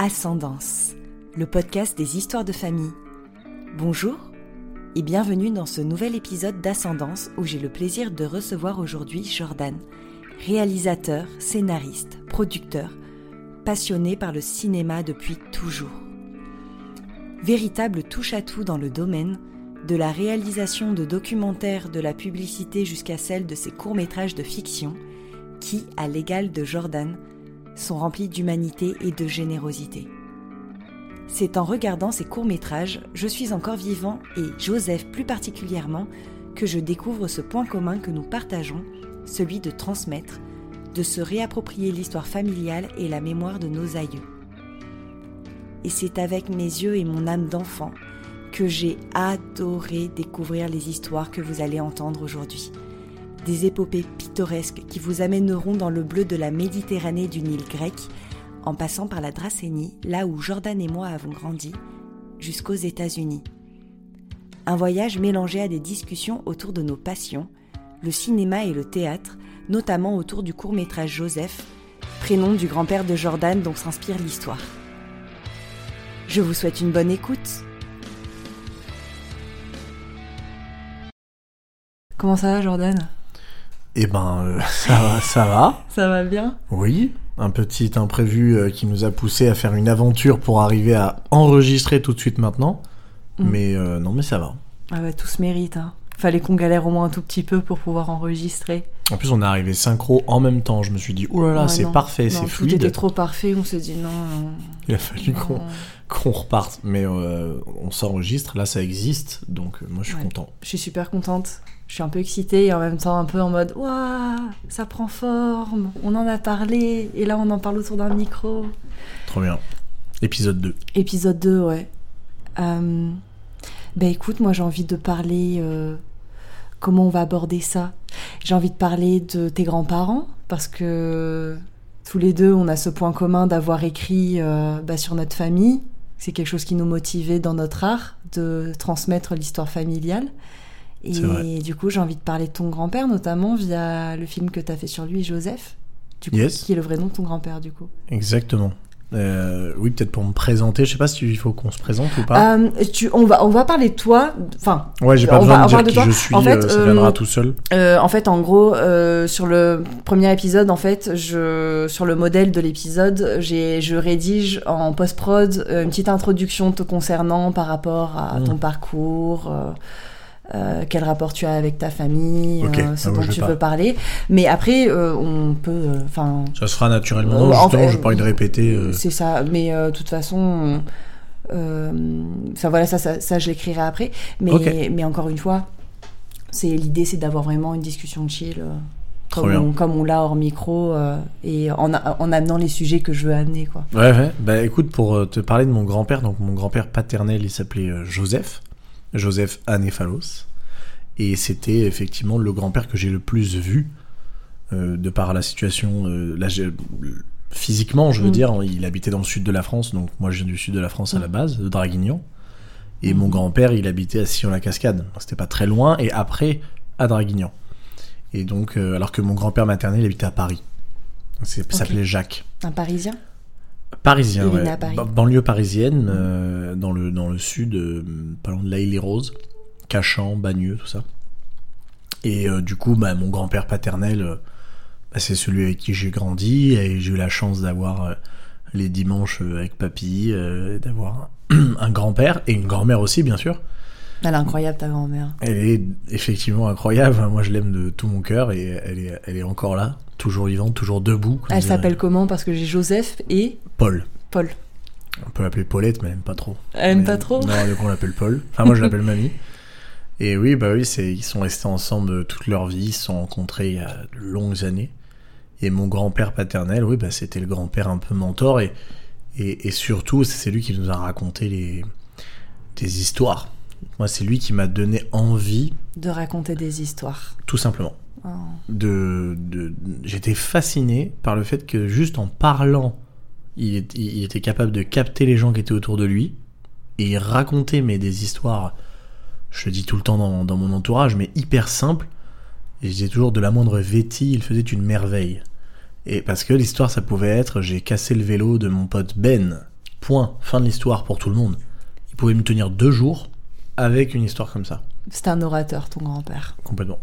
Ascendance, le podcast des histoires de famille. Bonjour et bienvenue dans ce nouvel épisode d'Ascendance où j'ai le plaisir de recevoir aujourd'hui Jordan, réalisateur, scénariste, producteur, passionné par le cinéma depuis toujours. Véritable touche-à-tout dans le domaine, de la réalisation de documentaires, de la publicité jusqu'à celle de ses courts-métrages de fiction, qui, à l'égal de Jordan, sont remplis d'humanité et de générosité. C'est en regardant ces courts-métrages, Je suis encore vivant et Joseph plus particulièrement, que je découvre ce point commun que nous partageons, celui de transmettre, de se réapproprier l'histoire familiale et la mémoire de nos aïeux. Et c'est avec mes yeux et mon âme d'enfant que j'ai adoré découvrir les histoires que vous allez entendre aujourd'hui des épopées pittoresques qui vous amèneront dans le bleu de la Méditerranée d'une île grecque, en passant par la Dracénie, là où Jordan et moi avons grandi, jusqu'aux États-Unis. Un voyage mélangé à des discussions autour de nos passions, le cinéma et le théâtre, notamment autour du court-métrage Joseph, prénom du grand-père de Jordan dont s'inspire l'histoire. Je vous souhaite une bonne écoute. Comment ça va Jordan? Eh ben, euh, ça va, ça va. Ça va bien Oui, un petit imprévu euh, qui nous a poussé à faire une aventure pour arriver à enregistrer tout de suite maintenant. Mm. Mais euh, non, mais ça va. Ah bah, tout se mérite. Hein. Fallait qu'on galère au moins un tout petit peu pour pouvoir enregistrer. En plus, on est arrivé synchro en même temps. Je me suis dit, oh là là, c'est parfait, c'est fluide. Tout était trop parfait. On s'est dit non. Il a fallu qu'on reparte. Mais on s'enregistre. Là, ça existe. Donc, moi, je suis content. Je suis super contente je suis un peu excitée et en même temps un peu en mode Waouh, ça prend forme, on en a parlé et là on en parle autour d'un micro. Trop bien. Épisode 2. Épisode 2, ouais. Euh, bah écoute, moi j'ai envie de parler euh, comment on va aborder ça. J'ai envie de parler de tes grands-parents parce que tous les deux on a ce point commun d'avoir écrit euh, bah, sur notre famille. C'est quelque chose qui nous motivait dans notre art de transmettre l'histoire familiale. Et du coup, j'ai envie de parler de ton grand-père, notamment via le film que tu as fait sur lui, Joseph, du qui est le vrai nom de ton grand-père, du coup. Exactement. Euh, oui, peut-être pour me présenter. Je sais pas si il faut qu'on se présente ou pas. Euh, tu, on va on va parler de toi. Enfin. Ouais, j'ai pas besoin de dire qui je suis. En fait, euh, ça viendra tout seul. en fait, en gros, sur le premier épisode, en fait, je sur le modèle de l'épisode, j'ai je rédige en post prod une petite introduction te concernant par rapport à mmh. ton parcours. Euh, quel rapport tu as avec ta famille, euh, ce ah, dont tu veux parler. Mais après, euh, on peut. enfin ça se fera naturellement. justement, je pas envie de répéter. C'est ça. Mais de toute façon, ça, voilà, ça, ça, ça je l'écrirai après. Mais, mais encore une fois, c'est l'idée, c'est d'avoir vraiment une discussion chill. Comme on, comme on, l'a hors micro et en, en, amenant les sujets que je veux amener quoi. Ouais, ouais. Bah écoute, pour te parler de mon grand-père, donc mon grand-père paternel, il s'appelait Joseph. Joseph Anéphalos. Et c'était effectivement le grand-père que j'ai le plus vu, euh, de par la situation. Euh, là, physiquement, je veux mm. dire, il habitait dans le sud de la France, donc moi je viens du sud de la France à la mm. base, de Draguignan. Et mon mm. grand-père, il habitait à Sion-la-Cascade. C'était pas très loin, et après, à Draguignan. Et donc, euh, alors que mon grand-père maternel habitait à Paris. Il s'appelait Jacques. Un Parisien? Parisien, ouais. banlieue parisienne, euh, dans, le, dans le sud, euh, pas loin de La les Roses, Cachan, Bagneux, tout ça. Et euh, du coup, bah, mon grand-père paternel, bah, c'est celui avec qui j'ai grandi, et j'ai eu la chance d'avoir les dimanches avec papy, d'avoir un grand-père, et une grand-mère aussi, bien sûr. Elle est incroyable, ta grand-mère. Elle est effectivement incroyable, moi je l'aime de tout mon cœur, et elle est, elle est encore là toujours vivante, toujours debout. Elle s'appelle comment Parce que j'ai Joseph et Paul. Paul. On peut l'appeler Paulette, mais elle aime pas trop. Elle aime pas trop Non, donc on l'appelle Paul. Enfin, moi je l'appelle mamie. Et oui, bah oui, ils sont restés ensemble toute leur vie, ils se sont rencontrés il y a de longues années. Et mon grand-père paternel, oui, bah c'était le grand-père un peu mentor et, et, surtout, c'est lui qui nous a raconté les, des histoires. Moi, c'est lui qui m'a donné envie de raconter des histoires. Tout simplement. Oh. De, J'étais fasciné par le fait que juste en parlant, il, était capable de capter les gens qui étaient autour de lui et il racontait mais des histoires, je le dis tout le temps dans, mon entourage, mais hyper simples. Et je disais toujours de la moindre vêtille, il faisait une merveille. Et parce que l'histoire, ça pouvait être j'ai cassé le vélo de mon pote Ben. Point. Fin de l'histoire pour tout le monde. Il pouvait me tenir deux jours avec une histoire comme ça. C'était un orateur, ton grand-père. Complètement.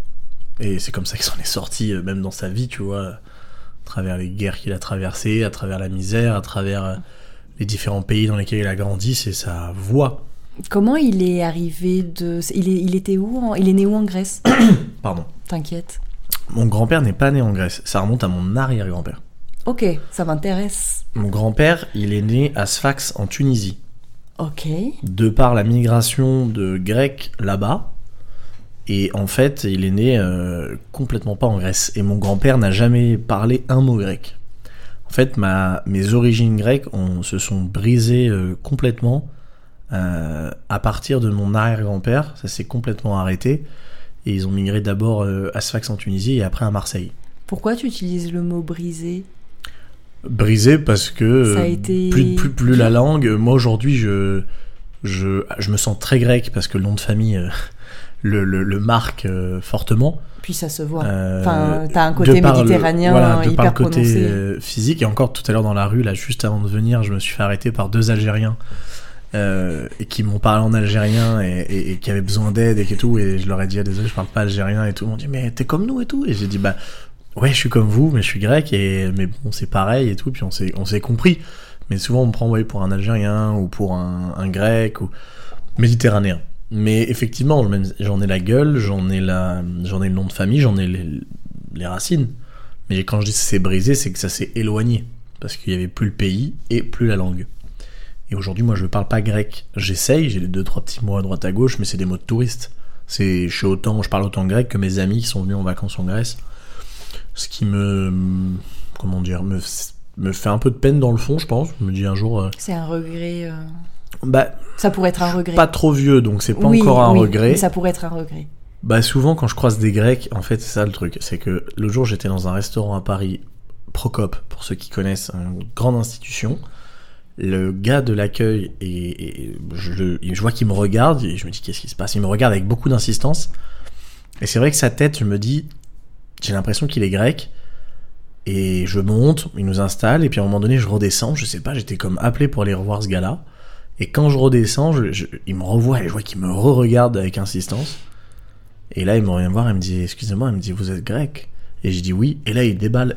Et c'est comme ça qu'il s'en est sorti, euh, même dans sa vie, tu vois, à travers les guerres qu'il a traversées, à travers la misère, à travers euh, les différents pays dans lesquels il a grandi, c'est sa voix. Comment il est arrivé de. Il, est, il était où en- Il est né où en Grèce? Pardon. T'inquiète. Mon grand-père n'est pas né en Grèce, ça remonte à mon arrière-grand-père. Ok, ça m'intéresse. Mon grand-père, il est né à Sfax en Tunisie. Ok. de par la migration de Grecs là-bas. Et en fait, il est né euh, complètement pas en Grèce. Et mon grand-père n'a jamais parlé un mot grec. En fait, ma, mes origines grecques se sont brisées euh, complètement euh, à partir de mon arrière-grand-père. Ça s'est complètement arrêté. Et ils ont migré d'abord à Sfax en Tunisie et après à Marseille. Pourquoi tu utilises le mot brisé? Brisé parce que Ça a été plus, plus, plus la langue. Moi aujourd'hui, je, je, je me sens très grec parce que le nom de famille le, le, le marque euh, fortement. Puis ça se voit. Euh, Enfin, t'as un côté par le- méditerranéen voilà, de hyper par le côté prononcé. euh, physique. Et encore tout à l'heure dans la rue, là, juste avant de venir, je me suis fait arrêter par deux Algériens euh, et qui m'ont parlé en algérien et, et- et qui avaient besoin d'aide et tout. Et je leur ai dit, ah, désolé, je parle pas algérien et tout. Ils m'ont dit, mais t'es comme nous et tout. Et j'ai dit, bah ouais, je suis comme vous, mais je suis grec et mais bon, c'est pareil et tout. Puis on s'est on s'est compris. Mais souvent, on me prend ouais, pour un algérien ou pour un, un grec ou méditerranéen. Mais effectivement, j'en ai la gueule, j'en ai, la, j'en ai le nom de famille, j'en ai les, racines. Mais quand je dis que c'est brisé, c'est que ça s'est éloigné. Parce qu'il n'y avait plus le pays et plus la langue. Et aujourd'hui, moi, je ne parle pas grec. J'essaye, j'ai les deux, trois petits mots à droite à gauche, mais c'est des mots de touriste. C'est, je parle autant grec que mes amis qui sont venus en vacances en Grèce. Ce qui me. Comment dire me, me fait un peu de peine dans le fond, je pense. Je me dis un jour. euh, C'est un regret. euh, bah, Ça pourrait être un regret. pas trop vieux, donc c'est pas Oui, encore un oui, regret. mais ça pourrait être un regret. Bah souvent quand je croise des Grecs, en fait c'est ça le truc, c'est que le jour j'étais dans un restaurant à Paris, Procop, pour ceux qui connaissent, une grande institution. Le gars de l'accueil et, et je, je vois qu'il me regarde et je me dis qu'est-ce qui se passe? Il me regarde avec beaucoup d'insistance et c'est vrai que sa tête, je me dis, j'ai l'impression qu'il est grec et je monte, il nous installe et puis à un moment donné je redescends, je sais pas, j'étais comme appelé pour aller revoir ce gars-là. Et quand je redescends, je- je- il me revoit et je vois qu'il me re-regarde avec insistance. Et là, il me revient voir, il me dit, excusez-moi, il me dit, vous êtes grec Et je dis oui. Et là, il déballe,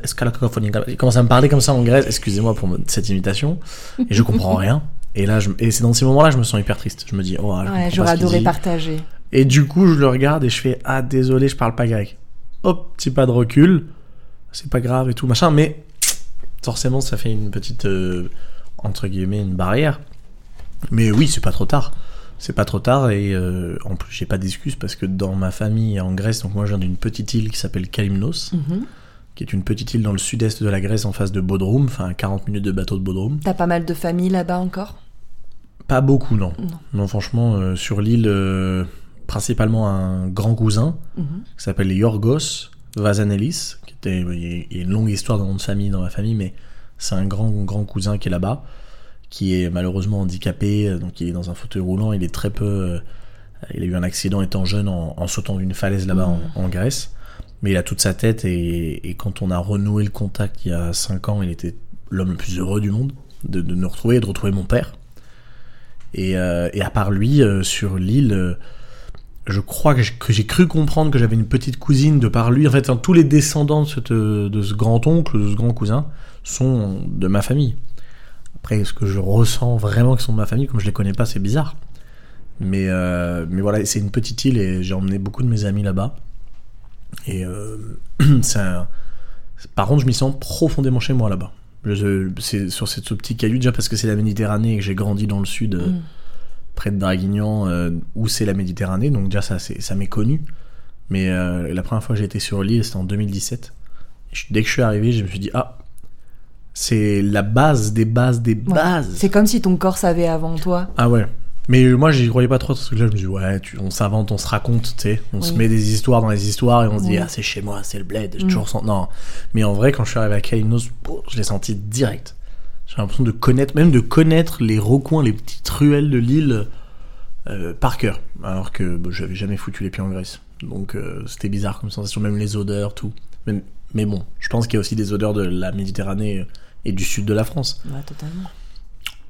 Il commence à me parler comme ça en grec, excusez-moi pour cette imitation. Et je comprends rien. Et là, je, et c'est dans ces moments-là, je me sens hyper triste. Je me dis, oh, Ouais, j'aurais adoré partager. Et du coup, je le regarde et je fais, ah, désolé, je parle pas grec. Hop, petit pas de recul. C'est pas grave et tout, machin. Mais forcément, ça fait une petite, euh, entre guillemets, une barrière. Mais oui, c'est pas trop tard. C'est pas trop tard et euh, en plus j'ai pas d'excuses parce que dans ma famille en Grèce, donc moi je viens d'une petite île qui s'appelle Kalymnos, Mhm. qui est une petite île dans le sud-est de la Grèce en face de Bodrum, enfin à 40 minutes de bateau de Bodrum. T'as pas mal de familles là-bas encore? Pas beaucoup non. Non. Non franchement euh, sur l'île euh, principalement un grand cousin Mhm. qui s'appelle Yorgos Vazanelis, qui était il y a- une longue histoire dans mon famille dans ma famille mais c'est un grand grand cousin qui est là-bas qui est malheureusement handicapé, euh, donc il est dans un fauteuil roulant, il est très peu... euh, il a eu un accident étant jeune en, en sautant d'une falaise là-bas en, en Grèce, mais il a toute sa tête et, et quand on a renoué le contact il y a 5 ans, il était l'homme le plus heureux du monde de, de nous retrouver et de retrouver mon père. Et, euh, et à part lui, euh, sur l'île, euh, je crois que j'ai- cru comprendre que j'avais une petite cousine de par lui. En fait, tous les descendants de, de ce grand-oncle, de ce grand cousin, sont de ma famille. Après, est-ce que je ressens vraiment qu'ils sont de ma famille? Comme je les connais pas, c'est bizarre. Mais, euh, mais voilà, c'est une petite île et j'ai emmené beaucoup de mes amis là-bas. Et euh, un- par contre, je m'y sens profondément chez moi là-bas. C'est sur cette, ce petit caillou, déjà parce que c'est la Méditerranée et que j'ai grandi dans le sud, euh, Mm. près de Draguignan, où c'est la Méditerranée, donc déjà ça, m'est connu. Mais la première fois que j'ai été sur l'île, c'était en 2017. Et je- dès que je suis arrivé, je me suis dit, ah, c'est la base des bases des Ouais. bases. C'est comme si ton corps savait avant toi. Ah ouais. Mais moi, j'y croyais pas trop, parce que là, je me dis, ouais, tu- on s'invente, on se raconte, tu sais. On se met des histoires dans les histoires et on se dit, Oui. ah, c'est chez moi, c'est le bled. J'ai Mm. toujours senti. Non. Mais en vrai, quand je suis arrivé à Kalinos, je l'ai senti direct. J'ai l'impression de connaître, même de connaître les recoins, les petites ruelles de l'île euh, par cœur. Alors que bah, j'avais jamais foutu les pieds en Grèce. Donc euh, c'était bizarre comme sensation, même les odeurs, tout. Même- mais bon, je pense qu'il y a aussi des odeurs de la Méditerranée euh, et du sud de la France. Ouais, totalement.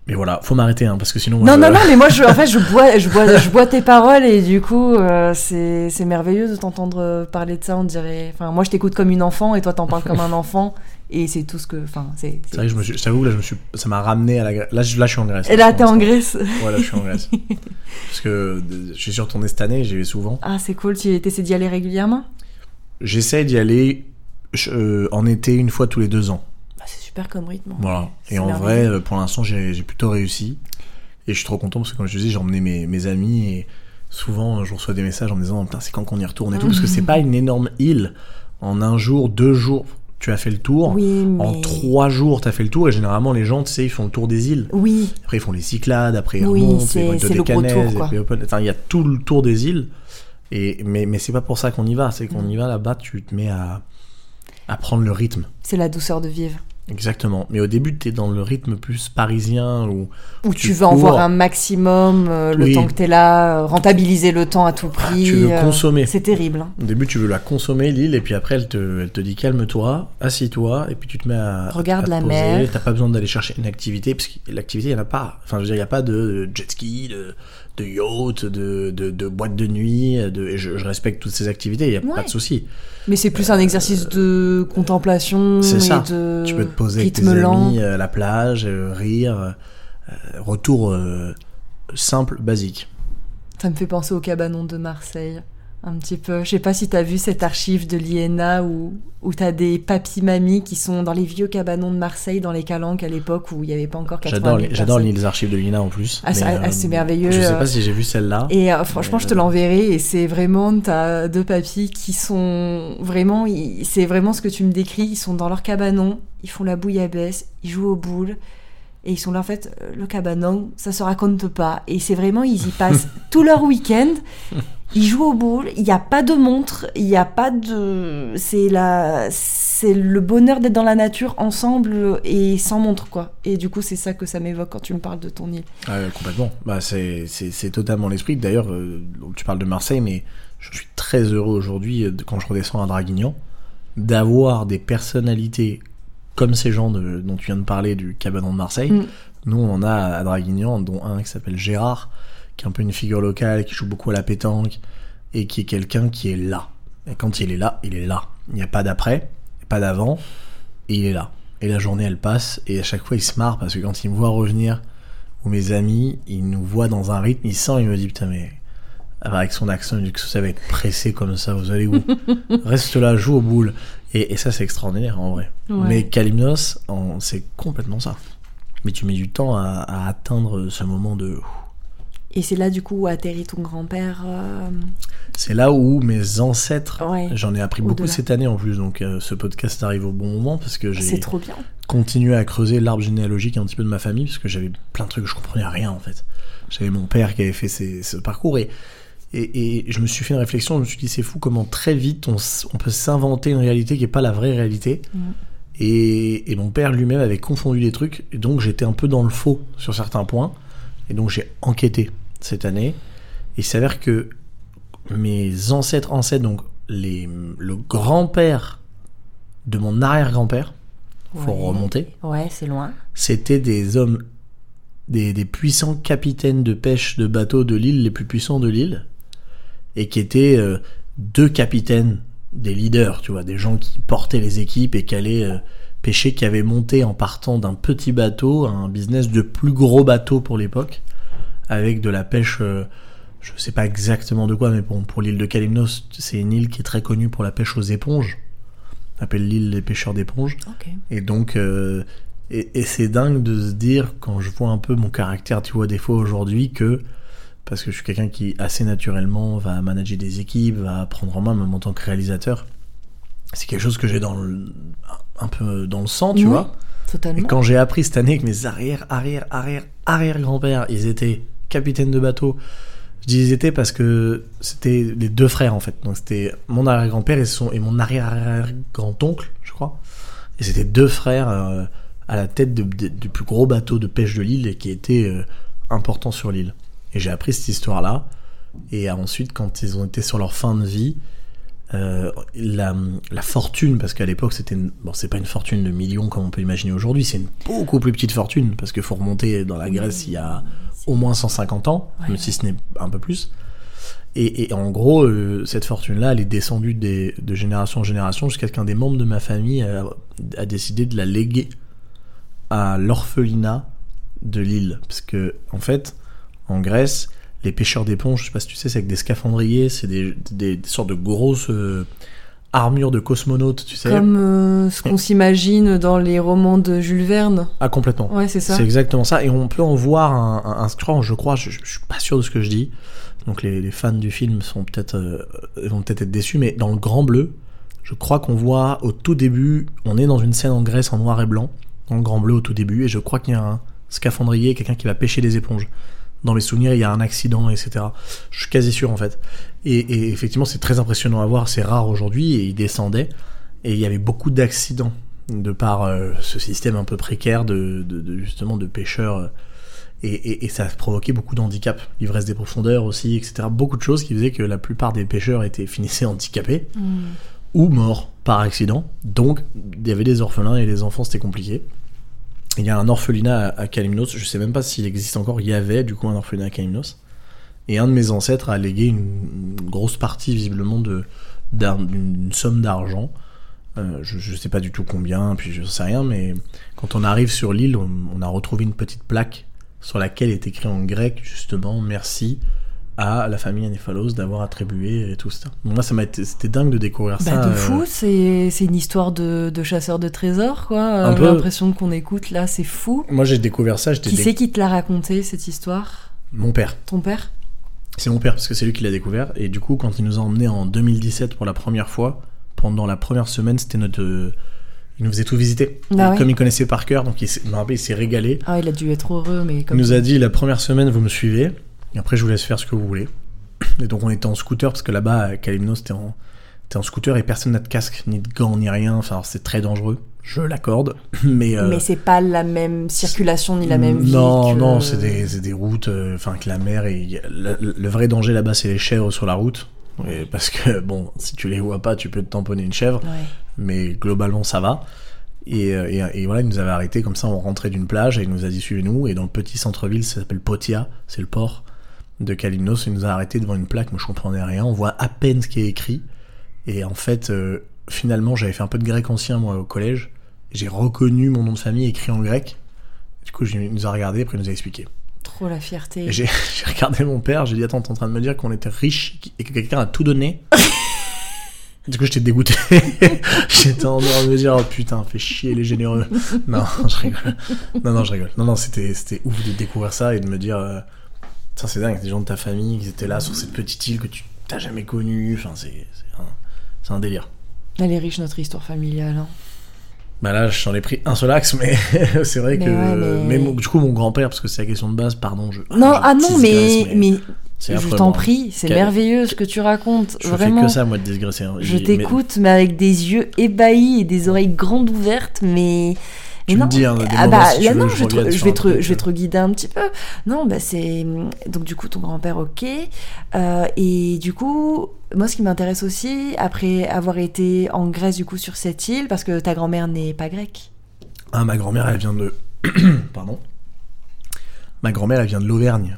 Mais voilà, faut m'arrêter, hein, parce que sinon. Non, euh, non, non, mais moi, je, en fait, je bois, je bois, je bois tes paroles et du coup, euh, c'est c'est merveilleux de t'entendre parler de ça. On dirait. Enfin, moi, je t'écoute comme une enfant et toi, t'en parles comme un enfant. Et c'est tout ce que. Enfin, c'est. C'est vrai que je me suis, j'avoue, là, je me suis, ça m'a ramené à la, là, je, là, je suis en Grèce. Et là, t'es en. Grèce. Ouais, là, je suis en Grèce. Parce que je suis retourné cette année, j'y vais souvent. Ah, c'est cool. Tu essaies d'y aller régulièrement? J'essaie d'y aller je- euh, en été une fois tous les deux ans. Bah, C'est super comme rythme. Voilà. Et en vrai, euh, pour l'instant, j'ai plutôt réussi. Et je suis trop content parce que, comme je te dis, j'ai emmené mes, mes amis et souvent, je reçois des messages en me disant, Putain, c'est quand qu'on y retourne et tout. Parce que c'est pas une énorme île. En un jour, deux jours, tu as fait le tour. Oui, mais. En trois jours, tu as fait le tour. Et généralement, les gens, tu sais, ils font le tour des îles. Oui, Après, ils font les Cyclades, après ils Oui, remontent, ils le gros tour, quoi. Open- Enfin, il y a tout le tour des îles. Et, mais mais c'est pas pour ça qu'on y va. C'est qu'on Mm. y va là-bas, tu te mets à, à prendre le rythme. c'est la douceur de vivre. Exactement. Mais au début, tu es dans le rythme plus parisien ou Où Tu tu veux en voir un maximum euh, le Oui. temps que t'es là, euh, rentabiliser le temps à tout prix. tu veux euh, consommer. C'est terrible. hein. Au début, tu veux la consommer, l'île, et puis après, elle te, elle te dit calme-toi, assis-toi, et puis tu te mets à. Regarde à la poser. mer. T'as pas besoin d'aller chercher une activité, parce que l'activité, il n'y en a pas. Enfin, je veux dire, il n'y a pas de jet ski, de, de yacht, de, de, de boîte de nuit, de, je, je respecte toutes ces activités, il n'y a Ouais. pas de souci. Mais c'est plus un exercice de contemplation C'est ça. de Tu peux te poser avec tes amis à la plage, euh, rire, euh, retour euh, simple, basique. Ça me fait penser au cabanon de Marseille. Un petit peu. Je sais pas si t'as vu cette archive de l'INA où, où t'as des papis-mamies qui sont dans les vieux cabanons de Marseille, dans les calanques à l'époque où il n'y avait pas encore 80 J'adore 000 les, archives de l'INA en plus. Ah, c'est- ah, c'est merveilleux, Je sais euh. pas si j'ai vu celle-là. Et euh, franchement, Mais, je te euh, l'enverrai. Et c'est vraiment, t'as deux papis qui sont vraiment, c'est vraiment ce que tu me décris. Ils sont dans leur cabanon, ils font la bouillabaisse, ils jouent aux boules. Et ils sont là, en fait, euh, le cabanon, ça se raconte pas. Et c'est vraiment, ils y passent tout leur week-end. Ils jouent aux boules, il n'y a pas de montre, il n'y a pas de. C'est la... c'est le bonheur d'être dans la nature ensemble et sans montre, quoi. Et du coup, c'est ça que ça m'évoque quand tu me parles de ton île. Ah, ouais, complètement. Bah, c'est, c'est, c'est totalement l'esprit. D'ailleurs, euh, tu parles de Marseille, mais je suis très heureux aujourd'hui, euh, quand je redescends à Draguignan, d'avoir des personnalités comme ces gens de- dont tu viens de parler du cabanon de Marseille. Mm. Nous, on en a à Draguignan, dont un qui s'appelle Gérard, qui est un peu une figure locale, qui joue beaucoup à la pétanque, et qui est quelqu'un qui est là. Et quand il est là, il est là. Il n'y a pas d'après, pas d'avant, et il est là. Et la journée, elle passe, et à chaque fois, il se marre, parce que quand il me voit revenir, ou mes amis, il nous voit dans un rythme, il sent, il me dit, putain, mais avec son accent, il dit que ça va être pressé comme ça, vous allez où? Reste là, joue aux boules. Et, et ça, c'est extraordinaire en vrai. Ouais. Mais Kalimnos, c'est complètement ça. Mais tu mets du temps à, à atteindre ce moment de. Et c'est là, du coup, où atterrit ton grand-père. euh, C'est là où mes ancêtres, Ouais. j'en ai appris beaucoup cette année en plus, donc euh, ce podcast arrive au bon moment parce que j'ai continué à creuser l'arbre généalogique un petit peu de ma famille parce que j'avais plein de trucs que je comprenais rien en fait. J'avais mon père qui avait fait ce parcours et, et, et je me suis fait une réflexion, je me suis dit c'est fou comment très vite on peut s'inventer une réalité qui n'est pas la vraie réalité. Mm. Et, et mon père lui-même avait confondu des trucs et donc j'étais un peu dans le faux sur certains points et donc j'ai enquêté cette année il s'avère que mes ancêtres ancêtres, donc les, le grand-père de mon arrière-grand-père, faut Ouais. remonter, Ouais, c'est loin. c'était des hommes, des, des puissants capitaines de pêche de bateaux de l'île, les plus puissants de l'île, et qui étaient euh, deux capitaines, des leaders, tu vois, des gens qui portaient les équipes et qui allaient euh, pêcher, qui avaient monté en partant d'un petit bateau, un business de plus gros bateau pour l'époque, avec de la pêche, euh, je sais pas exactement de quoi, mais bon, pour l'île de Kalymnos, c'est une île qui est très connue pour la pêche aux éponges. On appelle l'île des pêcheurs d'éponges. Ok. Et donc, euh, et, et c'est dingue de se dire, quand je vois un peu mon caractère, tu vois, des fois aujourd'hui, que, parce que je suis quelqu'un qui, assez naturellement, va manager des équipes, va prendre en main, même en tant que réalisateur, c'est quelque chose que j'ai dans le, un peu dans le sang, tu Oui, vois. Et Totalement. quand j'ai appris cette année que mes arrière, arrière, arrière, arrière grand-pères, ils étaient capitaines de bateau, je dis ils étaient parce que c'était les deux frères en fait. Donc c'était mon arrière-grand-père et, son, et mon arrière-arrière-grand-oncle, je crois. Et c'était deux frères euh, à la tête du plus gros bateau de pêche de l'île et qui était euh, important sur l'île. Et j'ai appris cette histoire-là. Et ensuite, quand ils ont été sur leur fin de vie, euh, la, fortune, parce qu'à l'époque c'était bon, c'est pas une fortune de millions comme on peut imaginer aujourd'hui, c'est une beaucoup plus petite fortune parce qu'il faut remonter dans la Grèce il y a au moins 150 ans, Ouais. même si ce n'est un peu plus. Et, et en gros, euh, cette fortune-là, elle est descendue des, de génération en génération jusqu'à ce qu'un des membres de ma famille a, a décidé de la léguer à l'orphelinat de l'île. Parce que, en fait, en Grèce, les pêcheurs d'éponges, je sais pas si tu sais, c'est avec des scaphandriers, c'est des, des- des sortes de grosses euh, armures de cosmonautes, tu sais. Comme euh, ce qu'on s'imagine dans les romans de Jules Verne. Ah, complètement. Ouais, c'est ça. C'est exactement ça. Et on peut en voir un, un, un- je crois, je je, je suis pas sûr de ce que je dis. Donc les, les fans du film sont peut-être euh, vont peut-être être déçus, mais dans le Grand Bleu, je crois qu'on voit au tout début, on est dans une scène en Grèce en noir et blanc, dans le Grand Bleu au tout début, et je crois qu'il y a un scaphandrier, quelqu'un qui va pêcher des éponges. Dans mes souvenirs, il y a un accident, etc. Je suis quasi sûr en fait. Et, et effectivement, c'est très impressionnant à voir. C'est rare aujourd'hui. Et il descendait, et il y avait beaucoup d'accidents de par euh, ce système un peu précaire de, de- de- justement de pêcheurs. euh, et, et- et ça a provoqué beaucoup d'handicaps, l'ivresse des profondeurs aussi, etc. Beaucoup de choses qui faisaient que la plupart des pêcheurs étaient finissaient handicapés Mm. ou morts par accident. Donc, il y avait des orphelins et les enfants, c'était compliqué. Il y a un orphelinat à, à Kalymnos, je sais même pas s'il existe encore, il y avait du coup un orphelinat à Kalymnos. Et un de mes ancêtres a légué une, grosse partie, visiblement, d'une somme d'argent. Euh, je, je sais pas du tout combien, puis je sais rien, mais quand on arrive sur l'île, on a retrouvé une petite plaque sur laquelle est écrit en grec, justement, merci à la famille Anéphalos d'avoir attribué et tout ça. Moi, ça m'a été, c'était dingue de découvrir ça. Bah, de euh, fou, c'est c'est une histoire de, de chasseur de trésors, quoi. Un Euh, peu. L'impression qu'on écoute là, c'est fou. Moi, j'ai découvert ça, j'étais Qui dé- c'est qui te l'a raconté, cette histoire? Mon père. Ton père? C'est mon père parce que c'est lui qui l'a découvert. Et du coup, quand il nous a emmenés en 2017 pour la première fois, pendant la première semaine, c'était notre. euh, Il nous faisait tout visiter. Ah ouais. Comme il connaissait par cœur, donc il s'est il s'est régalé. Ah, il a dû être heureux, mais Il comme nous a dit la première semaine, vous me suivez. Et après, je vous laisse faire ce que vous voulez. Et donc, on était en scooter parce que là-bas, à Kalymnos, t'es en, t'es en scooter et personne n'a de casque, ni de gants, ni rien. Enfin, c'est très dangereux. Je l'accorde. Mais. euh, Mais c'est pas la même circulation ni la même vie. Non, que- non, c'est des, c'est des routes, euh, enfin, que la mer et le, le vrai danger là-bas, c'est les chèvres sur la route. Et parce que, bon, si tu les vois pas, tu peux te tamponner une chèvre, Ouais. mais globalement, ça va. Et, euh, et, et voilà, il nous avait arrêté comme ça, on rentrait d'une plage et il nous a dit suivez-nous. Et dans le petit centre-ville, ça s'appelle Potia, c'est le port de Kalymnos. Il nous a arrêté devant une plaque, moi je comprenais rien, on voit à peine ce qui est écrit. Et en fait, euh, finalement, j'avais fait un peu de grec ancien, moi, au collège. J'ai reconnu mon nom de famille écrit en grec. Du coup, il nous a regardé, après il nous a expliqué. Trop la fierté. J'ai regardé mon père, j'ai dit Attends, t'es en train de me dire qu'on était riche et que quelqu'un a tout donné? Du coup, j'étais dégoûté. j'étais en train de me dire Oh putain, fais chier les généreux. non, je rigole. Non, non, je rigole. Non, non, c'était c'était ouf de découvrir ça et de me dire Putain, c'est dingue, des gens de ta famille qui étaient là sur cette petite île que tu t'as jamais connue. Enfin, c'est un, un délire. Elle est riche, notre histoire familiale. hein. Bah là, j'en ai pris un seul axe, mais c'est vrai Mais que. ouais, mais- mais mon- du coup, mon grand-père, parce que c'est la question de base, pardon. Je, Non, ah non, mais, mais je t'en prie, c'est merveilleux ce que tu racontes. Je vraiment. fais que ça, moi, de digresser. hein. Je Mais- t'écoute, mais avec des yeux ébahis et des oreilles grandes ouvertes, mais. Tu mais me dis, hein, des ah moments, bah si tu là veux, non, je vais, te, revienne je sur vais un te, truc, je vais te guider un petit peu. Non, bah c'est donc du coup ton grand-père, ok. Euh, et du coup, moi ce qui m'intéresse aussi, après avoir été en Grèce du coup sur cette île, parce que ta grand-mère n'est pas grecque. Ah, ma grand-mère, elle vient de. Pardon. Ma grand-mère, elle vient de l'Auvergne.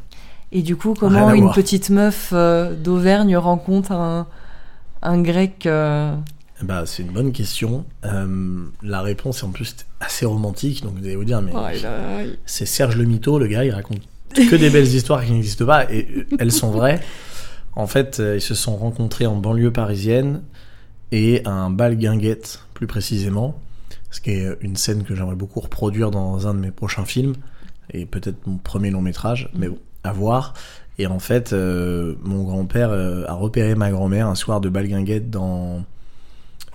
Et du coup, comment une petite meuf euh, d'Auvergne rencontre un, un grec euh, Bah, c'est une bonne question. Euh, la réponse est en plus assez romantique, donc vous allez vous dire, mais oh, a- c'est Serge le Mito, le gars, il raconte que des belles histoires qui n'existent pas, et elles sont vraies. En fait, euh, ils se sont rencontrés en banlieue parisienne et à un bal guinguette, plus précisément, ce qui est une scène que j'aimerais beaucoup reproduire dans un de mes prochains films, et peut-être mon premier long métrage, mais bon, à voir. Et en fait, euh, mon grand-père euh, a repéré ma grand-mère un soir de bal guinguette dans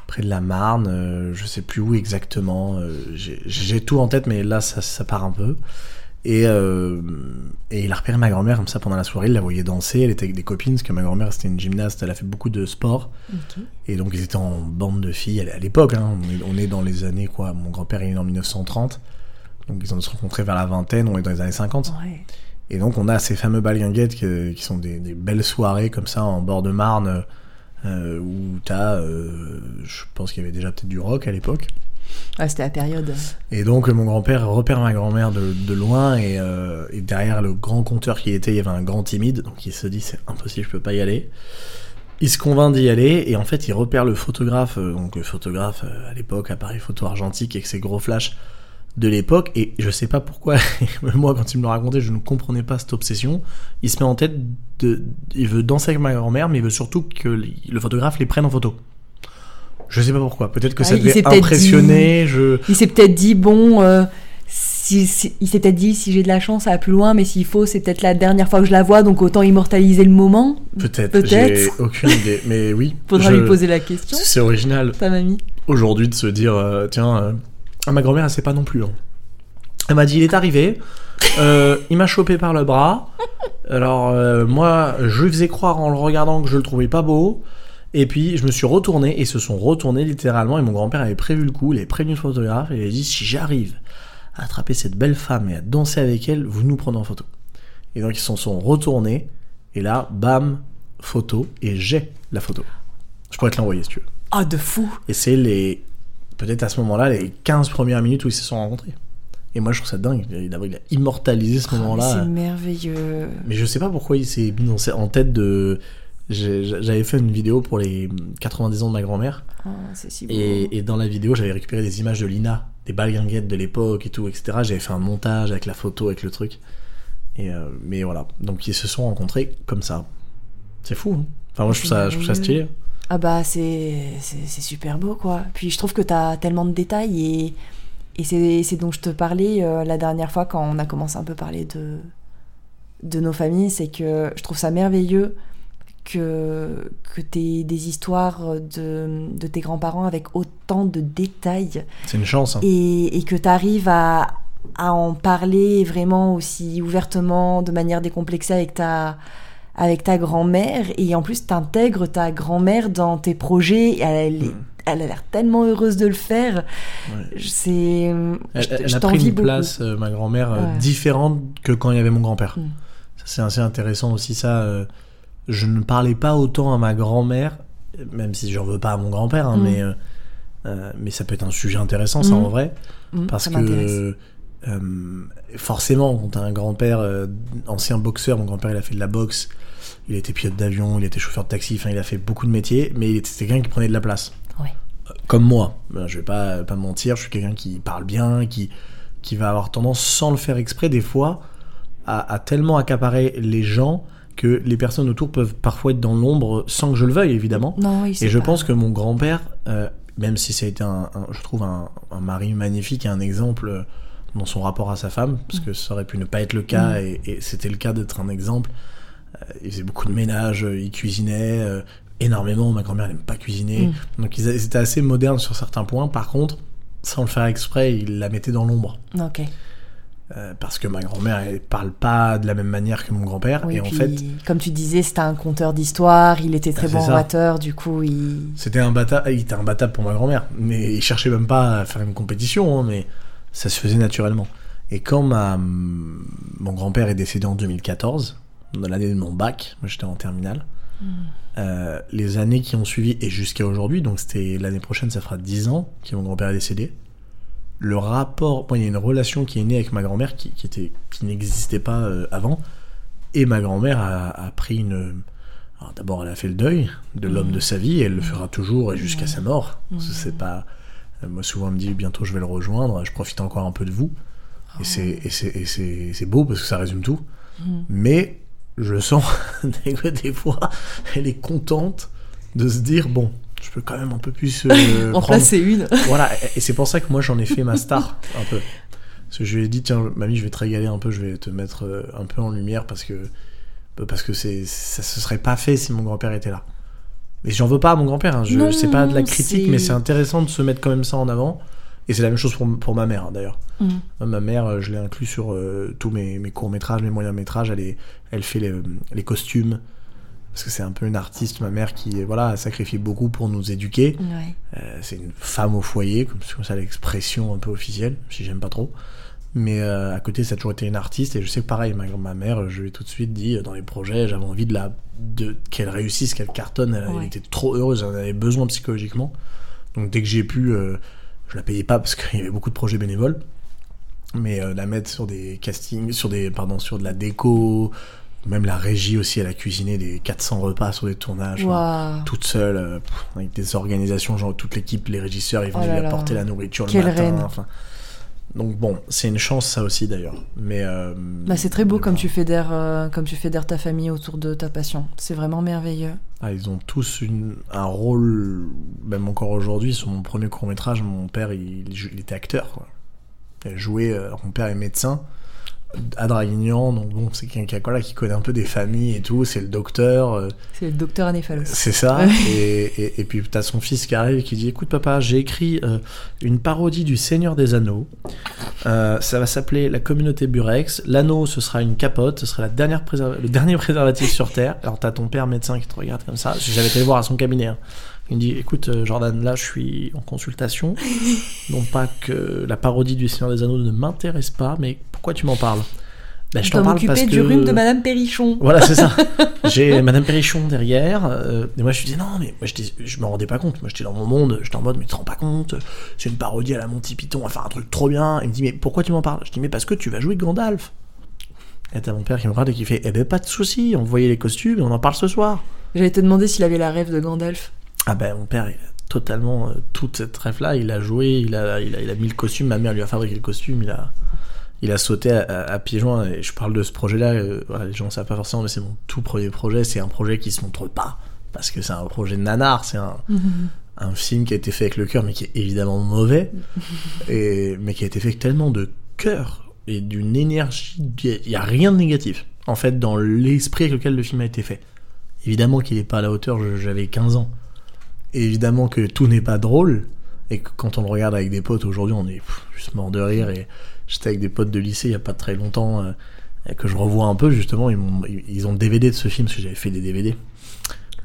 près de la Marne, euh, je sais plus où exactement. euh, j'ai- tout en tête, mais là, ça, ça part un peu. Et, euh, et il a repéré ma grand-mère comme ça pendant la soirée, il la voyait danser, elle était avec des copines, parce que ma grand-mère c'était une gymnaste, elle a fait beaucoup de sport. Et donc ils étaient en bande de filles à l'époque, hein, on, est, on est dans les années quoi, mon grand-père est né en 1930, donc ils ont se rencontrés vers la vingtaine, on est dans les années 50. Ouais. Et donc on a ces fameux balguinguettes qui, qui sont des, des belles soirées comme ça en bord de Marne, euh, où t'as, euh, je pense qu'il y avait déjà peut-être du rock à l'époque. Ouais, c'était la période. Et donc mon grand-père repère ma grand-mère de, de loin et, euh, et derrière le grand compteur qui était, il y avait un grand timide, donc il se dit c'est impossible, je peux pas y aller. Il se convainc d'y aller et en fait il repère le photographe, euh, donc le photographe euh, à l'époque appareil photo argentique avec ses gros flashs de l'époque et je sais pas pourquoi moi quand il me le racontait je ne comprenais pas cette obsession. Il se met en tête de, il veut danser avec ma grand-mère mais il veut surtout que le photographe les prenne en photo. Je sais pas pourquoi. Peut-être que Ah, ça devait impressionner. Je Il s'est peut-être dit, bon, euh, si, si- il s'est peut-être dit, si j'ai de la chance, ça va plus loin, mais s'il faut, c'est peut-être la dernière fois que je la vois, donc autant immortaliser le moment. Peut-être, Peut-être. j'ai aucune idée. Mais oui, Faudra je- lui poser la question, C'est original ta mamie. aujourd'hui de se dire euh, tiens, euh, ma grand-mère, elle sait pas non plus. hein. Elle m'a dit il est arrivé, euh, il m'a chopé par le bras. Alors euh, moi, je lui faisais croire en le regardant que je le trouvais pas beau. Et puis je me suis retourné et ils se sont retournés littéralement. Et mon grand-père avait prévu le coup, il avait prévenu le photographe et il a dit si j'arrive à attraper cette belle femme et à danser avec elle, vous nous prenez en photo. Et donc ils s'en sont retournés et là, bam, photo et j'ai la photo. Je pourrais te l'envoyer si tu veux. Ah, de fou Et c'est les. Peut-être à ce moment-là, les 15 premières minutes où ils se sont rencontrés. Et moi, je trouve ça dingue. A, il a immortalisé ce Ah, moment-là. C'est merveilleux. Mais je sais pas pourquoi il s'est mis en tête de. J'avais fait une vidéo pour les 90 ans de ma grand-mère. Oh, c'est si. Et, et dans la vidéo, j'avais récupéré des images de Lina, des balguinguettes de l'époque et tout, etc. J'avais fait un montage avec la photo, avec le truc. Et euh, mais voilà. Donc ils se sont rencontrés comme ça. C'est fou. hein. Enfin, moi, je trouve ça, je trouve ça stylé. Ah bah c'est super beau quoi. Puis je trouve que t'as tellement de détails et, et c'est c'est dont je te parlais euh, la dernière fois quand on a commencé un peu à parler de, de nos familles, c'est que je trouve ça merveilleux que, que t'aies des histoires de, de tes grands-parents avec autant de détails C'est une chance. hein. et, et que tu arrives à, à en parler vraiment aussi ouvertement, de manière décomplexée avec ta, avec ta grand-mère. Et en plus, tu intègres ta grand-mère dans tes projets. Elle, elle, est- Mm. elle a l'air tellement heureuse de le faire. Ouais. Je- C'est, Elle, je, elle je a pris une beaucoup. place, euh, ma grand-mère, euh, Ouais. différente que quand il y avait mon grand-père. Mm. Ça, c'est assez intéressant aussi, ça. euh, je ne parlais pas autant à ma grand-mère, même si j'en veux pas à mon grand-père, hein, Mm. mais, mais ça peut être un sujet intéressant, ça, en vrai. Parce que euh, forcément, quand t'as un grand-père euh, ancien boxeur, mon grand-père il a fait de la boxe, il était pilote d'avion, il était chauffeur de taxi, enfin il a fait beaucoup de métiers, mais il était c'était quelqu'un qui prenait de la place. Ouais. Euh, Comme moi, Ben, je vais pas, pas mentir, je suis quelqu'un qui parle bien, qui, qui va avoir tendance, sans le faire exprès, des fois, à, à tellement accaparer les gens que les personnes autour peuvent parfois être dans l'ombre sans que je le veuille, évidemment. Non, oui, Et je pas- pense que mon grand-père, euh, même si ça a été un, un- je trouve un, un mari magnifique et un exemple euh, dans son rapport à sa femme, parce que ça aurait pu ne pas être le cas, Mm. et, et c'était le cas d'être un exemple. Euh, il faisait beaucoup de ménage, euh, il cuisinait euh, énormément. Ma grand-mère n'aime pas cuisiner, Mm. donc ils, ils étaient assez modernes sur certains points. Par contre, sans le faire exprès, il la mettait dans l'ombre. Ok. Euh, parce que ma grand-mère, elle parle pas de la même manière que mon grand-père, Oui, et en fait, comme tu disais, c'était un conteur d'histoire, il était très bon ça. orateur, du coup, il. C'était un bâtard, il était bâtard pour ma grand-mère, mais il cherchait même pas à faire une compétition, hein, mais ça se faisait naturellement. Et quand ma, mon grand-père est décédé en 2014, dans l'année de mon bac, moi j'étais en terminale, euh, les années qui ont suivi et jusqu'à aujourd'hui, donc c'était l'année prochaine, ça fera 10 ans que mon grand-père est décédé. Le rapport, il y a une relation qui est née avec ma grand-mère qui, qui était, qui n'existait pas euh, avant, et ma grand-mère a, a pris une, alors d'abord, elle a fait le deuil de l'homme de sa vie, et elle le fera toujours et jusqu'à sa mort. C'est pas. euh, Moi, souvent, on me dit bientôt je vais le rejoindre, je profite encore un peu de vous. Oh. Et c'est- et c'est- et c'est c'est beau parce que ça résume tout. Mais je sens que des fois, elle est contente de se dire bon, je peux quand même un peu plus. euh, En placer une. voilà, et c'est pour ça que moi j'en ai fait ma star un peu. Parce que je lui ai dit tiens mamie je vais te régaler un peu, je vais te mettre euh, un peu en lumière parce que bah, parce que c'est ça se serait pas fait si mon grand-père était là. Mais j'en veux pas à mon grand-père, hein, je c'est pas de la critique mais c'est intéressant de se mettre quand même ça en avant. Et c'est la même chose pour, pour ma mère hein, d'ailleurs. Mm. Ma mère, euh, je l'ai inclus sur euh, tous mes, mes courts-métrages, mes moyens-métrages. Elle, est- elle fait les, les costumes. Parce que c'est un peu une artiste, ma mère, qui voilà, a sacrifié beaucoup pour nous éduquer. Ouais. Euh, c'est une femme au foyer, comme comme ça l'expression un peu officielle, si j'aime pas trop. Mais euh, à côté, ça a toujours été une artiste. Et je sais que pareil, ma, ma mère, je lui ai tout de suite dit, dans les projets, j'avais envie de la, de, qu'elle réussisse, qu'elle cartonne. Elle, était trop heureuse, elle en avait besoin psychologiquement. Donc dès que j'ai pu, euh, je la payais pas parce qu'il y avait beaucoup de projets bénévoles. Mais euh, la mettre sur des castings, sur des, pardon, sur de la déco, même la régie aussi, elle a cuisiné des 400 repas sur des tournages. Toute seule, euh, avec des organisations, genre toute l'équipe, les régisseurs, ils Oh venaient là lui apporter la nourriture le matin. reine. Enfin, donc bon, c'est une chance ça aussi d'ailleurs. Mais euh, Bah, c'est très beau comme tu fédères, euh, comme tu fédères ta famille autour de ta passion. C'est vraiment merveilleux. Ah, ils ont tous une, un rôle, même encore aujourd'hui, sur mon premier court métrage, mon père il, il était acteur. Quoi. Il a joué, euh, alors mon père est médecin à Draguignan, donc bon, c'est quelqu'un voilà, qui connaît un peu des familles et tout, c'est le docteur. euh, C'est le docteur Anéphalos. C'est ça. et, et, et puis t'as son fils qui arrive et qui dit Écoute, papa, j'ai écrit euh, une parodie du Seigneur des Anneaux. Euh, ça va s'appeler La communauté Burex. L'anneau, ce sera une capote. Ce sera la dernière le dernier préservatif sur Terre. Alors t'as ton père médecin qui te regarde comme ça. J'avais été le voir à son cabinet. hein. Il me dit Écoute, euh, Jordan, là, je suis en consultation. non pas que la parodie du Seigneur des Anneaux ne m'intéresse pas, mais pourquoi tu m'en parles? Ben, Je t'en parle parce du que- rhume de Madame Perrichon. voilà, c'est ça. J'ai Madame Perrichon derrière. euh, et moi, je lui dis non, mais moi, je me rendais pas compte. Moi, j'étais dans mon monde. J'étais en mode, mais tu te rends pas compte? C'est une parodie à la Monty Python. On va faire un truc trop bien. Il me dit, mais pourquoi tu m'en parles? Je dis, mais parce que tu vas jouer Gandalf. Et t'as mon père qui me regarde et qui fait, eh ben, pas de souci. On voyait les costumes et on en parle ce soir. J'allais te demander s'il avait la rêve de Gandalf. Ah ben, mon père, il a totalement euh, toute cette rêve-là. Il a joué, il a, il, a, il a mis le costume. Ma mère lui a fabriqué le costume. Il a, il a sauté à, à- à pieds joints. Et je parle de ce projet-là. euh, voilà, les gens ne savent pas forcément, mais c'est mon tout premier projet. C'est un projet qui se montre pas. Parce que c'est un projet de nanar. C'est un, un film qui a été fait avec le cœur, mais qui est évidemment mauvais. et, mais qui a été fait avec tellement de cœur et d'une énergie. Il n'y a rien de négatif. En fait, dans l'esprit avec lequel le film a été fait. Évidemment qu'il n'est pas à la hauteur, j'avais 15 ans. Et évidemment que tout n'est pas drôle. Et que quand on le regarde avec des potes aujourd'hui, on est juste mort de rire. Et j'étais avec des potes de lycée il n'y a pas très longtemps, euh, que je revois un peu justement. Ils, m'ont- ils- ont le DVD de ce film, parce que j'avais fait des DVD.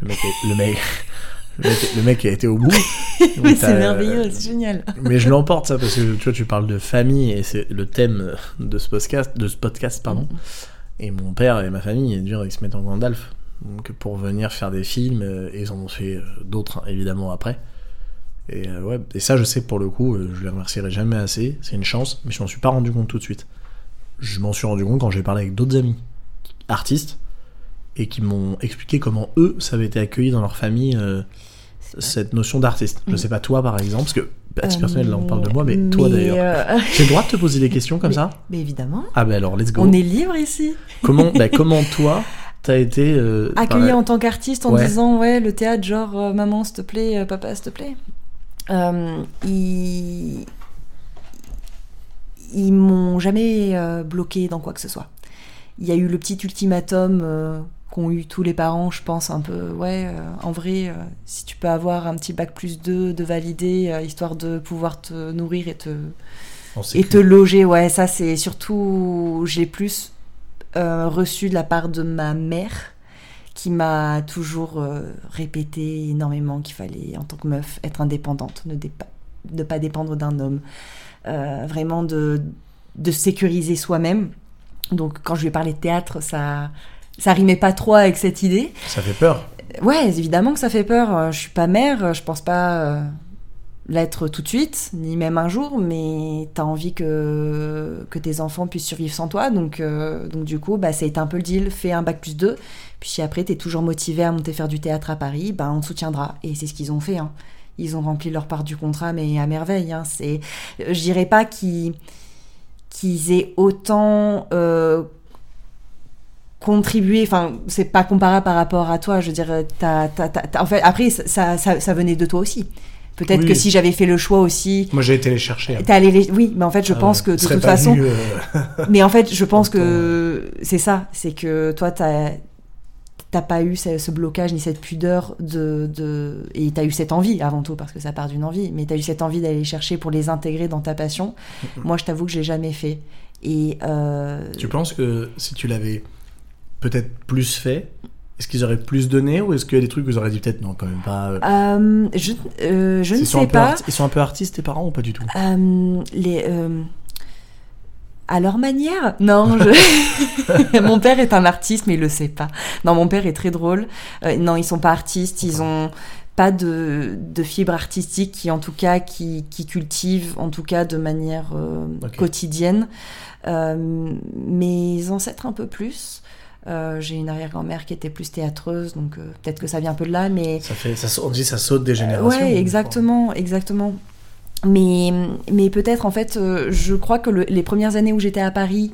Le mec, est- le mec, le mec, le mec a été au bout. Mais c'est merveilleux, c'est génial. mais je l'emporte ça parce que tu vois, tu parles de famille et c'est le thème de ce podcast, de ce podcast pardon. Et mon père et ma famille, ils se mettent en Gandalf. Donc pour venir faire des films, euh, et ils en ont fait euh, d'autres hein, évidemment après. Et euh, ouais, et ça je sais pour le coup, euh, je les remercierai jamais assez. C'est une chance, mais je m'en suis pas rendu compte tout de suite. Je m'en suis rendu compte quand j'ai parlé avec d'autres amis artistes et qui m'ont expliqué comment eux, ça avait été accueilli dans leur famille. euh, cette notion d'artiste. Je Mm. sais pas toi par exemple, parce que à titre personnel là on parle de moi, mais, Euh, toi d'ailleurs. euh, J'ai le droit de te poser des questions comme mais- ça? Mais évidemment. Ah ben alors let's go. On est libre ici. Comment, bah, comment toi t'as été euh, Accueilli la- en tant qu'artiste en Ouais. disant ouais le théâtre genre euh, maman s'il te plaît euh, papa s'il te plaît. Euh, ils ils m'ont jamais bloqué dans quoi que ce soit. Il y a eu le petit ultimatum qu'ont eu tous les parents je pense un peu ouais en vrai si tu peux avoir un petit bac plus 2 de validé euh, histoire de pouvoir te nourrir et te et que- te loger, ouais, ça c'est surtout, j'ai plus euh, reçu de la part de ma mère qui m'a toujours euh, répété énormément qu'il fallait, en tant que meuf, être indépendante, ne, dépa- ne pas dépendre d'un homme, Euh, vraiment de, de sécuriser soi-même. Donc quand je lui ai parlé de théâtre, ça, ça rimait pas trop avec cette idée. Ça fait peur. Ouais, évidemment que ça fait peur. Je suis pas mère, je pense pas l'être tout de suite, ni même un jour, mais t'as envie que, que tes enfants puissent survivre sans toi. Donc, euh, donc du coup, bah, ça un peu le deal, fais un bac plus 2. Puis si après t'es toujours motivé à monter faire du théâtre à Paris, bah, on te soutiendra. Et c'est ce qu'ils ont fait. hein. Ils ont rempli leur part du contrat, mais à merveille. hein. C'est, je dirais pas qu'ils aient autant euh, contribué. Enfin, c'est pas comparable par rapport à toi. Je veux dire, t'as- en fait, après, ça, ça venait de toi aussi. Peut-être Oui. que si j'avais fait le choix aussi. Moi j'ai été les chercher. hein. T'es allé les... Oui, mais en fait, je Ah pense que de toute façon. venu, euh, Mais en fait, je pense que c'est ça. C'est que toi, t'as t'as pas eu ce, ce blocage ni cette pudeur de, de... et t'as eu cette envie avant tout parce que ça part d'une envie mais t'as eu cette envie d'aller chercher pour les intégrer dans ta passion moi je t'avoue que je l'ai jamais fait et euh, Tu penses que si tu l'avais peut-être plus fait, est-ce qu'ils auraient plus donné ou est-ce qu'il y a des trucs que vous auriez dit peut-être non quand même pas euh, euh, je, euh, je ne sais pas Ils sont un peu artistes tes parents ou pas du tout? Euh, les, À leur manière? Non, je... mon père est un artiste, mais il le sait pas. Non, mon père est très drôle. Non, ils sont pas artistes, ils ont pas de, de fibre artistique qui, en tout cas, qui, qui cultive, en tout cas, de manière euh, Ok. quotidienne. Mes ancêtres un peu plus. Euh, J'ai une arrière-grand-mère qui était plus théâtreuse, donc euh, peut-être que ça vient un peu de là, mais Ça fait, ça, on dit ça saute des générations. Ouais, exactement, exactement. Mais, mais peut-être, en fait, euh, je crois que le- les premières années où j'étais à Paris,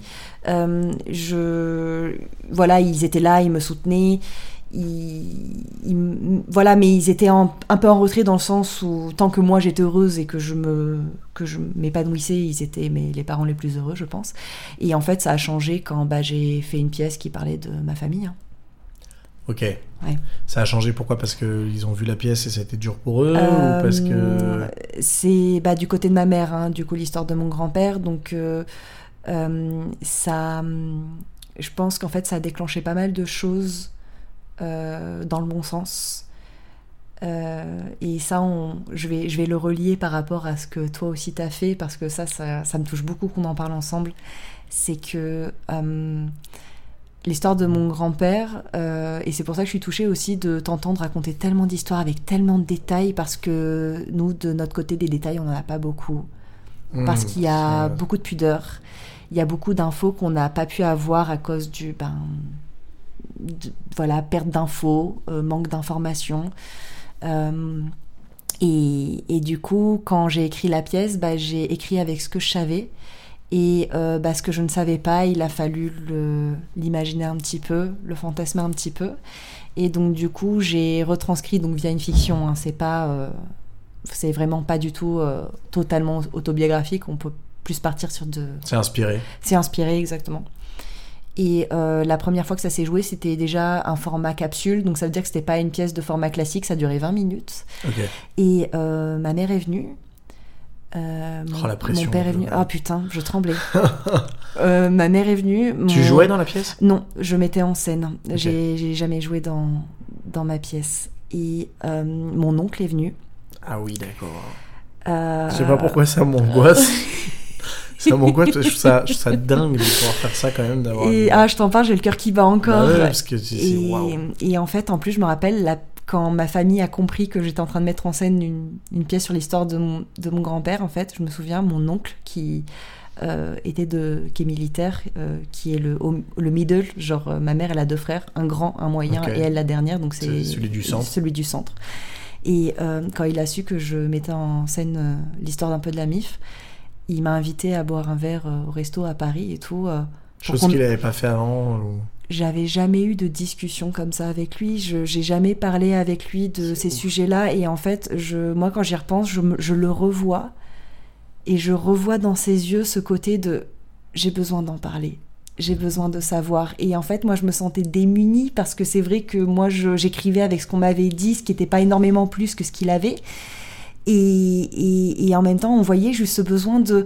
je, voilà, ils étaient là, ils me soutenaient. Ils, ils m- voilà, mais ils étaient en- un peu en retrait dans le sens où tant que moi j'étais heureuse et que je me que je m'épanouissais, ils étaient mes, les parents les plus heureux, je pense. Et en fait, ça a changé quand bah, j'ai fait une pièce qui parlait de ma famille. hein. Ok. Ça a changé pourquoi? Parce qu'ils ont vu la pièce et ça a été dur pour eux Euh, Ou parce que. C'est bah, du côté de ma mère, hein, du coup, l'histoire de mon grand-père. Donc, euh, euh, ça. Je pense qu'en fait, ça a déclenché pas mal de choses euh, dans le bon sens. Euh, et ça, on, je, vais, je vais le relier par rapport à ce que toi aussi t'as fait, parce que ça, ça, ça me touche beaucoup qu'on en parle ensemble. C'est que hum, l'histoire de mon grand-père, euh, et c'est pour ça que je suis touchée aussi de t'entendre raconter tellement d'histoires avec tellement de détails, parce que nous, de notre côté, des détails, on n'en a pas beaucoup. Parce Hmm, qu'il y a beaucoup de pudeur, il y a beaucoup d'infos qu'on n'a pas pu avoir à cause du ben, voilà perte d'infos, euh, manque d'informations. Euh, et, et du coup, quand j'ai écrit la pièce, bah, j'ai écrit avec ce que je savais. Et euh, bah, ce que je ne savais pas, il a fallu l'imaginer un petit peu, le fantasmer un petit peu. Et donc du coup, j'ai retranscrit donc via une fiction. hein, c'est pas, euh, c'est vraiment pas du tout euh, totalement autobiographique. On peut plus partir sur de, C'est inspiré. c'est inspiré, exactement. Et euh, la première fois que ça s'est joué, c'était déjà un format capsule, donc ça veut dire que c'était pas une pièce de format classique, ça durait 20 minutes. Et euh, ma mère est venue. Euh, mon, Oh, la pression, mon père est venu. Ah putain, je tremblais. Ma mère est venue. Tu jouais dans la pièce? Non, je mettais en scène. Ok. J'ai jamais joué dans, dans ma pièce. Et mon oncle est venu. Ah oui, d'accord. Je sais pas pourquoi ça m'angoisse. je trouve ça, je trouve ça dingue de pouvoir faire ça quand même. d'avoir Et une- ah, je t'en parle, j'ai le cœur qui bat encore. Bah ouais, parce que c'est- c'est Et, waouh. et en fait, en plus, je me rappelle la- quand ma famille a compris que j'étais en train de mettre en scène une, une pièce sur l'histoire de mon, de mon grand-père. En fait, je me souviens, mon oncle qui euh, était de, qui est militaire, euh, qui est le, middle. Genre, euh, ma mère, elle a deux frères, un grand, un moyen, et elle la dernière. Donc c'est C'est celui du centre. Celui du centre. Et quand il a su que je mettais en scène l'histoire d'un peu de la MIF, il m'a invité à boire un verre euh, au resto à Paris et tout. euh, Chose qu'il avait pas fait avant. ou- j'avais jamais eu de discussion comme ça avec lui. Je j'ai jamais parlé avec lui de ces sujets-là. Et en fait, je, moi, quand j'y repense, je, je le revois et je revois dans ses yeux ce côté de j'ai besoin d'en parler. J'ai besoin de savoir. Et en fait, moi, je me sentais démunie parce que c'est vrai que moi, j'écrivais avec ce qu'on m'avait dit, ce qui n'était pas énormément plus que ce qu'il avait. Et, et, et en même temps, on voyait juste ce besoin de.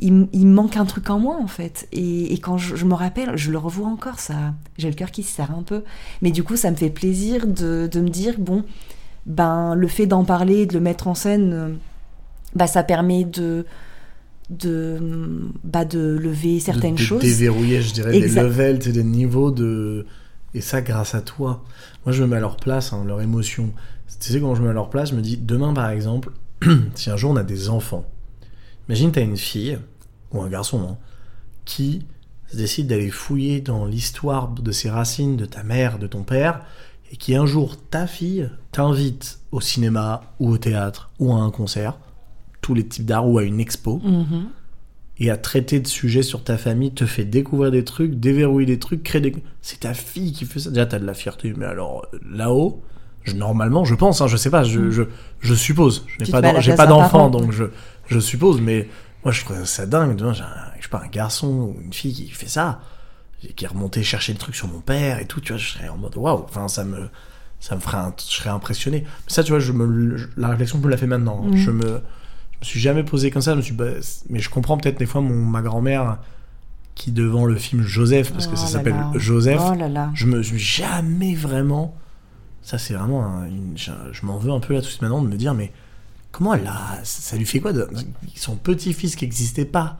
Il, manque un truc en moi, en fait. Et, et quand je, je me rappelle, je le revois encore, ça. J'ai le cœur qui se serre un peu. Mais du coup, ça me fait plaisir de, de me dire, bon, ben, le fait d'en parler, de le mettre en scène, euh, bah, ça permet de. De, bah, de lever certaines de, de choses. déverrouiller, je dirais, Exact. des levels, des niveaux de. Et ça, grâce à toi. Moi, je me mets à leur place, hein, leur émotion. Tu sais, quand je me mets à leur place, je me dis, demain, par exemple, si un jour on a des enfants, imagine, tu as une fille, ou un garçon, hein, qui décide d'aller fouiller dans l'histoire de ses racines, de ta mère, de ton père, et qui un jour, ta fille, t'invite au cinéma, ou au théâtre, ou à un concert, tous les types d'art, ou à une expo Mhm. et à traiter de sujets sur ta famille, te fait découvrir des trucs, déverrouiller des trucs, créer des... C'est ta fille qui fait ça. Déjà, t'as de la fierté, mais alors là-haut, je- normalement, je pense, hein, je sais pas, je, Mm. je, je suppose. Je n'ai pas, j'ai pas d'enfant, donc je, je suppose, mais moi, je trouve ça dingue. Un, je sais pas, un garçon ou une fille qui fait ça, qui est remonté chercher le truc sur mon père et tout, tu vois, je serais en mode waouh, enfin, ça me. Ça me ferait un- je serais impressionné. Mais ça, tu vois, je me, je- la réflexion me l'a fait maintenant. hein. Mm. Je me, je me suis jamais posé comme ça. Je me suis, bah, c'est- mais je comprends peut-être des fois mon, ma grand-mère qui devant le film Joseph, parce que Oh ça là s'appelle. Joseph, Oh là là. je me suis jamais vraiment. Ça, c'est vraiment. un- une- je je m'en veux un peu là tout de suite maintenant de me dire, mais comment elle a. Ça lui fait quoi de, Son petit-fils qui n'existait pas,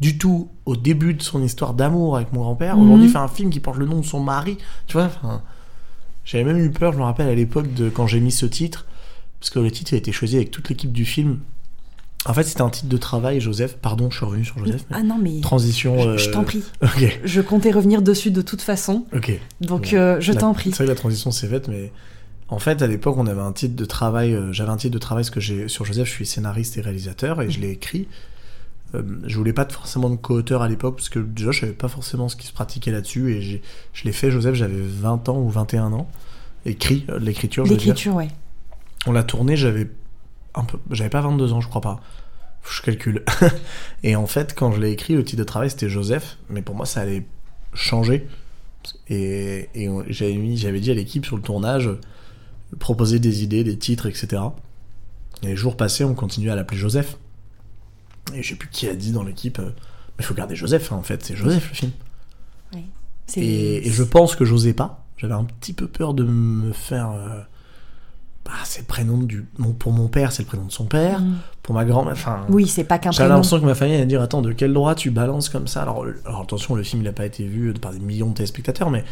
du tout au début de son histoire d'amour avec mon grand-père. Mhm. Aujourd'hui, il fait un film qui porte le nom de son mari. Tu vois, enfin, j'avais même eu peur, je me rappelle à l'époque de quand j'ai mis ce titre, parce que le titre a été choisi avec toute l'équipe du film. En fait, c'était un titre de travail, Joseph. Pardon, je suis revenu sur Joseph. mais- Ah non, mais Transition. je, euh, je t'en prie. Je comptais revenir dessus de toute façon, ok. donc Bon. euh, je La- t'en prie. C'est vrai que la transition s'est faite, mais en fait, à l'époque, on avait un titre de travail. euh, J'avais un titre de travail parce que j'ai sur Joseph, je suis scénariste et réalisateur et je l'ai écrit. Je voulais pas forcément de co-auteur à l'époque parce que déjà, je savais pas forcément ce qui se pratiquait là-dessus et j'ai- je l'ai fait. Joseph, j'avais 20 ans ou 21 ans. Écrit, l'écriture, je. L'écriture, ouais. On l'a tourné, j'avais un peu, j'avais pas 22 ans, je crois pas. Je calcule. et en fait, quand je l'ai écrit, le titre de travail c'était Joseph, mais pour moi ça allait changer. Et, j'avais mis, j'avais dit à l'équipe sur le tournage, proposer des idées, des titres, etc. Et les jours passés, on continuait à l'appeler Joseph. Et je sais plus qui a dit dans l'équipe, euh, mais il faut garder Joseph, hein, en fait, c'est Joseph le film. Et je pense que j'osais pas. J'avais un petit peu peur de me faire. euh, bah, c'est le prénom du. mon- pour mon père, c'est le prénom de son père. Mm. Pour ma grand-mère. Enfin. Oui, c'est pas qu'un prénom. l'impression que ma famille allait dire Attends, de quel droit tu balances comme ça? Alors, alors attention, le film il n'a pas été vu par des millions de téléspectateurs, mais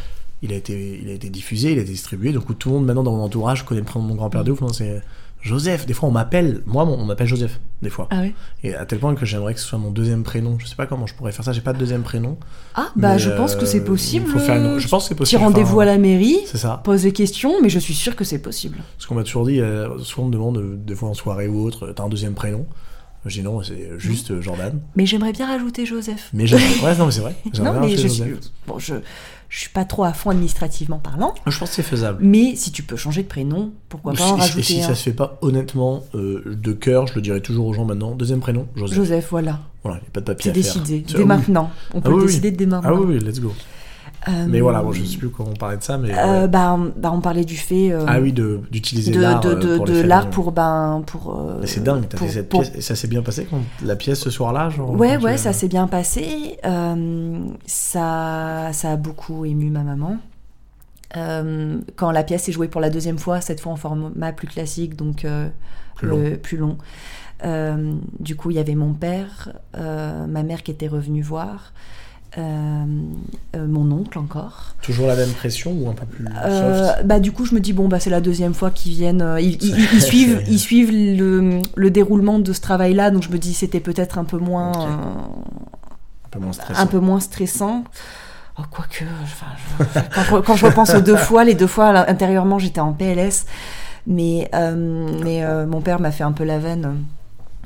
il a été, il a été diffusé, il a été distribué. Donc tout le monde maintenant dans mon entourage connaît le prénom de mon grand-père de ouf. c'est Joseph. Des fois on m'appelle, moi on m'appelle Joseph, des fois. Ah ouais? Et à tel point que j'aimerais que ce soit mon deuxième prénom. Je sais pas comment je pourrais faire ça, j'ai pas de deuxième prénom. Ah, bah je pense que c'est euh, possible. il faut faire une- Je pense que c'est Petit possible. rendez-vous Enfin, à la mairie, C'est ça. pose des questions, mais je suis sûre que c'est possible. Parce qu'on m'a toujours dit, euh, souvent on me demande, euh, des fois en soirée ou autre, t'as un deuxième prénom? Je dis non, c'est juste euh, Jordan. Mais j'aimerais bien rajouter Joseph. Mais j'aime. Ouais, non, mais c'est vrai. J'aimerais Non, mais je suis, Joseph. bon, je, je suis pas trop à fond administrativement parlant, Je pense que c'est faisable. mais si tu peux changer de prénom, pourquoi pas en Si- rajouter et si un ça se fait pas honnêtement, euh, de cœur, je le dirais toujours aux gens maintenant. Deuxième prénom, Joseph. Joseph, voilà. Voilà, il n'y a pas de papier C'est décidé. Dès oui. maintenant. On peut Ah oui, oui. décider dès maintenant. Ah oui, oui, let's go. Euh, Mais voilà, bon, je sais plus comment on parlait de ça, mais. euh, ouais. bah, on, bah, on parlait du fait euh, ah oui, d'utiliser de, l'art de, euh, de, pour les de familles. l'art pour ben pour. euh, c'est dingue, t'as fait cette pour- pièce. Et ça s'est bien passé quand la pièce ce soir-là genre, Ouais, ouais, tu- ça s'est bien passé. Euh, ça, ça a beaucoup ému ma maman. Euh, quand la pièce est jouée pour la deuxième fois, cette fois en format plus classique, donc euh, Plus le- plus long. Euh, du coup, il y avait mon père, euh, ma mère qui était revenue voir, euh, euh, mon oncle encore. Toujours la même pression ou un peu plus Euh, soft bah du coup je me dis bon bah c'est la deuxième fois qu'ils viennent ils, ils- ils- ils C'est- suivent ils suivent le, le déroulement de ce travail là donc je me dis c'était peut-être un peu moins Un peu moins stressant. un peu moins stressant oh, quoique enfin, quand, je, quand je repense aux deux fois les deux fois intérieurement j'étais en PLS mais mais mon père m'a fait un peu la veine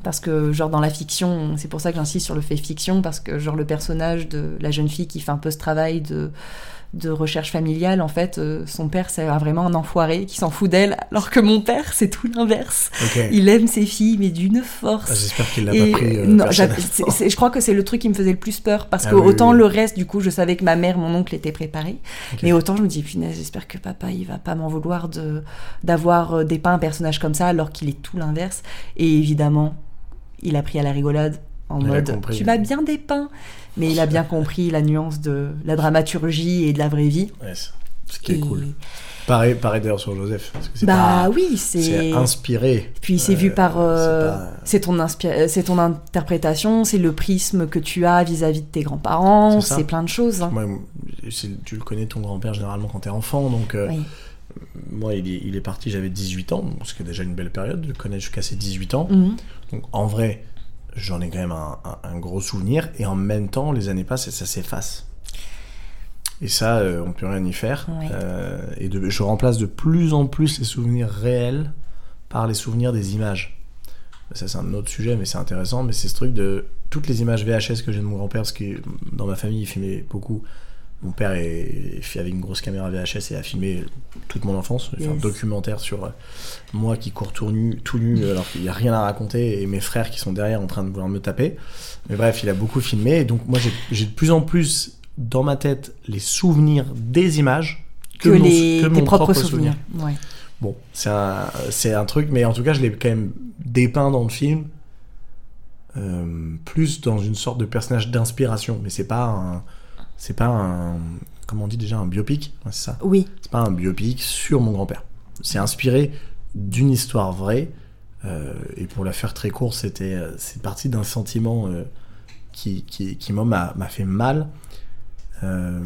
parce que genre dans la fiction c'est pour ça que j'insiste sur le fait fiction parce que genre le personnage de la jeune fille qui fait un peu ce travail de de recherche familiale, en fait, euh, son père, c'est vraiment un enfoiré qui s'en fout d'elle, alors que mon père, c'est tout l'inverse. Il aime ses filles, mais d'une force. Ah, J'espère qu'il l'a pas pris. euh, non, je crois que c'est le truc qui me faisait le plus peur parce Ah que oui, autant oui. le reste, du coup, je savais que ma mère, mon oncle étaient préparés, mais autant je me dis, punaise, j'espère que papa, il va pas m'en vouloir d'avoir euh, dépeint un personnage comme ça alors qu'il est tout l'inverse. Et évidemment, il a pris à la rigolade en Il mode, tu m'as bien dépeint, mais il a bien compris la nuance de la dramaturgie et de la vraie vie. Ouais, ce qui est cool. Pareil, pareil d'ailleurs sur Joseph. parce que c'est Bah pas- oui, C'est inspiré. Puis c'est vu Euh, par. euh, c'est pas- C'est ton, inspi- c'est ton interprétation, c'est le prisme que tu as vis-à-vis de tes grands-parents, C'est plein de choses. hein. Moi, tu le connais ton grand-père généralement quand t'es enfant, donc euh, Oui. Moi il est, il est parti, j'avais 18 ans, ce qui est déjà une belle période, de connaître jusqu'à ses 18 ans. Mhm. Donc en vrai, j'en ai quand même un, un- un gros souvenir, et en même temps, les années passent et ça s'efface. Et ça, euh, on peut rien y faire. Ouais. Euh, et de- je remplace de plus en plus les souvenirs réels par les souvenirs des images. Ça, c'est un autre sujet, mais c'est intéressant. Mais c'est ce truc de toutes les images VHS que j'ai de mon grand-père, parce que dans ma famille, il filmait beaucoup. Mon père est, fait avec une grosse caméra VHS et a filmé toute mon enfance. A fait un documentaire sur euh, moi qui cours tout nu, tout nu alors qu'il n'y a rien à raconter, et mes frères qui sont derrière en train de vouloir me taper. Mais bref, il a beaucoup filmé. Et donc, moi, j'ai- j'ai de plus en plus dans ma tête les souvenirs des images Que, mon- les, que mon propres propre souvenirs. Ouais. Bon, c'est un, c'est un truc, mais en tout cas, je l'ai quand même dépeint dans le film, euh, plus dans une sorte de personnage d'inspiration. Mais c'est pas un, c'est pas un, comment on dit déjà, un biopic, c'est ça. Oui, C'est pas un biopic sur mon grand-père. C'est inspiré d'une histoire vraie. euh, et pour la faire très courte, c'était, euh, c'est parti d'un sentiment euh, qui, qui, qui moi, m'a m'a fait mal. Euh,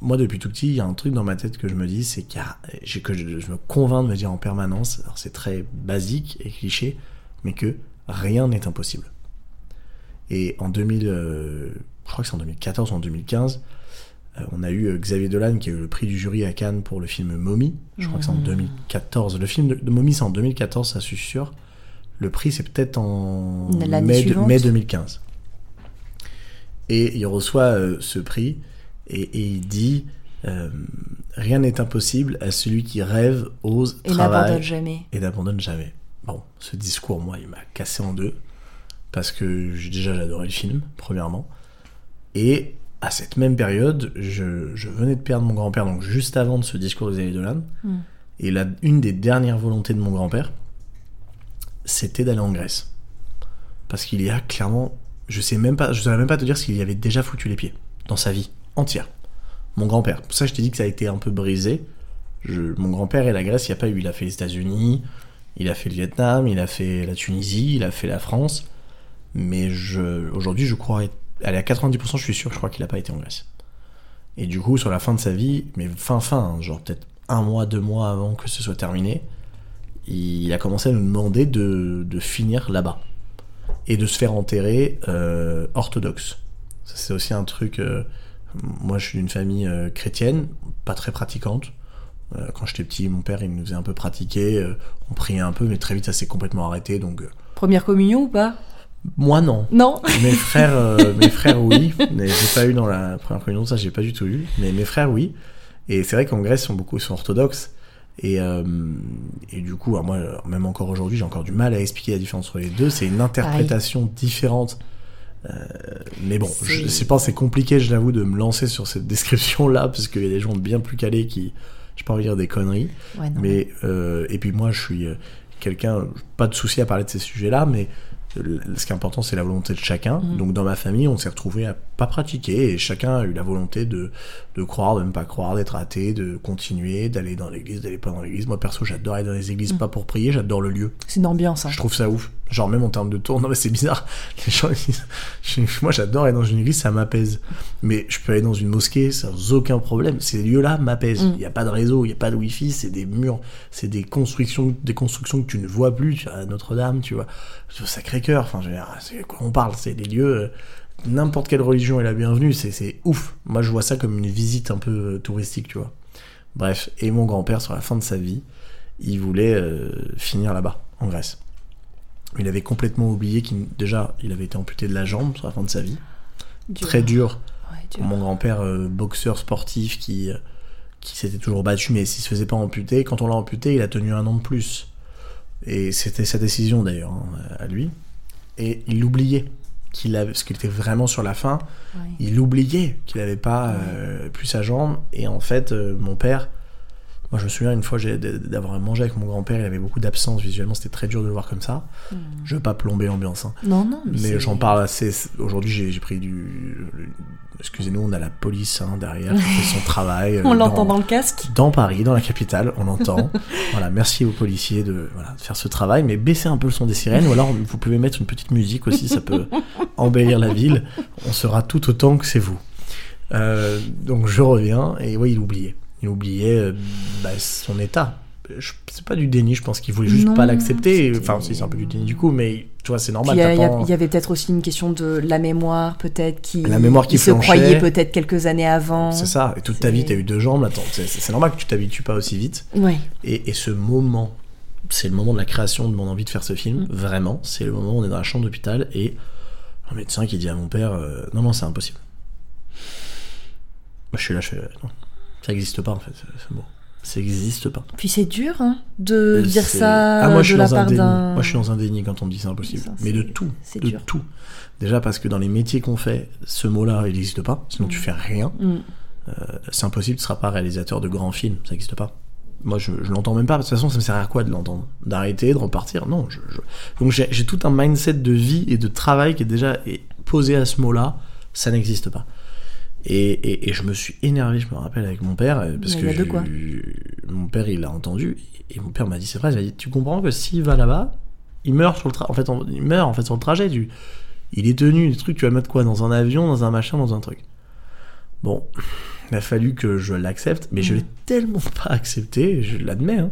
moi, depuis tout petit, il y a un truc dans ma tête que je me dis, c'est qu'il y a- que je, je me convainc de me dire en permanence, alors c'est très basique et cliché, mais que rien n'est impossible. Et en 2000, euh, je crois que c'est en 2014 ou en 2015, euh, on a eu euh, Xavier Dolan qui a eu le prix du jury à Cannes pour le film Mommy. Je crois que c'est en 2014. Le film de, de Mommy, c'est en 2014, ça je suis sûr. Le prix, c'est peut-être en mai, de- suivante. mai 2015. Et il reçoit euh, ce prix et, et il dit euh, Rien n'est impossible à celui qui rêve, ose, Et n'abandonne travaille jamais. et n'abandonne jamais. Bon, ce discours, moi, il m'a cassé en deux. Parce que déjà, j'adorais le film, premièrement. Et à cette même période, je, je venais de perdre mon grand-père, donc juste avant de ce discours de Xavier Dolan. Mm. Et la, une des dernières volontés de mon grand-père, c'était d'aller en Grèce. Parce qu'il y a clairement, je sais même pas, je saurais même pas te dire s'il y avait déjà foutu les pieds dans sa vie entière. Mon grand-père. Pour ça, je t'ai dit que ça a été un peu brisé. Je- mon grand-père et la Grèce, il n'y a pas eu. Il a fait les États-Unis, il a fait le Vietnam, il a fait la Tunisie, il a fait la France. Mais aujourd'hui, je crois, être- allez, à 90%, je suis sûr, je crois qu'il n'a pas été en Grèce. Et du coup, sur la fin de sa vie, mais fin fin, hein, genre peut-être un mois, deux mois avant que ce soit terminé, il a commencé à nous demander de, de finir là-bas et de se faire enterrer euh, orthodoxe. C'est aussi un truc. euh, moi, je suis d'une famille euh, chrétienne, pas très pratiquante. Quand j'étais petit, mon père, il nous faisait un peu pratiquer. on priait un peu, mais très vite, ça s'est complètement arrêté. Donc, Première communion ou pas? Moi, non. Non Mes frères, euh, mes frères, oui. Mais j'ai pas eu dans la première communion, ça, j'ai pas du tout eu. Mais mes frères, oui. Et c'est vrai qu'en Grèce, ils sont beaucoup ils sont orthodoxes. Et, euh, et du coup, alors moi, même encore aujourd'hui, j'ai encore du mal à expliquer la différence entre les deux. C'est une interprétation différente. Euh, mais bon, C'est- je, je pense c'est compliqué, je l'avoue, de me lancer sur cette description-là, parce qu'il y a des gens bien plus calés qui, je pas envie de dire des conneries. Ouais. Mais et puis moi, je suis quelqu'un, pas de souci à parler de ces sujets-là, mais ce qui est important, c'est la volonté de chacun. Mhm. Donc dans ma famille, on s'est retrouvé à pas pratiquer et chacun a eu la volonté de, de croire, de ne pas croire, d'être athée, de continuer, d'aller dans l'église, d'aller pas dans l'église. Moi perso, j'adore aller dans les églises, Mhm. pas pour prier, j'adore le lieu. C'est une ambiance. hein. Je trouve ça ouf. Genre même en termes de tour, non mais c'est bizarre. Les gens, ils moi j'adore aller dans une église, ça m'apaise. Mais je peux aller dans une mosquée sans aucun problème. Ces lieux-là m'apaisent. Il Mm. n'y a pas de réseau, il n'y a pas de wifi, c'est des murs, c'est des constructions, des constructions que tu ne vois plus. Notre-Dame, tu vois, Sacré-Cœur. Enfin, je veux dire, c'est quoi on parle C'est des lieux. euh, N'importe quelle religion est la bienvenue. C'est c'est ouf. Moi je vois ça comme une visite un peu euh, touristique, tu vois. Bref, et mon grand-père sur la fin de sa vie, il voulait euh, finir là-bas, en Grèce. Il avait complètement oublié qu'il déjà il avait été amputé de la jambe sur la fin de sa vie. Dur. Très dur Ouais, dur. pour mon grand-père euh, boxeur sportif qui euh, qui s'était toujours battu mais s'il se faisait pas amputer, quand on l'a amputé, il a tenu un an de plus. Et c'était sa décision d'ailleurs hein, à lui. Et il l'oubliait qu'il avait parce qu'il était vraiment sur la fin, Ouais. il oubliait qu'il avait pas euh, plus sa jambe et en fait mon père moi je me souviens une fois d'avoir mangé avec mon grand-père il avait beaucoup d'absence visuellement c'était très dur de le voir comme ça Hmm. je veux pas plomber l'ambiance hein. Non, non, mais, mais j'en parle assez aujourd'hui j'ai pris du excusez-nous on a la police hein, derrière qui fait son travail euh, On l'entend dans- dans le casque dans Paris, dans la capitale, on l'entend. voilà, merci aux policiers de, voilà, de faire ce travail, mais baissez un peu le son des sirènes, ou alors vous pouvez mettre une petite musique aussi, ça peut embellir la ville. On sera tout autant que c'est vous. Euh, donc je reviens, et oui, il oubliait. Il oubliait euh, bah, son état. C'est pas du déni, je pense qu'il voulait juste Non, pas l'accepter. Enfin, si, c'est un peu du déni du coup, mais tu vois, c'est normal. Il y, pas- avait peut-être aussi une question de la mémoire, peut-être, qui, La mémoire qui se croyait peut-être quelques années avant. C'est ça, et toute ta vie, t'as eu deux jambes, attends, c'est normal que tu t'habitues pas aussi vite. Ouais. Et, et ce moment, c'est le moment de la création de mon envie de faire ce film, Mm. vraiment. C'est le moment où on est dans la chambre d'hôpital et un médecin qui dit à mon père euh, Non, non, c'est impossible. Moi, je suis là, je fais euh, Non, ça n'existe pas en fait, ce, mot. Ça n'existe pas. Puis c'est dur hein, de dire C'est- ça Ah, moi, je de suis la dans un déni. Moi, je suis dans un déni quand on me dit c'est impossible. Ça, Mais de tout. c'est De dur. tout. Déjà parce que dans les métiers qu'on fait, ce mot-là, il n'existe pas. Sinon, tu Mm. fais rien. Mm. c'est impossible, tu seras pas réalisateur de grands films, ça n'existe pas. Moi, je, je l'entends même pas, de toute façon, ça me sert à quoi de l'entendre? D'arrêter, de repartir? Non. Je, je- Donc j'ai tout un mindset de vie et de travail qui est déjà posé à ce mot-là, ça n'existe pas. Et, et, et je me suis énervé, je me rappelle, avec mon père, euh, parce Il y que a de quoi mon père, il l'a entendu, et mon père m'a dit, c'est vrai, il m'a dit, tu comprends que s'il va là-bas, il meurt sur le tra- en fait, on- il meurt en fait sur le trajet, du, il est tenu, des trucs, tu vas mettre quoi Dans un avion, dans un machin, dans un truc. Bon, il a fallu que je l'accepte, mais je Mm. l'ai tellement pas accepté, je l'admets, hein,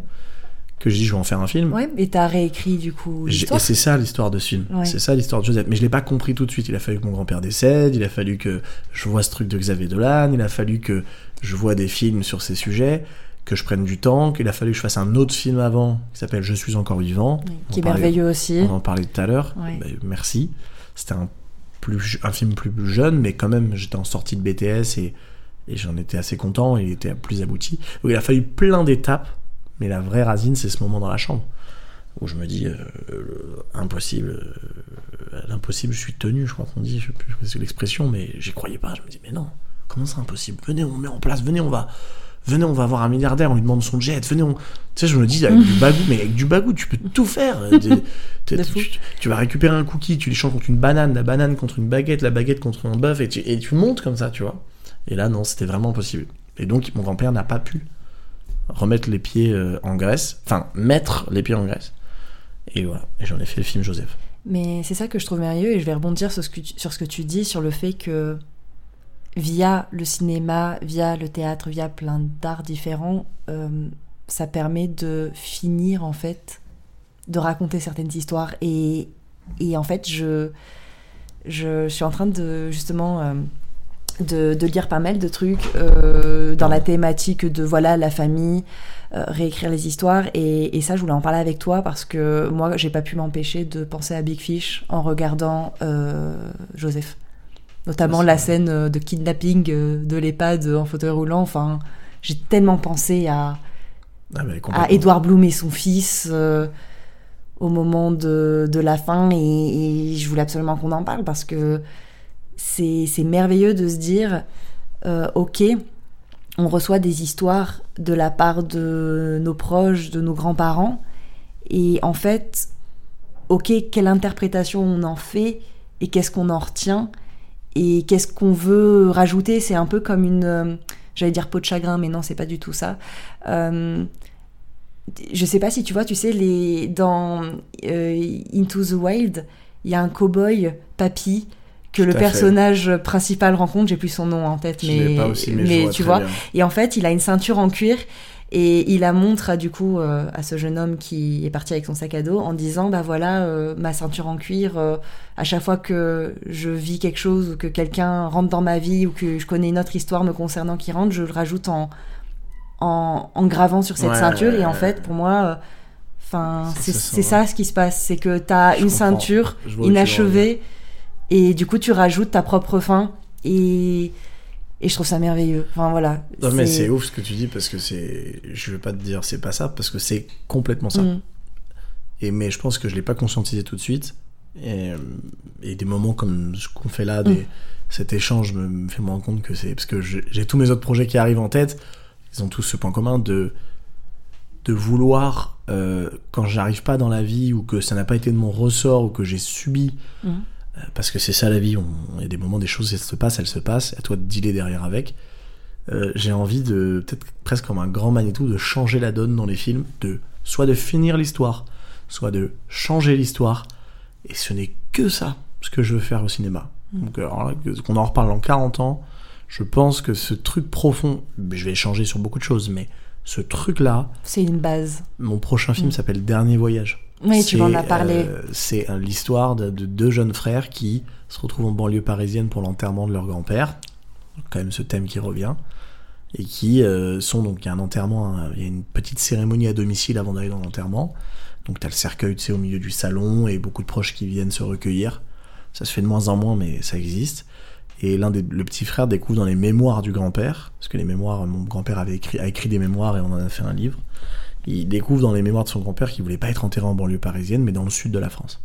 que je dis je vais en faire un film. Ouais, et t'as réécrit du coup Et c'est ça l'histoire de ce film. Ouais. C'est ça l'histoire de Joseph. Mais je l'ai pas compris tout de suite. Il a fallu que mon grand-père décède. Il a fallu que je vois ce truc de Xavier Dolan. Il a fallu que je vois des films sur ces sujets. Que je prenne du temps. Qu'il a fallu que je fasse un autre film avant qui s'appelle Je suis encore vivant. Oui, On qui est parlait- merveilleux aussi. On en parlait tout à l'heure. Ouais. Bah, merci. C'était un, plus, un film plus jeune, mais quand même, j'étais en sortie de BTS et, et j'en étais assez content. Il était plus abouti. Donc, il a fallu plein d'étapes. Mais la vraie racine, c'est ce moment dans la chambre où je me dis euh, euh, impossible, euh, l'impossible, je suis tenu, je crois qu'on dit, je sais plus c'est l'expression, mais j'y croyais pas. Je me dis mais non, comment c'est impossible? Venez, on met en place, venez, on va, venez, on va voir un milliardaire, on lui demande son jet, venez, on, tu sais, je me dis avec du bagou, mais avec du bagou, tu peux tout faire. Tu- vas récupérer un cookie, tu l'échanges contre une banane, la banane contre une baguette, la baguette contre un bœuf, et tu, et tu montes comme ça, tu vois. Et là, non, c'était vraiment impossible. Et donc, mon grand-père n'a pas pu remettre les pieds euh, en Grèce, enfin, mettre les pieds en Grèce. Et voilà, et j'en ai fait le film Joseph. Mais c'est ça que je trouve merveilleux et je vais rebondir sur ce que tu, dis, sur le fait que via le cinéma, via le théâtre, via plein d'arts différents, euh, ça permet de finir en fait, de raconter certaines histoires. Et, et en fait, je, je suis en train de justement euh, de, de lire pas mal de trucs euh, dans la thématique de voilà la famille, euh, réécrire les histoires. Et, et ça je voulais en parler avec toi parce que moi j'ai pas pu m'empêcher de penser à Big Fish en regardant euh, Joseph. Notamment la scène de kidnapping de l'EHPAD en fauteuil roulant. Enfin j'ai tellement pensé à, Ah, à. Edouard Bloom et son fils au moment de, de la fin. Et, et je voulais absolument qu'on en parle parce que c'est merveilleux de se dire euh, ok on reçoit des histoires de la part de nos proches, de nos grands-parents et en fait ok quelle interprétation on en fait et qu'est-ce qu'on en retient et qu'est-ce qu'on veut rajouter c'est un peu comme une euh, j'allais dire peau de chagrin mais non c'est pas du tout ça. Euh, je sais pas si tu vois, tu sais, les, dans euh, Into the Wild, il y a un cow-boy, Papy, que Tout le personnage principal rencontre, j'ai plus son nom en tête, mais, pas aussi, tu vois. bien. Et en fait, il a une ceinture en cuir et il la montre du coup euh, à ce jeune homme qui est parti avec son sac à dos en disant bah voilà euh, ma ceinture en cuir euh, à chaque fois que je vis quelque chose ou que quelqu'un rentre dans ma vie ou que je connais une autre histoire me concernant qui rentre je le rajoute en en, en gravant sur cette Ouais, ceinture et en fait pour moi enfin C'est ça, ce qui se passe c'est que tu as Je une comprends. ceinture inachevée et du coup tu rajoutes ta propre fin et et je trouve ça merveilleux enfin voilà Non, mais c'est ouf ce que tu dis parce que c'est. Je vais pas te dire c'est pas ça parce que c'est complètement ça. Mm. Et, mais je pense que je l'ai pas conscientisé tout de suite. Et, euh, et des moments comme ce qu'on fait là, des, Mm. cet échange me, me fait me rendre compte que c'est. Parce que j'ai tous mes autres projets qui arrivent en tête. Ils ont tous ce point commun de, de vouloir, euh, quand j'arrive pas dans la vie ou que ça n'a pas été de mon ressort ou que j'ai subi. Mm. Euh, parce que c'est ça la vie. Il y a des moments, des choses, elles se passent, elles se passent. À toi de dealer derrière avec. Euh, j'ai envie de, peut-être presque comme un grand Manitou, de changer la donne dans les films, de soit de finir l'histoire, soit de changer l'histoire. Et ce n'est que ça, ce que je veux faire au cinéma. Donc, alors là, que- qu'on en reparle dans 40 ans, je pense que ce truc profond, je vais changer sur beaucoup de choses, mais ce truc-là, c'est une base mon prochain film Mm. s'appelle Dernier Voyage. Oui tu m'en C'est, as parlé euh, c'est l'histoire de, de deux jeunes frères qui se retrouvent en banlieue parisienne pour l'enterrement de leur grand-père. Quand même ce thème qui revient. Et qui euh, sont donc, il y a un enterrement, hein, il y a une petite cérémonie à domicile avant d'aller dans l'enterrement. Donc t'as le cercueil, tu sais, au milieu du salon et beaucoup de proches qui viennent se recueillir. Ça se fait de moins en moins, mais ça existe. Et l'un des, le petit frère découvre dans les mémoires du grand-père, parce que les mémoires, mon grand-père avait écrit, a écrit des mémoires et on en a fait un livre. Il découvre dans les mémoires de son grand-père qu'il voulait pas être enterré en banlieue parisienne, mais dans le sud de la France.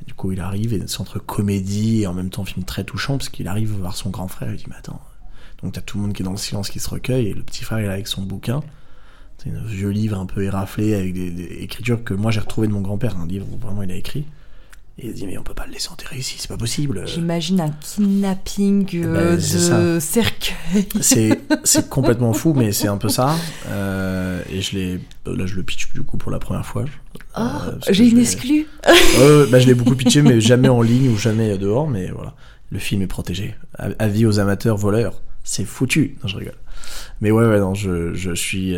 Et du coup, il arrive et c'est entre comédie et en même temps film très touchant, parce qu'il arrive voir son grand frère il dit, mais attends. Donc t'as tout le monde qui est dans le silence qui se recueille et le petit frère il est avec son bouquin. C'est un vieux livre un peu éraflé avec des, des écritures que moi j'ai retrouvé de mon grand-père, un livre où vraiment il a écrit. Et il dit mais on peut pas le laisser enterrer ici, c'est pas possible. J'imagine un kidnapping Eh euh, ben, de cercueil. C'est c'est complètement fou, mais c'est un peu ça. Euh, et je l'ai là je le pitch du coup pour la première fois. Oh, Euh, j'ai une exclue. Bah, je l'ai beaucoup pitché, mais jamais en ligne ou jamais dehors. Mais voilà, le film est protégé. Avis aux amateurs voleurs, c'est foutu. Non, je rigole. Mais ouais, ouais, non, je, je suis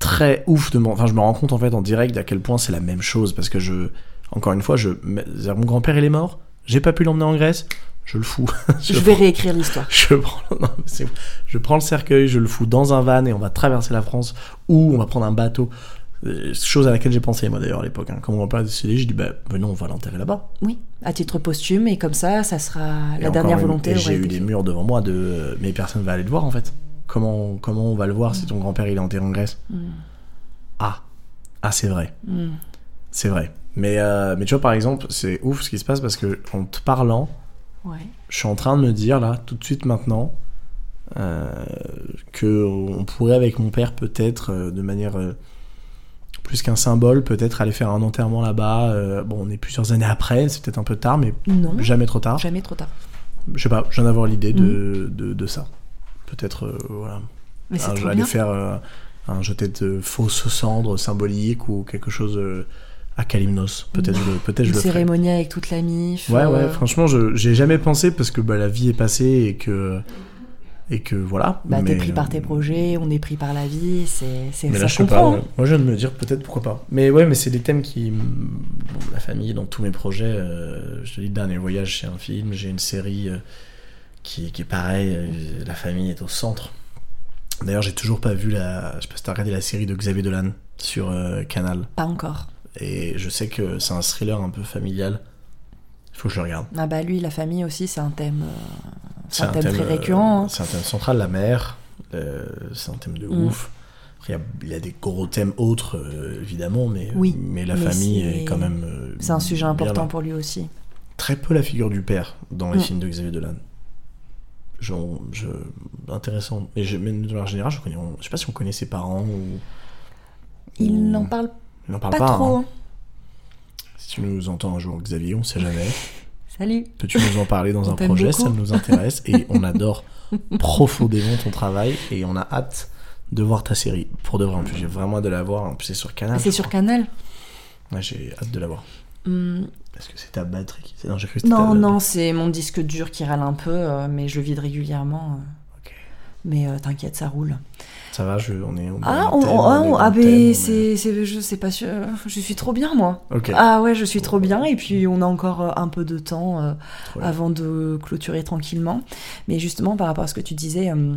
très ouf de mon. Enfin, je me rends compte en fait en direct à quel point c'est la même chose parce que je, encore une fois, je, mon grand-père il est mort. J'ai pas pu l'emmener en Grèce. Je le fous. Je vais réécrire l'histoire. Je prends, non, je le cercueil, je le fous dans un van et on va traverser la France ou on va prendre un bateau. Euh, Chose à laquelle j'ai pensé moi d'ailleurs à l'époque. Hein. Quand mon grand-père a décidé, j'ai dit bah venons, on va l'enterrer là-bas. Oui, à titre posthume, et comme ça, ça sera Et la dernière une- volonté. J'ai eu des murs devant moi de mais personne va aller le voir en fait. Comment comment on va le voir si ton grand-père il est enterré en Grèce? Mm. Ah ah c'est vrai Mm. c'est vrai. Mais euh, mais tu vois par exemple c'est ouf ce qui se passe parce que en te parlant Ouais. je suis en train de me dire là, tout de suite maintenant, euh, que on pourrait avec mon père peut-être, euh, de manière euh, plus qu'un symbole, peut-être aller faire un enterrement là-bas. bon, on est plusieurs années après, c'est peut-être un peu tard, mais Non, jamais trop tard. jamais trop tard. Je sais pas, je viens d'avoir l'idée de, de, de ça. Peut-être, voilà. Mais c'est aller bien. faire un jeté de fausses cendres symboliques ou quelque chose à Kalimnos. Peut-être je peut-être je Une le ferai. cérémonie avec toute la mif. Ouais, euh, ouais, franchement, je j'ai jamais pensé parce que bah, la vie est passée et que. Et que voilà. Bah, t'es pris par tes euh, projets, on est pris par la vie, c'est, Mais ça là, se je sais pas. comprend. Moi, je viens de me dire peut-être pourquoi pas. Mais ouais, mais c'est des thèmes qui. bon, la famille, dans tous mes projets, euh, je te dis, le dernier voyage, c'est un film. J'ai une série euh, qui, qui est pareil. euh, la famille est au centre. D'ailleurs, j'ai toujours pas vu la. Je sais pas si t'as regardé la série de Xavier Dolan sur euh, Canal. Pas encore. Et je sais que c'est un thriller un peu familial. Il faut que je le regarde. Ah bah lui, la famille aussi, c'est un thème, euh, c'est un thème, très euh, récurrent. hein. C'est un thème central, la mère. euh, c'est un thème de Mm. ouf. Après, il y a- il y, a des gros thèmes autres, euh, évidemment, mais, Oui, mais la mais famille est quand même. C'est un sujet important là. pour lui aussi. Très peu la figure du père dans les Mm. films de Xavier Dolan. Je, je, intéressant. Mais, je, mais de manière générale, je, je sais pas si on connaît ses parents ou. Il n'en parle il n'en parle pas, pas. trop. hein. Si tu nous entends un jour, Xavier, on sait jamais. Salut. Peux-tu nous en parler dans On un projet? beaucoup. Ça nous intéresse et on adore profondément ton travail et on a hâte de voir ta série. Pour de vrai, en plus, j'ai vraiment hâte de la voir. En plus, c'est sur Canal. c'est sur. Canal. Ouais, j'ai hâte de la voir. Hum, Est-ce que c'est ta batterie qui... Non, j'ai cru que non, non, c'est mon disque dur qui râle un peu, euh, mais je le vide régulièrement. euh. Mais euh, t'inquiète, ça roule. Ça va, je, on est. On Ah, on on, on ah, est on- ah, thème, ben, c'est, c'est, je sais pas sûr, je suis trop bien moi. Ah ouais, je suis trop bien et puis on a encore euh, un peu de temps euh, avant de clôturer tranquillement. Mais justement, par rapport à ce que tu disais, euh,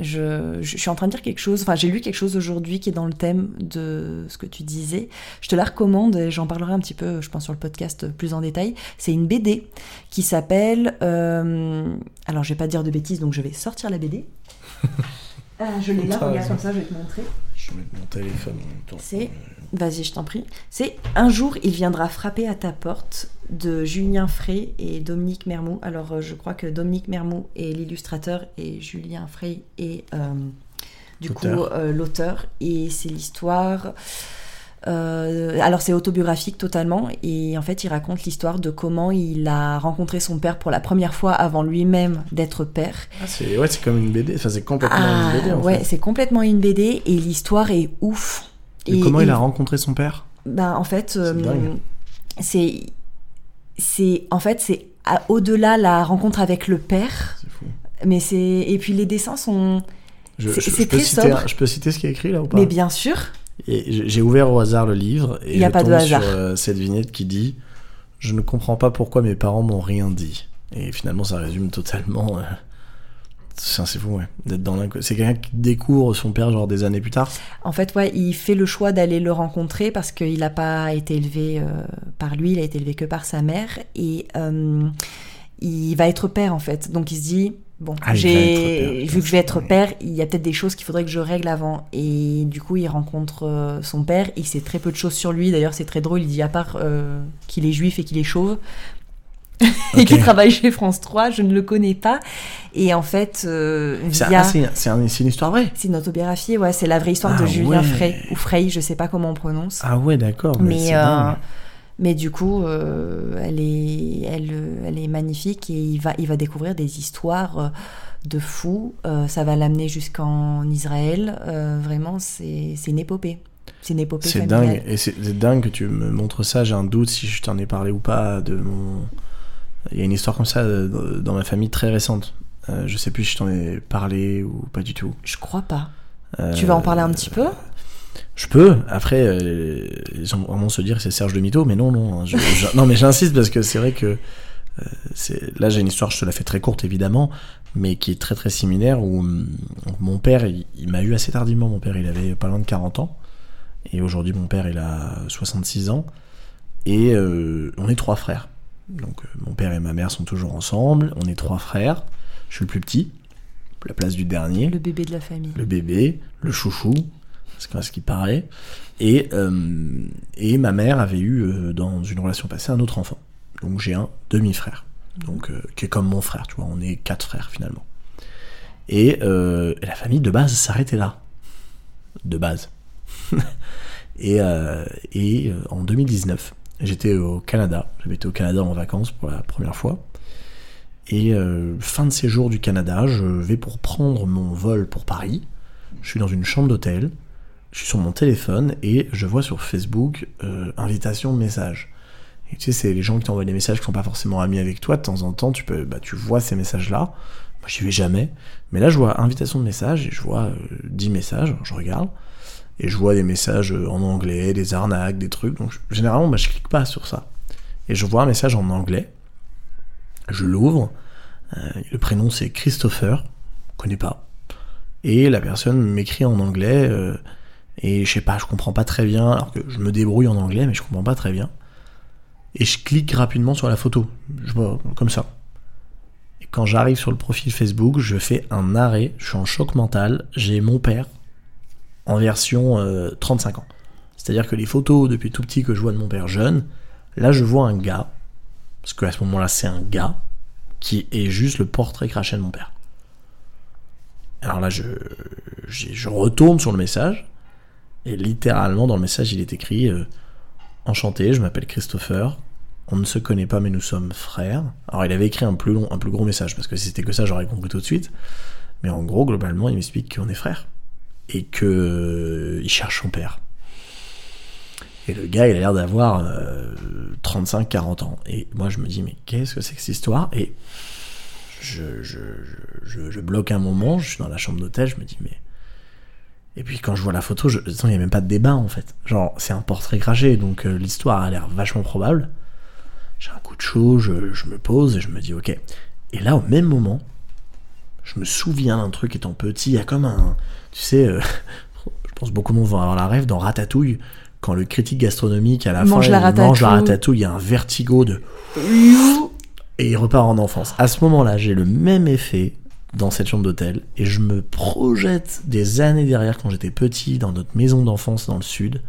je, je suis en train de dire quelque chose, enfin j'ai lu quelque chose aujourd'hui qui est dans le thème de ce que tu disais. Je te la recommande et j'en parlerai un petit peu, je pense, sur le podcast plus en détail. C'est une BD qui s'appelle... euh, alors je vais pas dire de bêtises, donc je vais sortir la BD. Ah, je l'ai là, regarde raison. comme ça, je vais te montrer. Je vais mettre mon téléphone en même temps. C'est- Vas-y, je t'en prie. C'est Un jour, il viendra frapper à ta porte de Julien Frey et Dominique Mermou. Alors, euh, je crois que Dominique Mermou est l'illustrateur et Julien Frey est euh, du coup euh, l'auteur. Et c'est l'histoire. Euh, alors, c'est autobiographique totalement. Et en fait, il raconte l'histoire de comment il a rencontré son père pour la première fois avant lui-même d'être père. Ah, c'est ouais, c'est comme une BD. Enfin, c'est complètement Ah, une BD en ouais, fait. c'est complètement une BD et l'histoire est ouf. Et comment il a rencontré son père? Ben, en fait, euh, c'est. C'est. En fait, c'est au-delà la rencontre avec le père. C'est fou. Mais c'est. Et puis les dessins sont. Je, C'est- je- peux citer, je peux citer ce qui est écrit là ou pas? Mais bien sûr. Et j'ai- ouvert au hasard le livre et Il y a je pas de tombe hasard. sur euh, cette vignette qui dit Je ne comprends pas pourquoi mes parents m'ont rien dit. Et finalement, ça résume totalement. euh, C'est c'est fou, ouais. D'être dans l'inconnu. C'est quelqu'un qui découvre son père, genre des années plus tard. En fait, ouais, il fait le choix d'aller le rencontrer parce qu'il n'a pas été élevé euh, par lui, il a été élevé que par sa mère. Et euh, il va être père, en fait. Donc il se dit, bon, Ah, j'ai vu que je vais être père, il y a peut-être des choses qu'il faudrait que je règle avant. Et du coup, il rencontre euh, son père. Il sait très peu de choses sur lui. D'ailleurs, c'est très drôle. Il dit, à part euh, qu'il est juif et qu'il est chauve. et qu'il travaille chez France 3, je ne le connais pas. Et en fait, euh, via... ah, c'est- c'est un- c'est une histoire vraie. C'est une autobiographie, ouais, c'est la vraie histoire Ah de Julien ouais. Frey, ou Frey, je sais pas comment on prononce. Ah ouais, d'accord. Mais. Mais du coup, euh, elle, est, elle, elle est magnifique et il va, il va découvrir des histoires euh, de fous. Euh, ça va l'amener jusqu'en Israël. Euh, vraiment, c'est une épopée. C'est une épopée C'est dingue, et c'est dingue que tu me montres ça. J'ai un doute si je t'en ai parlé ou pas de mon. Il y a une histoire comme ça dans ma famille très récente. Je sais plus si je t'en ai parlé ou pas du tout. Je crois pas. Tu vas en parler un petit peu? Je peux. Après, euh, gens vont vraiment se dire que c'est Serge de Mito, mais non, non. hein, je- je- non, mais j'insiste parce que c'est vrai que euh, c'est là j'ai une histoire. Je te la fais très courte évidemment, mais qui est très très similaire où hum, mon père, il, il m'a eu assez tardivement. Mon père, il avait pas loin de 40 ans, et aujourd'hui mon père, il a 66 ans, et euh, on est trois frères. Donc mon père et ma mère sont toujours ensemble. On est trois frères. Je suis le plus petit, la place du dernier Le bébé de la famille. le bébé, le chouchou, ce qui paraît. Et, euh, et ma mère avait eu, euh, dans une relation passée, un autre enfant. Donc j'ai un demi-frère, euh, qui est comme mon frère, tu vois, on est quatre frères finalement. Et, la famille de base s'arrêtait là. De base. et et en 2019, j'étais au Canada. J'avais été au Canada en vacances pour la première fois. Et fin de séjour du Canada, je vais pour prendre mon vol pour Paris. Je suis dans une chambre d'hôtel. Je suis sur mon téléphone et je vois sur Facebook euh, invitation message. Et tu sais, c'est les gens qui t'envoient des messages qui sont pas forcément amis avec toi. De temps en temps, tu peux, bah, tu vois ces messages-là. Moi, j'y vais jamais. Mais là, je vois invitation de message et je vois euh, 10 messages. Je regarde et je vois des messages euh, en anglais, des arnaques, des trucs. Donc, généralement, bah, je clique pas sur ça. Et je vois un message en anglais. Je l'ouvre. Euh, le prénom, c'est Christopher. Je connais pas. Et la personne m'écrit en anglais. Euh, et je sais pas, je comprends pas très bien. Alors que je me débrouille en anglais, mais je comprends pas très bien. Et je clique rapidement sur la photo. Je vois, comme ça. Et quand j'arrive sur le profil Facebook, je fais un arrêt. Je suis en choc mental. J'ai mon père en version euh, 35 ans. C'est-à-dire que les photos depuis tout petit que je vois de mon père jeune, là je vois un gars, parce qu'à ce moment-là c'est un gars, qui est juste le portrait craché de mon père. Alors là je retourne sur le message, et littéralement dans le message il est écrit euh, Enchanté, je m'appelle Christopher, on ne se connaît pas mais nous sommes frères. Alors il avait écrit un plus long, un plus gros message, parce que si c'était que ça j'aurais compris tout de suite. Mais en gros, globalement, il m'explique qu'on est frères. Et que euh, il cherche son père. Et le gars, il a l'air d'avoir euh, 35-40 ans. Et moi, je me dis, mais qu'est-ce que c'est que cette histoire? Et je, je, je, bloque un moment, je suis dans la chambre d'hôtel, je me dis, mais. Et puis quand je vois la photo, je... il n'y a même pas de débat en fait. Genre, c'est un portrait craché, donc euh, l'histoire a l'air vachement probable. J'ai un coup de chaud, je, je me pose et je me dis, ok. Et là, au même moment, je me souviens d'un truc étant petit, il y a comme un. Tu sais, euh, je pense beaucoup de monde vont avoir la rêve dans Ratatouille, quand le critique gastronomique à la Mange fin la il mange la ratatouille. ratatouille, il y a un vertigo de. Et il repart en enfance. À ce moment-là, j'ai le même effet dans cette chambre d'hôtel et je me projette des années derrière quand j'étais petit dans notre maison d'enfance dans le sud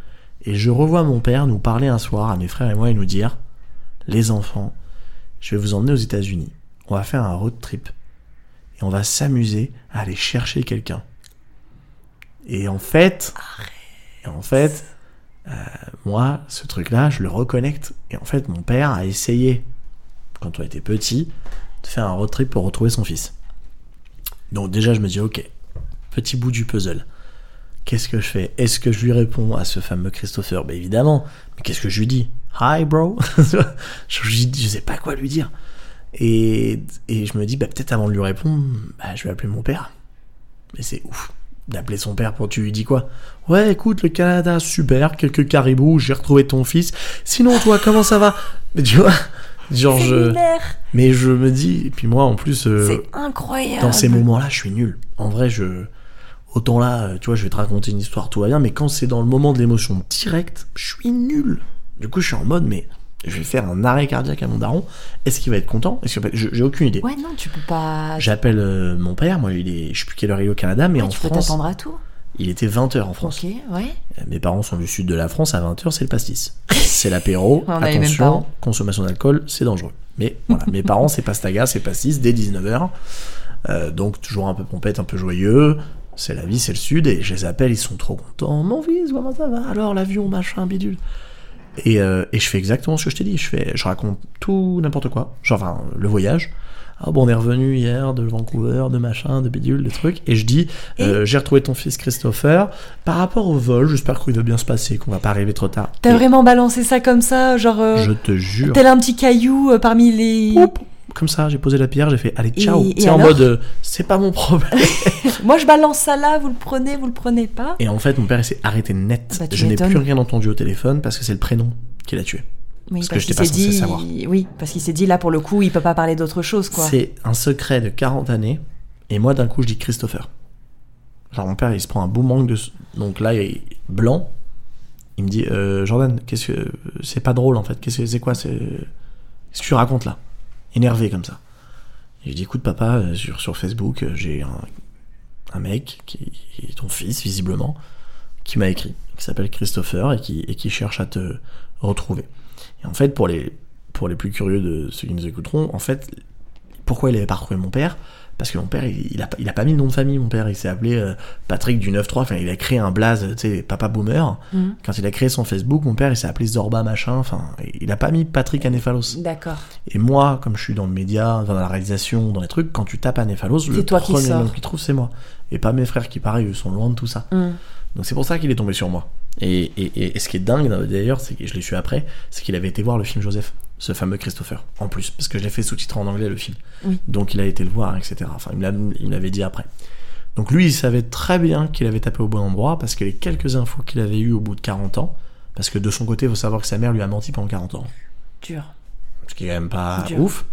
et je revois mon père nous parler un soir à mes frères et moi et nous dire les enfants, je vais vous emmener aux États-Unis. On va faire un road trip et on va s'amuser à aller chercher quelqu'un. Et en fait, en fait, euh, moi, ce truc-là, je le reconnecte. Et en fait, mon père a essayé, quand on était petit, de faire un road trip pour retrouver son fils. Donc déjà, je me dis, ok, petit bout du puzzle. Qu'est-ce que je fais? Est-ce que je lui réponds à ce fameux Christopher? Ben évidemment. Mais qu'est-ce que je lui dis? Hi, bro je, sais pas quoi lui dire. Et, et je me dis, bah, peut-être avant de lui répondre, bah, je vais appeler mon père. Mais c'est ouf d'appeler son père pour tu lui dis quoi? Ouais, écoute, le Canada, super, quelques caribous, j'ai retrouvé ton fils. Sinon, toi, comment ça va? Mais tu vois, genre je... Mais je me dis, et puis moi en plus, euh, C'est incroyable. dans ces moments-là, je suis nul. En vrai, je. Autant là, euh, tu vois, je vais te raconter une histoire, tout va bien, mais quand c'est dans le moment de l'émotion directe, je suis nul. Du coup, je suis en mode, mais je vais faire un arrêt cardiaque à mon daron. Est-ce qu'il va être content? Est-ce qu'il va- je- J'ai aucune idée. Ouais, non, tu peux pas. J'appelle euh, mon père, moi, il est, je sais plus quelle heure il est au Canada, mais Ouais, en tu peux France, t'attendre à tout. Il était 20h en France. Ouais. Euh, Mes parents sont du sud de la France, à 20h, c'est le pastis. C'est l'apéro, attention, parents. consommation d'alcool, c'est dangereux. Mais voilà, mes parents, c'est pastaga, c'est pastis, dès 19h. Euh, donc toujours un peu pompette, un peu joyeux. C'est la vie, c'est le sud, et je les appelle, ils sont trop contents. Mon fils, comment ça va? Alors l'avion, machin, bidule. Et, euh, et je fais exactement ce que je t'ai dit. Je fais, je raconte tout n'importe quoi. Genre, enfin, le voyage. Ah bon, on est revenu hier de Vancouver, de machin, de bidule, de trucs. Et je dis, euh, j'ai retrouvé ton fils Christopher. Par rapport au vol, j'espère qu'il va bien se passer, qu'on va pas arriver trop tard. T'as Et vraiment balancé ça comme ça, genre. euh, Je te jure. Tel un petit caillou euh, parmi les. Comme ça, j'ai posé la pierre, j'ai fait, allez, ciao. C'est en mode, euh, c'est pas mon problème. Moi, je balance ça là, vous le prenez, vous le prenez pas. Et en fait, mon père, il s'est arrêté net. Bah, je n'ai plus rien entendu au téléphone parce que c'est le prénom qui l'a tué. Oui, Parce que pas censé dit. savoir. Oui, parce qu'il s'est dit là pour le coup, il peut pas parler d'autre chose, quoi. C'est un secret de 40 années. Et moi, d'un coup, je dis Christopher. Genre, mon père, il se prend un beau manque de. Donc là, il est blanc. Il me dit euh, Jordan, qu'est-ce que. C'est pas drôle en fait. Qu'est-ce que c'est quoi c'est... Qu'est-ce que tu racontes là? Énervé comme ça. Et je dis écoute, papa, euh, sur, sur Facebook, euh, j'ai un, un mec, qui est ton fils, visiblement, qui m'a écrit, qui s'appelle Christopher et qui, et qui cherche à te retrouver. Et en fait, pour les, pour les plus curieux de ceux qui nous écouteront, en fait, pourquoi il avait pas retrouvé mon père? Parce que mon père, il, il a, pas- il a pas mis le nom de famille, mon père. Il s'est appelé euh, Patrick du 9-3. Enfin, il a créé un blaze, tu sais, papa boomer. Mhm. Quand il a créé son Facebook, mon père, il s'est appelé Zorba machin. Enfin, il a pas mis Patrick Anéphalos. D'accord. Et moi, comme je suis dans le média, dans la réalisation, dans les trucs, quand tu tapes Anéphalos, le toi qui premier sors. nom qu'il trouve, c'est moi. Et pas mes frères qui, pareil, sont loin de tout ça. Hum. Donc c'est pour ça qu'il est tombé sur moi. Et, et- et- et ce qui est dingue d'ailleurs, c'est que je l'ai su après, c'est qu'il avait été voir le film Joseph, ce fameux Christopher, en plus, parce que je l'ai fait sous-titrer en anglais le film. Oui. Donc il a été le voir, etc. Enfin, il me l'a- il me l'avait dit après. Donc lui, il savait très bien qu'il avait tapé au bon endroit, parce que les quelques infos qu'il avait eues au bout de 40 ans, parce que de son côté, il faut savoir que sa mère lui a menti pendant 40 ans, Dur. ce qui est quand même pas Dur. ouf.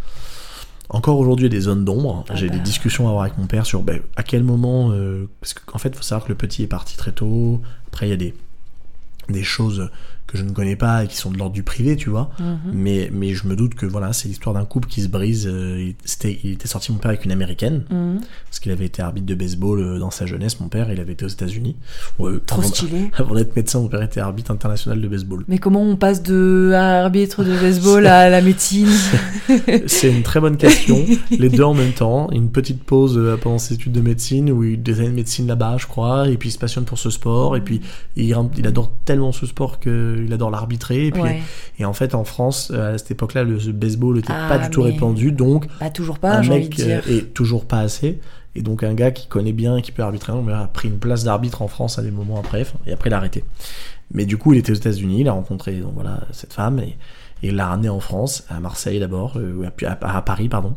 Encore aujourd'hui, il y a des zones d'ombre. Ah J'ai bah. des discussions à avoir avec mon père sur ben, à quel moment. euh, parce qu'en fait, il faut savoir que le petit est parti très tôt. Après, il y a des, des choses que je ne connais pas et qui sont de l'ordre du privé, tu vois. Mhm. Mais, mais je me doute que voilà, c'est l'histoire d'un couple qui se brise. euh, il, c'était- il était sorti, mon père, avec une américaine. Mhm. Parce qu'il avait été arbitre de baseball euh, dans sa jeunesse, mon père. Il avait été aux États-Unis. Ouais, Trop avant- stylé. Avant d'être médecin, mon père était arbitre international de baseball. Mais comment on passe de arbitre de baseball à la médecine C'est une très bonne question. Les deux en même temps. Une petite pause euh, pendant ses études de médecine, où il des années de médecine là-bas, je crois. Et puis il se passionne pour ce sport. Et puis il, il adore tellement ce sport qu'il adore l'arbitrer. Et, puis, Ouais. et en fait, en France, euh, à cette époque-là, le baseball n'était Ah, pas du tout répandu. Donc Bah toujours pas, un mec dire. euh, est toujours pas assez. Et donc un gars qui connaît bien et qui peut arbitrer, on a pris une place d'arbitre en France à des moments après, et après il a arrêté. Mais du coup il était aux États-Unis, il a rencontré donc voilà cette femme et, et il l'a ramenée en France, à Marseille d'abord, euh, à, puis à- à Paris pardon.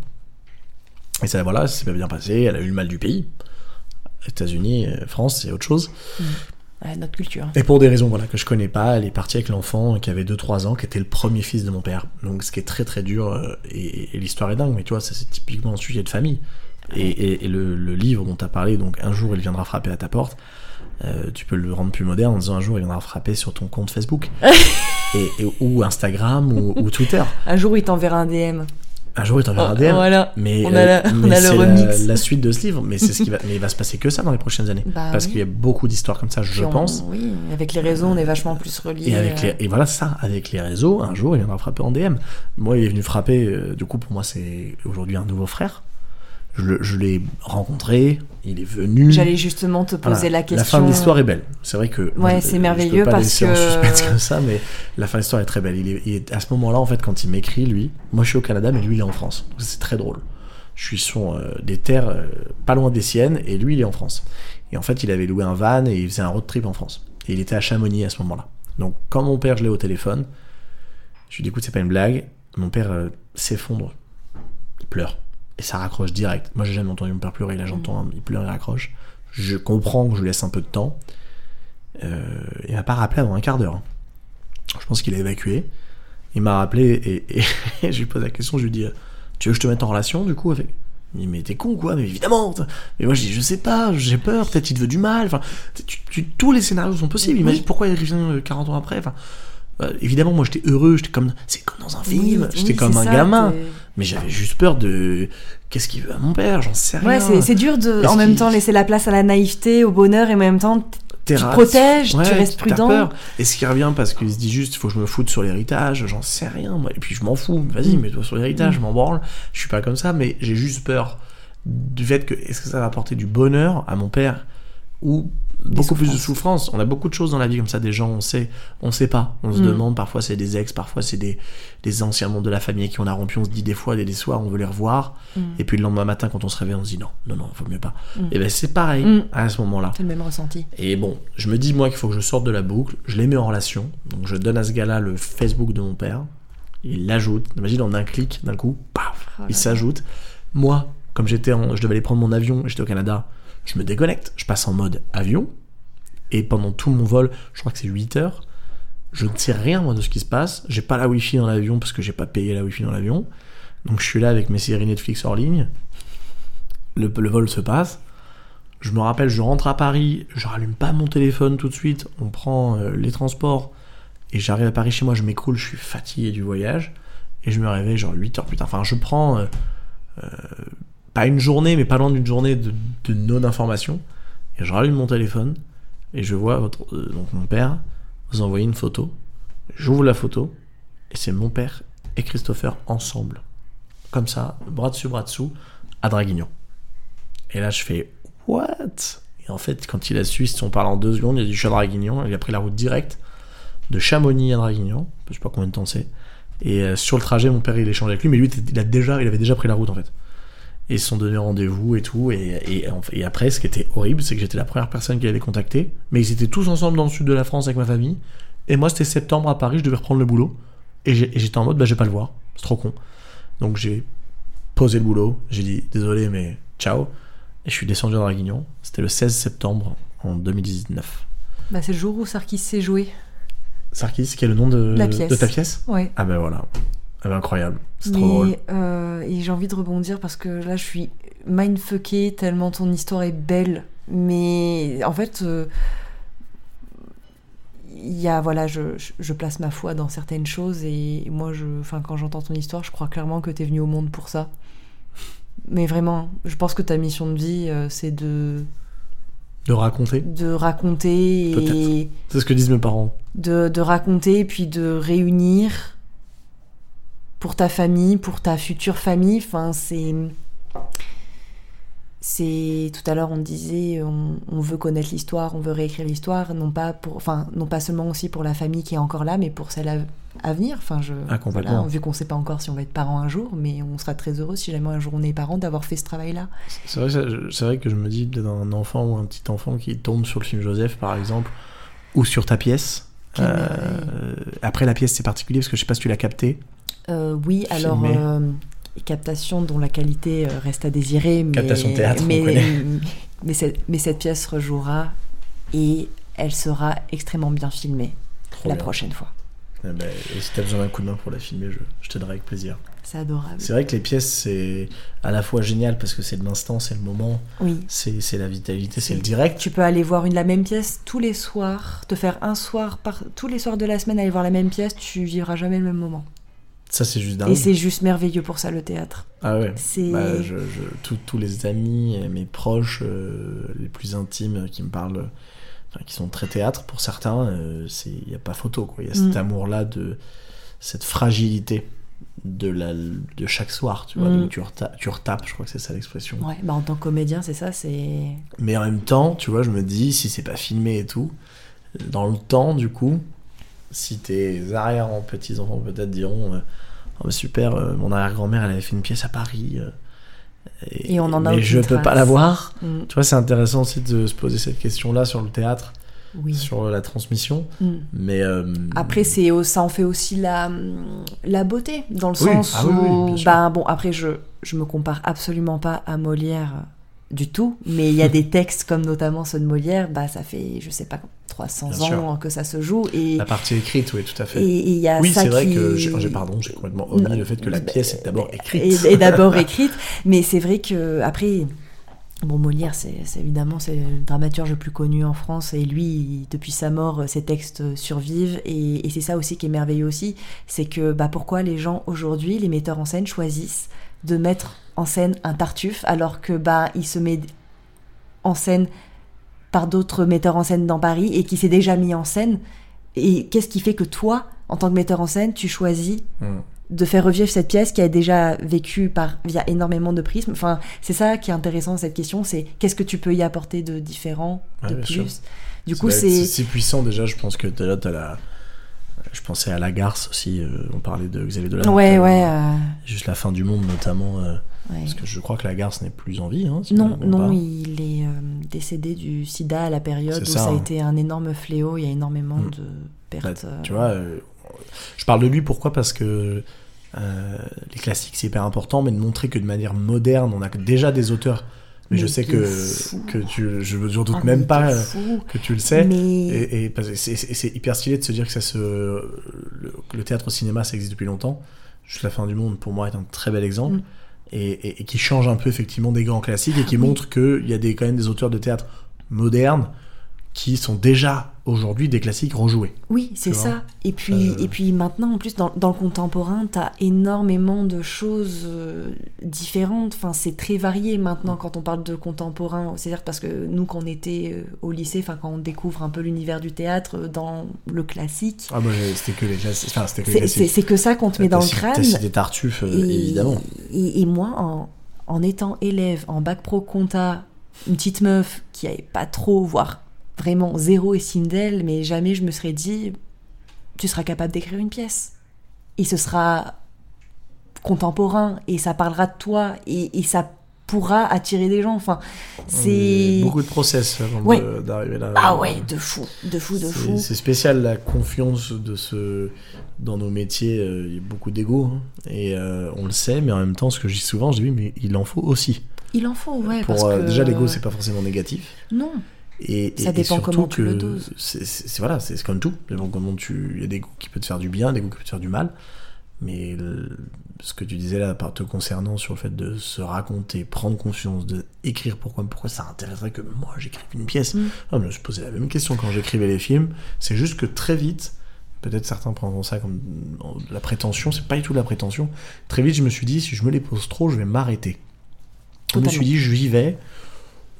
Et ça voilà, ça s'est pas bien passé, elle a eu le mal du pays. États-Unis, euh, France, c'est autre chose. Notre culture. Et pour des raisons voilà que je connais pas, elle est partie avec l'enfant qui avait 2-3 ans, qui était le premier fils de mon père. Donc ce qui est très très dur, euh, et, et l'histoire est dingue, mais tu vois, ça c'est typiquement un sujet de famille. Et, et- et le, le livre dont tu as parlé, donc un jour il viendra frapper à ta porte, euh, tu peux le rendre plus moderne en disant un jour il viendra frapper sur ton compte Facebook. et, et- ou Instagram ou, ou Twitter. Un jour, il t'enverra un DM. Un jour il t'enverra un Oh, DM. Voilà. Mais, On a la- euh, on mais a le la, remix. la suite de ce livre, mais c'est ce qui va, mais il va se passer que ça dans les prochaines années, Bah parce oui. qu'il y a beaucoup d'histoires comme ça, je on- pense. Oui, avec les réseaux, on est vachement plus reliés. Et, avec euh, les, et voilà ça, avec les réseaux, un jour il viendra frapper en DM. Moi il est venu frapper, euh, du coup pour moi c'est aujourd'hui un nouveau frère. Je, l'ai rencontré, il est venu. J'allais justement te poser Voilà. la question. La fin de l'histoire est belle. C'est vrai que. Ouais, c'est je merveilleux peux pas parce laisser en que- suspense comme ça, mais la fin de l'histoire est très belle. Il est, il est- à ce moment-là, en fait, quand il m'écrit, lui, moi je suis au Canada, mais lui il est en France. C'est très drôle. Je suis sur euh, des terres euh, pas loin des siennes, et lui il est en France. Et en fait, il avait loué un van et il faisait un road trip en France. Et il était à Chamonix à ce moment-là. Donc quand mon père, je l'ai au téléphone, je lui dis écoute, c'est pas une blague. Mon père euh, s'effondre. Il pleure. Et ça raccroche direct. Moi, j'ai jamais entendu mon père pleurer. Là, j'entends, un- il pleure, il raccroche. Je comprends que je lui laisse un peu de temps. Euh, il m'a pas rappelé avant un quart d'heure. hein. Je pense qu'il a évacué. Il m'a rappelé et, et je lui pose la question. Je lui dis euh, Tu veux que je te mette en relation du coup avec? Il me dit Mais t'es con quoi Mais évidemment Mais moi je dis Je sais pas, j'ai peur, peut-être il te veut du mal. Enfin, tu- tu- tous les scénarios sont possibles. Imagine pourquoi il revient euh, 40 ans après. Enfin, euh, évidemment, moi j'étais heureux, j'étais comme. C'est comme dans un Oui, film, j'étais oui, comme un ça, gamin. Mais j'avais juste peur de. Qu'est-ce qu'il veut à mon père J'en sais rien. Ouais, c'est dur de, Est-ce en même temps, laisser la place à la naïveté, au bonheur, et en même temps, tu te protèges, Ouais, tu restes prudent. peur. Est-ce qu'il revient parce qu'il se dit juste, il faut que je me foute sur l'héritage J'en sais rien, moi. Et puis je m'en fous. Vas-y, Mm. mets-toi sur l'héritage, je m'en branle. Je suis pas comme ça, mais j'ai juste peur du fait que est-ce que ça va apporter du bonheur à mon père ou beaucoup plus de souffrance. On a beaucoup de choses dans la vie comme ça, des gens, on sait, on sait pas. On se Mm. demande, parfois c'est des ex, parfois c'est des, des anciens membres de la famille qui on a rompu. On se dit des fois, des, des soirs, on veut les revoir. Mm. Et puis le lendemain matin, quand on se réveille, on se dit non, non, non, faut mieux pas. Mm. Et ben c'est pareil à ce moment-là. C'est le même ressenti. Et bon, je me dis moi qu'il faut que je sorte de la boucle. Je les mets en relation. Donc je donne à ce gars-là le Facebook de mon père. Il l'ajoute. Imagine en un clic, d'un coup, paf, Oh il s'ajoute. Moi, comme j'étais en, je devais aller prendre mon avion, j'étais au Canada, je me déconnecte, je passe en mode avion, et pendant tout mon vol, je crois que c'est 8 heures, je ne sais rien moi de ce qui se passe, j'ai pas la wifi dans l'avion parce que j'ai pas payé la wifi dans l'avion, donc je suis là avec mes séries Netflix hors ligne, le, vol se passe, je me rappelle, je rentre à Paris, je rallume pas mon téléphone tout de suite, on prend euh, les transports, et j'arrive à Paris chez moi, je m'écroule, je suis fatigué du voyage, et je me réveille genre 8 heures plus tard, enfin je prends... euh, pas une journée, mais pas loin d'une journée de, de non-information. Et je rallume mon téléphone et je vois votre, euh, donc mon père vous envoyer une photo. J'ouvre la photo et c'est mon père et Christopher ensemble. Comme ça, bras dessus, bras dessous, à Draguignan. Et là, je fais What? Et en fait, quand il a su, si on parle en deux secondes, il a dit Je à Draguignan. Il a pris la route directe de Chamonix à Draguignan. Je sais pas combien de temps c'est. Et euh, sur le trajet, mon père, il échange avec lui, mais lui, il, a déjà, il avait déjà pris la route en fait. Et ils se sont donné rendez-vous et tout. Et, et, et après, ce qui était horrible, c'est que j'étais la première personne qu'il avait contacté. Mais ils étaient tous ensemble dans le sud de la France avec ma famille. Et moi, c'était septembre à Paris, je devais reprendre le boulot. Et j'étais en mode, bah, je vais pas le voir. C'est trop con. Donc j'ai posé le boulot. J'ai dit, désolé, mais ciao. Et je suis descendu à Draguignan. C'était le 16 septembre en 2019. Bah, c'est le jour où Sarkis s'est joué. Sarkis, qui est le nom de, La pièce. de ta pièce? Ouais. Ah ben voilà. Ah ben incroyable. C'est trop drôle. Euh, et j'ai envie de rebondir parce que là je suis mindfuckée tellement ton histoire est belle. Mais en fait, euh, il y a voilà, je, je- je place ma foi dans certaines choses et moi, je, enfin quand j'entends ton histoire, je crois clairement que t'es venu au monde pour ça. Mais vraiment, je pense que ta mission de vie, euh, c'est de De raconter. de raconter et C'est ce que disent mes parents. de, de raconter et puis de réunir pour ta famille, pour ta future famille. Enfin, c'est. C'est tout à l'heure on disait on, on veut connaître l'histoire, on veut réécrire l'histoire, non pas pour, enfin non pas seulement aussi pour la famille qui est encore là, mais pour celle à, à venir. Enfin je, Ah, voilà, vu qu'on sait pas encore si on va être parents un jour, mais on sera très heureux si jamais un jour on est parents d'avoir fait ce travail-là. C'est vrai, c'est que je me dis peut-être un enfant ou un petit enfant qui tombe sur le film Joseph, par exemple, ou sur ta pièce. Euh, après, la pièce, c'est particulier parce que je sais pas si tu l'as capté. Euh, oui, alors euh, captation dont la qualité euh, reste à désirer, mais Captation théâtre, on mais, mais, cette, mais cette pièce rejouera et elle sera extrêmement bien filmée Trop la bien. prochaine fois. Eh ben, et si t'as besoin d'un coup de main pour la filmer, je, je t'aiderai avec plaisir. C'est adorable. C'est vrai que les pièces, c'est à la fois génial parce que c'est de l'instant, c'est le moment, Oui. c'est c'est la vitalité, c'est le direct. Tu peux aller voir une la même pièce tous les soirs, te faire un soir par tous les soirs de la semaine aller voir la même pièce, tu vivras jamais le même moment. Ça, c'est juste dingue. Et c'est juste merveilleux pour ça le théâtre. Ah ouais. Bah, je, je- tous- tous les amis, et mes proches, euh, les plus intimes qui me parlent, enfin, qui sont très théâtre, pour certains, euh, il n'y a pas photo. Il y a cet Mm. amour-là, de cette fragilité de, la, de chaque soir. Tu vois, Mm. donc tu, reta- tu retapes, je crois que c'est ça l'expression. ouais, bah en tant que comédien, c'est ça, c'est Mais en même temps, tu vois, je me dis, si c'est pas filmé et tout, dans le temps, du coup, si tes arrière-petits-enfants peut-être diront, euh, Oh, bah, super, euh, mon arrière-grand-mère, elle avait fait une pièce à Paris. euh, Et on en a Mais je peux pas trace. la voir. Mm, Tu vois, c'est intéressant aussi de se poser cette question-là sur le théâtre, oui. sur la transmission. Mm. Mais euh, Après, c'est ça en fait aussi la, la beauté, dans le Oui, sens ah oui, où, ben, bon, après, je, je me compare absolument pas à Molière du tout, mais il y a des textes comme notamment ceux de Molière, bah, ça fait, je sais pas, 300 Bien ans sûr. que ça se joue, et la partie écrite, oui, tout à fait. et- et il y a oui, c'est vrai qui- que j'ai pardon, j'ai complètement omis Non, le fait que la pièce est d'abord écrite. Et, d'abord écrite, mais c'est vrai que après, bon Molière, c'est c'est évidemment c'est le dramaturge le plus connu en France et lui, il- depuis sa mort, ses textes survivent et, et c'est ça aussi qui est merveilleux aussi, c'est que bah pourquoi les gens aujourd'hui, les metteurs en scène choisissent de mettre en scène un Tartuffe alors que bah il se met en scène par d'autres metteurs en scène dans Paris et qui s'est déjà mis en scène et qu'est-ce qui fait que toi, en tant que metteur en scène, tu choisis Mm. de faire revivre cette pièce qui a déjà vécu par via énormément de prismes? Enfin, c'est ça qui est intéressant cette question, c'est qu'est-ce que tu peux y apporter de différent, Ouais, de plus? sûr. Du coup, c'est si puissant déjà. Je pense que là, t'as la. Je pensais à la Garce aussi. euh, on parlait de Xavier Dolan. ouais, à ouais, euh, Juste la fin du monde notamment. euh, ouais. Parce que je crois que la Garce n'est plus en vie. Hein, si Non, non, pas. il est euh, décédé du sida à la période où ça, ça, a hein. été un énorme fléau. Il y a énormément Mm. de Bah, pertes. euh, Tu vois, euh, je parle de lui pourquoi? Parce que euh, les classiques c'est hyper important, mais de montrer que de manière moderne, on a déjà des auteurs. Mais, Mais je sais que, que tu, je ne doute ah, même pas que tu le sais. Mais Et, c'est- hyper stylé de se dire que ça se, le, le théâtre au cinéma ça existe depuis longtemps. Juste la fin du monde pour moi est un très bel exemple. Mm. Et, et- et qui change un peu effectivement des grands classiques et qui montre qu'il y a des, quand même des auteurs de théâtre modernes qui sont déjà aujourd'hui des classiques rejoués. Oui, c'est Tu ça. Et puis, Euh, et puis maintenant, en plus, dans, dans le contemporain, t'as énormément de choses euh, différentes. Enfin, c'est très varié maintenant quand on parle de contemporain. C'est-à-dire parce que nous, quand on était euh, au lycée, enfin, quand on découvre un peu l'univers du théâtre dans le classique, Ah, j'ai- c'était que les classiques. Enfin, c'est- c'est c'est que ça qu'on te met dans le crâne. T'as cité Tartuffe, euh, Et- évidemment. Et, et moi, en, en étant élève en bac pro compta, une petite meuf qui avait pas trop, voire vraiment zéro estime d'elle, mais jamais je me serais dit, tu seras capable d'écrire une pièce. Et ce sera contemporain, et ça parlera de toi, et, et ça pourra attirer des gens. Enfin, c'est... Beaucoup de process avant Ouais. d'arriver là. Ah ouais, de fou, de fou, de fou. C'est spécial la confiance de ce dans nos métiers. euh, Il y a beaucoup d'ego hein, et euh, on le sait, mais en même temps, ce que je dis souvent, je dis oui, mais il en faut aussi. Il en faut, ouais. Pour parce euh, que- déjà l'ego, c'est pas forcément négatif. Non. Et, Ça et- et dépend surtout comment tu que le doses. C'est c'est- c'est- voilà, c'est comme tout. Dépend comment tu. Il y a des goûts qui peuvent te faire du bien, des goûts qui peuvent te faire du mal. Mais le- ce que tu disais là, par te concernant sur le fait de se raconter, prendre confiance, de écrire pourquoi, pourquoi ça intéresserait que moi j'écrive une pièce. Mm. Ah, mais je me suis posé la même question quand j'écrivais les films. C'est juste que très vite, peut-être certains prendront ça comme de la prétention, c'est pas du tout de la prétention. Très vite, je me suis dit, si je me les pose trop, je vais m'arrêter. Je me suis dit, je vivais.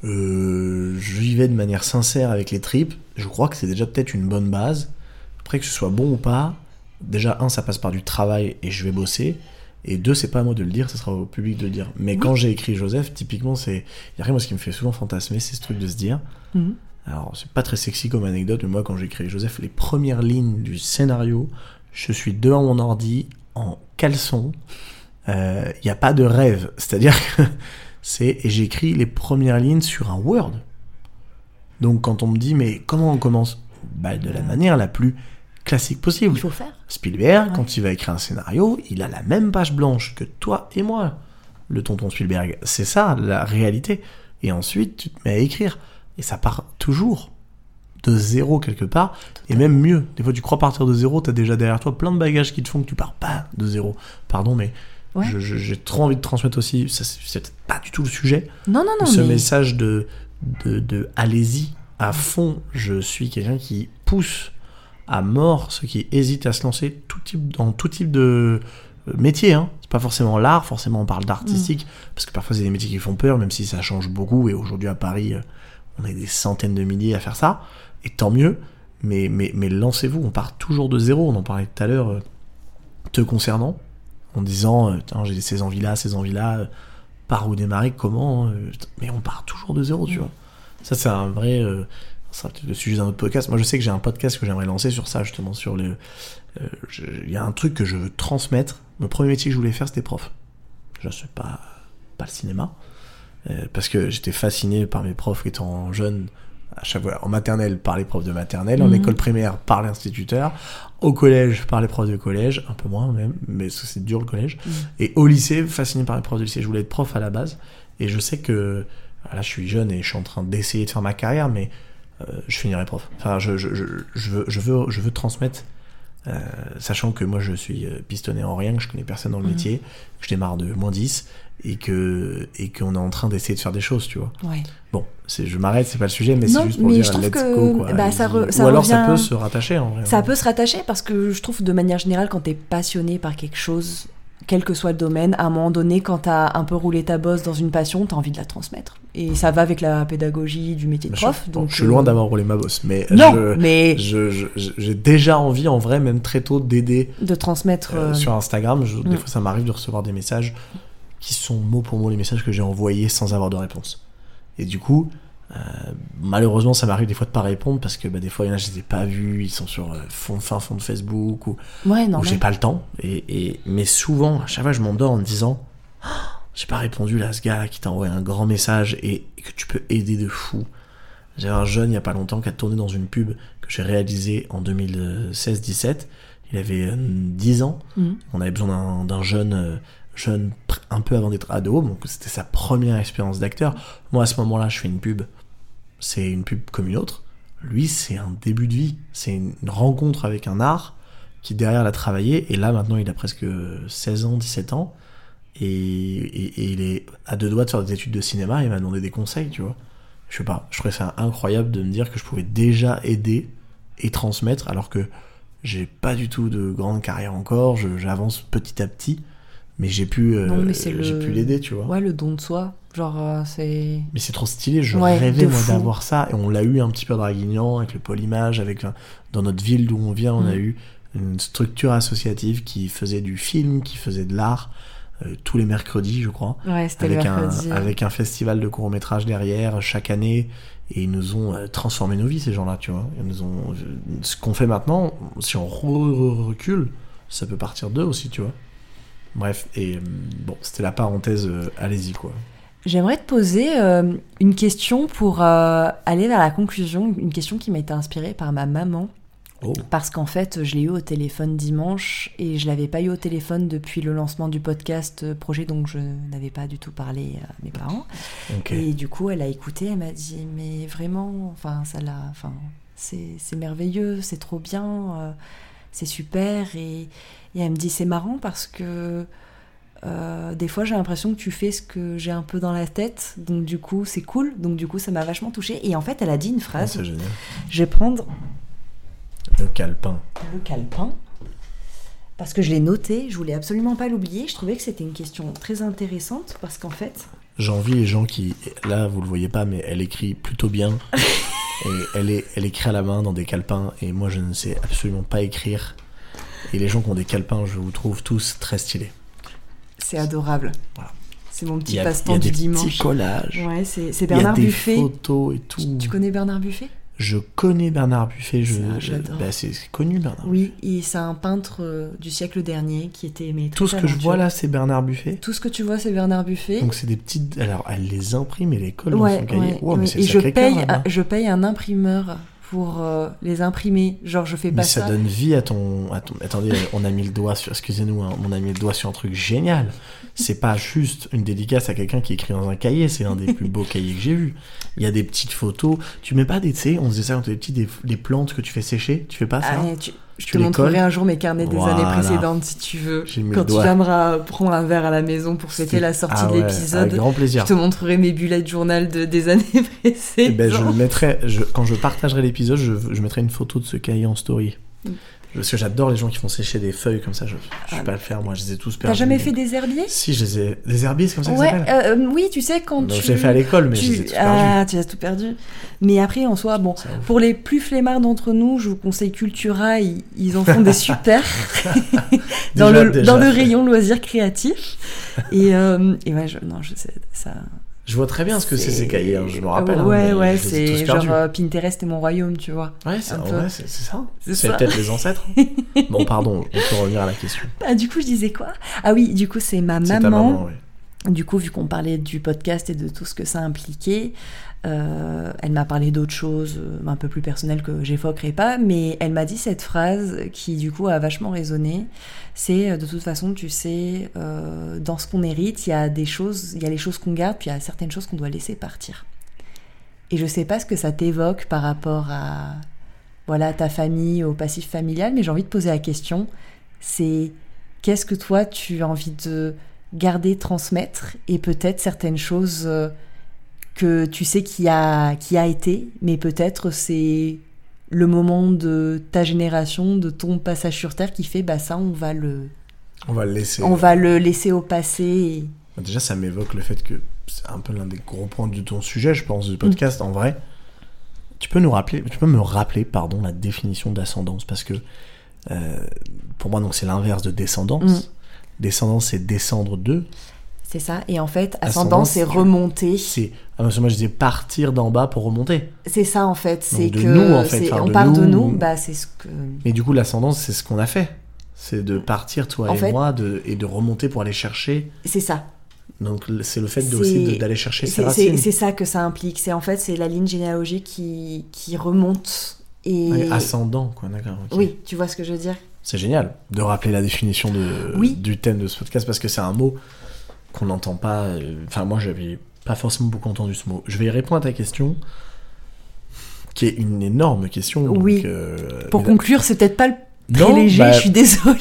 Euh, je vivais de manière sincère avec les tripes. Je crois que c'est déjà peut-être une bonne base. Après que ce soit bon ou pas, déjà, un, ça passe par du travail et je vais bosser. Et deux, c'est pas à moi de le dire, ce sera au public de le dire. Mais Oui. quand j'ai écrit Joseph, typiquement, c'est. Il y a rien, moi, ce qui me fait souvent fantasmer, c'est ce truc de se dire. Mhm. Alors, c'est pas très sexy comme anecdote, mais moi, quand j'ai écrit Joseph, les premières lignes du scénario, je suis devant mon ordi, en caleçon. Il n'y a pas de rêve. C'est-à-dire que c'est. Et j'écris les premières lignes sur un Word. Donc, quand on me dit, mais comment on commence? Bah, De la manière la plus classique possible. Il faut faire. Spielberg, Ouais. quand il va écrire un scénario, il a la même page blanche que toi et moi, le tonton Spielberg. C'est ça, la réalité. Et ensuite, tu te mets à écrire. Et ça part toujours de zéro quelque part. Et même mieux, des fois tu crois partir de zéro, t'as déjà derrière toi plein de bagages qui te font que tu pars pas de zéro. Pardon, mais Ouais. j'ai trop envie de transmettre aussi, c'est pas du tout le sujet, Non, non, non. ce mais... message de, de, de allez-y à fond. Je suis quelqu'un qui pousse à mort ceux qui hésitent à se lancer tout type, dans tout type de euh, métier. Hein. C'est pas forcément l'art, forcément on parle d'artistique, parce que parfois c'est des métiers qui font peur, même si ça change beaucoup. Et aujourd'hui à Paris, euh, on est des centaines de milliers à faire ça, et tant mieux. Mais, mais, mais lancez-vous, on part toujours de zéro. On en parlait tout à l'heure, euh, te concernant, en disant euh, j'ai ces envies-là, ces envies-là, euh, par où démarrer, comment. euh, mais on part toujours de zéro, tu vois. Ça, c'est un vrai. euh, ça, c'est le sujet d'un autre podcast. Moi, je sais que j'ai un podcast que j'aimerais lancer sur ça, justement, sur le. euh, je- Il y a un truc que je veux transmettre. Le premier métier que je voulais faire, c'était prof. Je sais pas, pas le cinéma. Euh, parce que j'étais fasciné par mes profs étant jeune, à chaque fois en maternelle par les profs de maternelle, en Mhm. école primaire par l'instituteur, au collège par les profs de collège, un peu moins même, mais c'est dur le collège, Mhm. et au lycée fasciné par les profs de lycée. Je voulais être prof à la base, et je sais que là je suis jeune et je suis en train d'essayer de faire ma carrière, mais euh, je finirai prof. Enfin, je, je, je, je veux, je veux, je veux transmettre. euh, sachant que moi je suis euh, pistonné en rien, que je connais personne dans le Mhm. métier, que je démarre de moins 10 et que et qu'on est en train d'essayer de faire des choses, tu vois. Ouais. Bon, c'est, je m'arrête, c'est pas le sujet, mais c'est juste pour mais dire je trouve let's que, go. Quoi, bah, ça allez-y. re- ça Ou alors ça peut se rattacher en vrai. Ça peut se rattacher parce que je trouve de manière générale, quand t'es passionné par quelque chose, quel que soit le domaine, à un moment donné, quand t'as un peu roulé ta bosse dans une passion, t'as envie de la transmettre. Et ça va avec la pédagogie du métier de sûr. prof. Bon, donc je suis loin euh, d'avoir roulé ma bosse, mais Non, je- mais j'ai déjà envie, en vrai, même très tôt, d'aider de transmettre. euh, euh, sur Instagram. Je- Des mm. fois, ça m'arrive de recevoir des messages qui sont mot pour mot les messages que j'ai envoyés sans avoir de réponse. Et du coup, euh, malheureusement, ça m'arrive des fois de pas répondre parce que bah, des fois, il y en a, je les ai pas vus, ils sont sur euh, fond, fin fond de Facebook ou, Ouais, ou j'ai pas le temps. Et, et- mais souvent, à chaque fois, je m'endors en me disant Ah, J'ai pas répondu là ce gars qui t'a envoyé un grand message et, et que tu peux aider de fou. J'ai un jeune il y a pas longtemps qui a tourné dans une pub que j'ai réalisée en 2016-17. Il avait euh, 10 ans. Mhm. On avait besoin d'un- d'un jeune, euh, jeune un peu avant d'être ado, donc c'était sa première expérience d'acteur. Moi à ce moment-là, je fais une pub. C'est une pub comme une autre. Lui, c'est un début de vie. C'est une rencontre avec un art qui derrière l'a travaillé. Et là, maintenant, il a presque 16 ans, 17 ans. Et, il est à deux doigts de faire des études de cinéma. Il m'a demandé des conseils, tu vois. Je sais pas. Je trouvais ça incroyable de me dire que je pouvais déjà aider et transmettre alors que j'ai pas du tout de grande carrière encore. J'avance petit à petit. Mais j'ai pu, euh, j'ai le- pu l'aider, tu vois. Ouais, le don de soi. Genre, euh, c'est. Mais c'est trop stylé, je Ouais, rêvais moi d'avoir ça et on l'a eu un petit peu à Draguignan avec le Polymage, avec un- dans notre ville d'où on vient, on a Mm. eu une structure associative qui faisait du film, qui faisait de l'art euh, tous les mercredis, je crois, Ouais, avec un avec un festival de court métrage derrière chaque année et ils nous ont transformé nos vies ces gens-là, tu vois. Ils nous ont ce qu'on fait maintenant, si on re- re- recule, ça peut partir d'eux aussi, tu vois. Bref, et euh, bon, c'était la parenthèse, euh, allez-y quoi. J'aimerais te poser euh, une question pour euh, aller vers la conclusion, une question qui m'a été inspirée par ma maman. Oh. Parce qu'en fait, je l'ai eu au téléphone dimanche et je l'avais pas eu au téléphone depuis le lancement du podcast projet, donc je n'avais pas du tout parlé à mes parents. Et du coup, elle a écouté, elle m'a dit, mais vraiment, enfin, ça l'a, enfin, c'est c'est merveilleux, c'est trop bien, euh, c'est super. Et, et elle me dit, c'est marrant parce que euh, des fois, j'ai l'impression que tu fais ce que j'ai un peu dans la tête, donc du coup, c'est cool. Donc du coup, ça m'a vachement touchée. Et en fait, elle a dit une Ah, phrase. c'est génial. je vais prendre Le calepin. le calepin. Parce que je l'ai noté, je voulais absolument pas l'oublier. Je trouvais que c'était une question très intéressante parce qu'en fait, J'envie les gens qui, là vous le voyez pas, mais elle écrit plutôt bien. et elle, est, elle écrit à la main dans des calepins, et moi je ne sais absolument pas écrire. Et les gens qui ont des calepins, je vous trouve tous très stylés. c'est adorable. Voilà. C'est mon petit y a, il y passe-temps a du des dimanche. petits collages. Ouais, c'est c'est il y a Bernard des Buffet. photos et tout. Tu connais Bernard Buffet? Je connais Bernard Buffet. Je, bah, c'est connu Bernard. Oui, et c'est un peintre euh, du siècle dernier qui était aimé. Tout ce que je vois là, c'est Bernard Buffet. Tout ce que tu vois, c'est Bernard Buffet. Donc c'est des petites. Alors elle les imprime et les colle ouais, dans son cahier. ouais, Wow, mais Et je paye, je paye un imprimeur pour euh, les imprimer. Genre, je fais Mais pas ça ça. donne vie à ton, à ton- Attendez, on a mis le doigt sur. Excusez-nous, hein, on a mis le doigt sur un truc génial. C'est pas juste une dédicace à quelqu'un qui écrit dans un cahier, c'est un des plus beaux cahiers que j'ai vu. Il y a des petites photos. Tu mets pas des. Tu sais, on faisait ça quand t'étais petit, des, des plantes que tu fais sécher. Tu fais pas ça? Ah, tu- je te montrerai un jour mes carnets des années précédentes si tu veux. Quand tu viendras prendre un verre à la maison pour fêter la sortie Ah de l'épisode, grand je plaisir. te montrerai mes bullets de journal de, des années Eh précédentes. ben, je mettrai, je- quand je partagerai l'épisode, je, je mettrai une photo de ce cahier en story. Parce que j'adore les gens qui font sécher des feuilles comme ça. Je ne Ah. pas le faire, moi, je les ai tous T'as perdus. jamais fait des herbiers? Si, je les ai. Des herbiers, c'est comme ça que ça s'appelle euh, oui, tu sais, quand Donc, tu. Je l'ai fait à l'école, mais je tu- les ai tous perdus. Ah, tu as tout perdu. Mais après, en soi, bon, pour les plus flemmards d'entre nous, je vous conseille Cultura, ils, ils en font des super dans, Déjà- le, déjà dans le fait. rayon loisirs créatifs. Et, euh, et ouais, je, non, je sais, ça. Je vois très bien ce que c'est ces cahiers, hein, je me rappelle. hein, Ouais, mais ouais, c'est genre euh, Pinterest et mon royaume, tu vois. Ouais, c'est ça. C'est peut-être les ancêtres. bon, pardon, on peut revenir à la question. Ah, du coup, je disais quoi? Ah oui, du coup, c'est ma C'est ta maman. maman, ouais. Du coup, vu qu'on parlait du podcast et de tout ce que ça impliquait, euh, elle m'a parlé d'autres choses euh, un peu plus personnelles que j'évoquerai pas, mais elle m'a dit cette phrase qui du coup a vachement résonné. C'est euh, de toute façon, tu sais, dans ce qu'on hérite, il y a des choses, il y a les choses qu'on garde, puis il y a certaines choses qu'on doit laisser partir. Et je sais pas ce que ça t'évoque par rapport à voilà ta famille, au passif familial, mais j'ai envie de poser la question. C'est qu'est-ce que toi tu as envie de garder, transmettre, et peut-être certaines choses que tu sais qui a, qui a été, mais peut-être c'est le moment de ta génération, de ton passage sur Terre qui fait, bah ça, on va le... On va le laisser. on va le laisser au passé. et- Déjà, ça m'évoque le fait que c'est un peu l'un des gros points de ton sujet, je pense, du podcast. En vrai, tu peux nous rappeler, tu peux me rappeler, pardon, la définition d'ascendance, parce que euh, pour moi, donc c'est l'inverse de descendance. Mm. Descendance, c'est descendre de. C'est ça. Et en fait, c'est c'est- remonter. C'est, ah, parce que moi, je disais partir d'en bas pour remonter. C'est ça en fait. C'est que nous, en fait, enfin, on de part de nous. Bah c'est ce que. Mais du coup, l'ascendance, c'est ce qu'on a fait. C'est de partir, toi En et fait- moi, de, et de remonter pour aller chercher. C'est ça. Donc, c'est le fait de, aussi d'aller chercher ses C'est- racines. C'est c'est ça que ça implique. C'est en fait c'est la ligne généalogique qui qui remonte et. Ouais, ascendant, quoi, d'accord. ok. Oui, tu vois ce que je veux dire? C'est génial de rappeler la définition de, Oui. du thème de ce podcast parce que c'est un mot qu'on n'entend pas. euh, Enfin, moi, j'avais pas forcément beaucoup entendu ce mot. Je vais y répondre à ta question, qui est une énorme question. donc, Oui. euh, Pour conclure, c'est peut-être pas le très Non, léger. bah- Je suis désolée.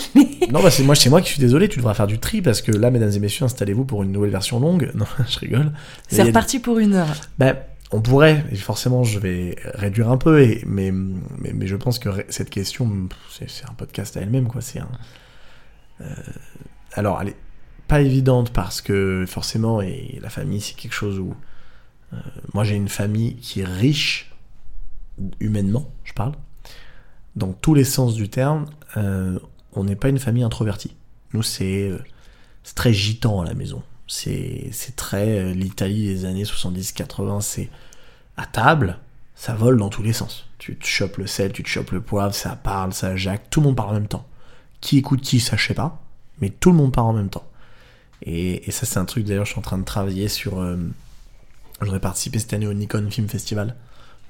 Non, bah c'est moi, c'est moi qui suis désolé. Tu devras faire du tri parce que là, mesdames et messieurs, installez-vous pour une nouvelle version longue. Non, je rigole. C'est reparti pour une heure. Bah, on pourrait, et forcément je vais réduire un peu, et, mais, mais, mais je pense que cette question, c'est un podcast à elle-même, quoi. C'est un. euh, alors, est pas évidente parce que forcément, et la famille, c'est quelque chose où. euh, moi, j'ai une famille qui est riche, humainement, je parle. Dans tous les sens du terme, euh, on n'est pas une famille introvertie. Nous, c'est euh, très gitan à la maison. C'est très l'Italie des années 70-80, c'est à table, ça vole dans tous les sens. Tu te chopes le sel, tu te chopes le poivre, ça parle, ça jacque, tout le monde parle en même temps. Qui écoute qui, ça je sais pas, mais tout le monde parle en même temps. Et, et ça c'est un truc d'ailleurs, je suis en train de travailler sur... euh, je voudrais participer cette année au Nikon Film Festival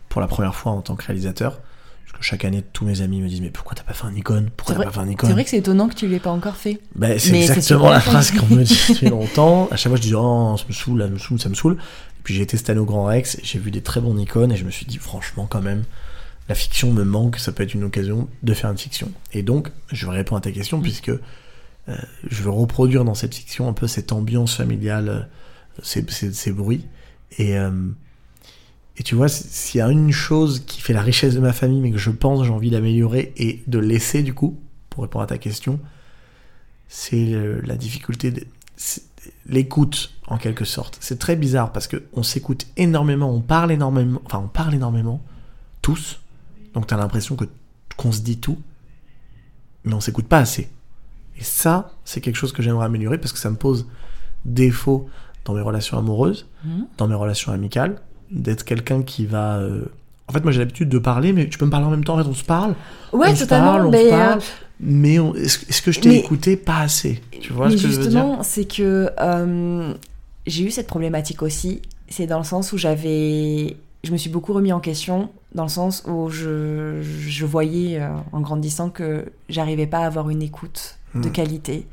pour la première fois en tant que réalisateur. Parce que chaque année, tous mes amis me disent Mais pourquoi t'as pas fait un Nikon? Pourquoi t'as pas fait un Nikon? C'est vrai que c'est étonnant que tu l'aies pas encore fait. ben, c'est exactement la phrase qu'on me dit depuis longtemps. À chaque fois, je dis oh, ça me saoule, ça me saoule, ça me saoule. Et puis j'ai été cette année au Grand Rex, j'ai vu des très bons Nikon et je me suis dit franchement quand même, la fiction me manque, ça peut être une occasion de faire une fiction. Et donc, je vais répondre à ta question puisque euh, je veux reproduire dans cette fiction un peu cette ambiance familiale, euh, ces, bruits. Et, euh, tu vois, s'il y a une chose qui fait la richesse de ma famille, mais que je pense j'ai envie d'améliorer et de laisser du coup, pour répondre à ta question, c'est la difficulté, de- l'écoute en quelque sorte. C'est très bizarre parce que on s'écoute énormément, on parle énormément, enfin on parle énormément, tous. Donc t'as l'impression que qu'on se dit tout, mais on s'écoute pas assez. Et ça, c'est quelque chose que j'aimerais améliorer parce que ça me pose défaut dans mes relations amoureuses, Mhm. dans mes relations amicales, d'être quelqu'un qui va. euh, En fait, moi j'ai l'habitude de parler, mais tu peux me parler en même temps. En fait, on se parle, Ouais, on se totalement. parle, on mais, se euh, parle, mais on- est-ce que je t'ai mais- écouté? Pas assez Tu vois mais ce que je veux dire? justement, c'est que euh, j'ai eu cette problématique aussi. C'est dans le sens où j'avais. Je me suis beaucoup remis en question, dans le sens où je, je voyais en grandissant que j'arrivais pas à avoir une écoute de Hmm. qualité.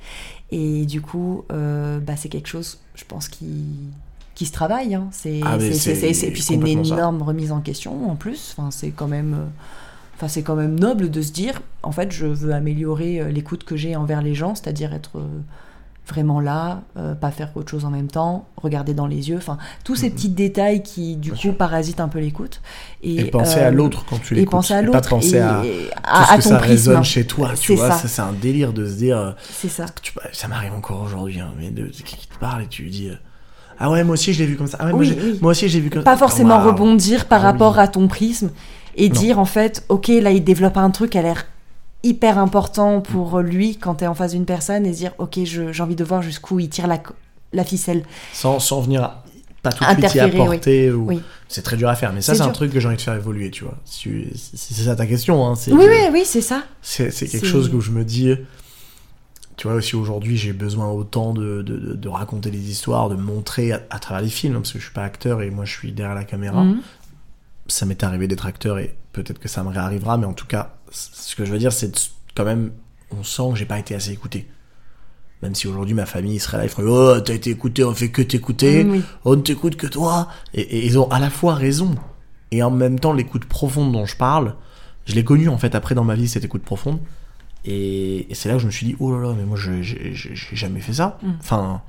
Et du coup, euh, bah, c'est quelque chose, je pense, qui, qui se travaille. hein. C'est, Ah, puis c'est une ça. énorme remise en question en plus. Enfin, c'est quand même. Enfin, c'est quand même noble de se dire, en fait, je veux améliorer euh, l'écoute que j'ai envers les gens, c'est-à-dire être vraiment là, euh, pas faire autre chose en même temps, regarder dans les yeux, enfin, tous ces Mhm. petits détails qui, du Bien coup, sûr. parasitent un peu l'écoute. Et penser à euh, l'autre quand tu Et l'écoutes. penser à et l'autre. Pas penser et- à, et tout à, ce à que ton ça prisme. résonne chez toi. Tu vois, ça. ça, c'est un délire de se dire. C'est ça. tu- ça m'arrive encore aujourd'hui, hein, mais de, qui te parle et tu lui dis. euh, ah ouais, moi aussi je l'ai vu comme ça. Ah ouais, Oui, moi aussi j'ai vu comme Pas forcément rebondir par Ah oui. rapport à ton prisme et Non. dire, en fait, ok, là, il développe un truc a l'air hyper important pour lui quand tu es en face d'une personne et dire, ok, j'ai envie de voir jusqu'où il tire la, ficelle. Sans, sans venir à- pas tout de suite y oui. apporter. ou- Oui. C'est très dur à faire, mais ça C'est un truc que j'ai envie de faire évoluer, tu vois. Si, si- si c'est ça ta question, hein, Oui, que- oui, oui, c'est ça. c'est quelque chose où je me dis, tu vois, aussi aujourd'hui, j'ai besoin autant de, de, de- de raconter des histoires, de montrer à, à travers les films, hein, parce que je suis pas acteur et moi je suis derrière la caméra. Mhm. Ça m'est arrivé d'être acteur et peut-être que ça me réarrivera, mais en tout cas, ce que je veux dire, c'est quand même, on sent que j'ai pas été assez écouté. Même si aujourd'hui ma famille serait là, ils feraient Oh, t'as été écouté, on fait que t'écouter, Oui. on ne t'écoute que toi. Et, et ils ont à la fois raison et en même temps l'écoute profonde dont je parle, je l'ai connue en fait après dans ma vie cette écoute profonde. Et, et c'est là que je me suis dit oh là là mais moi je- j'ai jamais fait ça. Mm. Enfin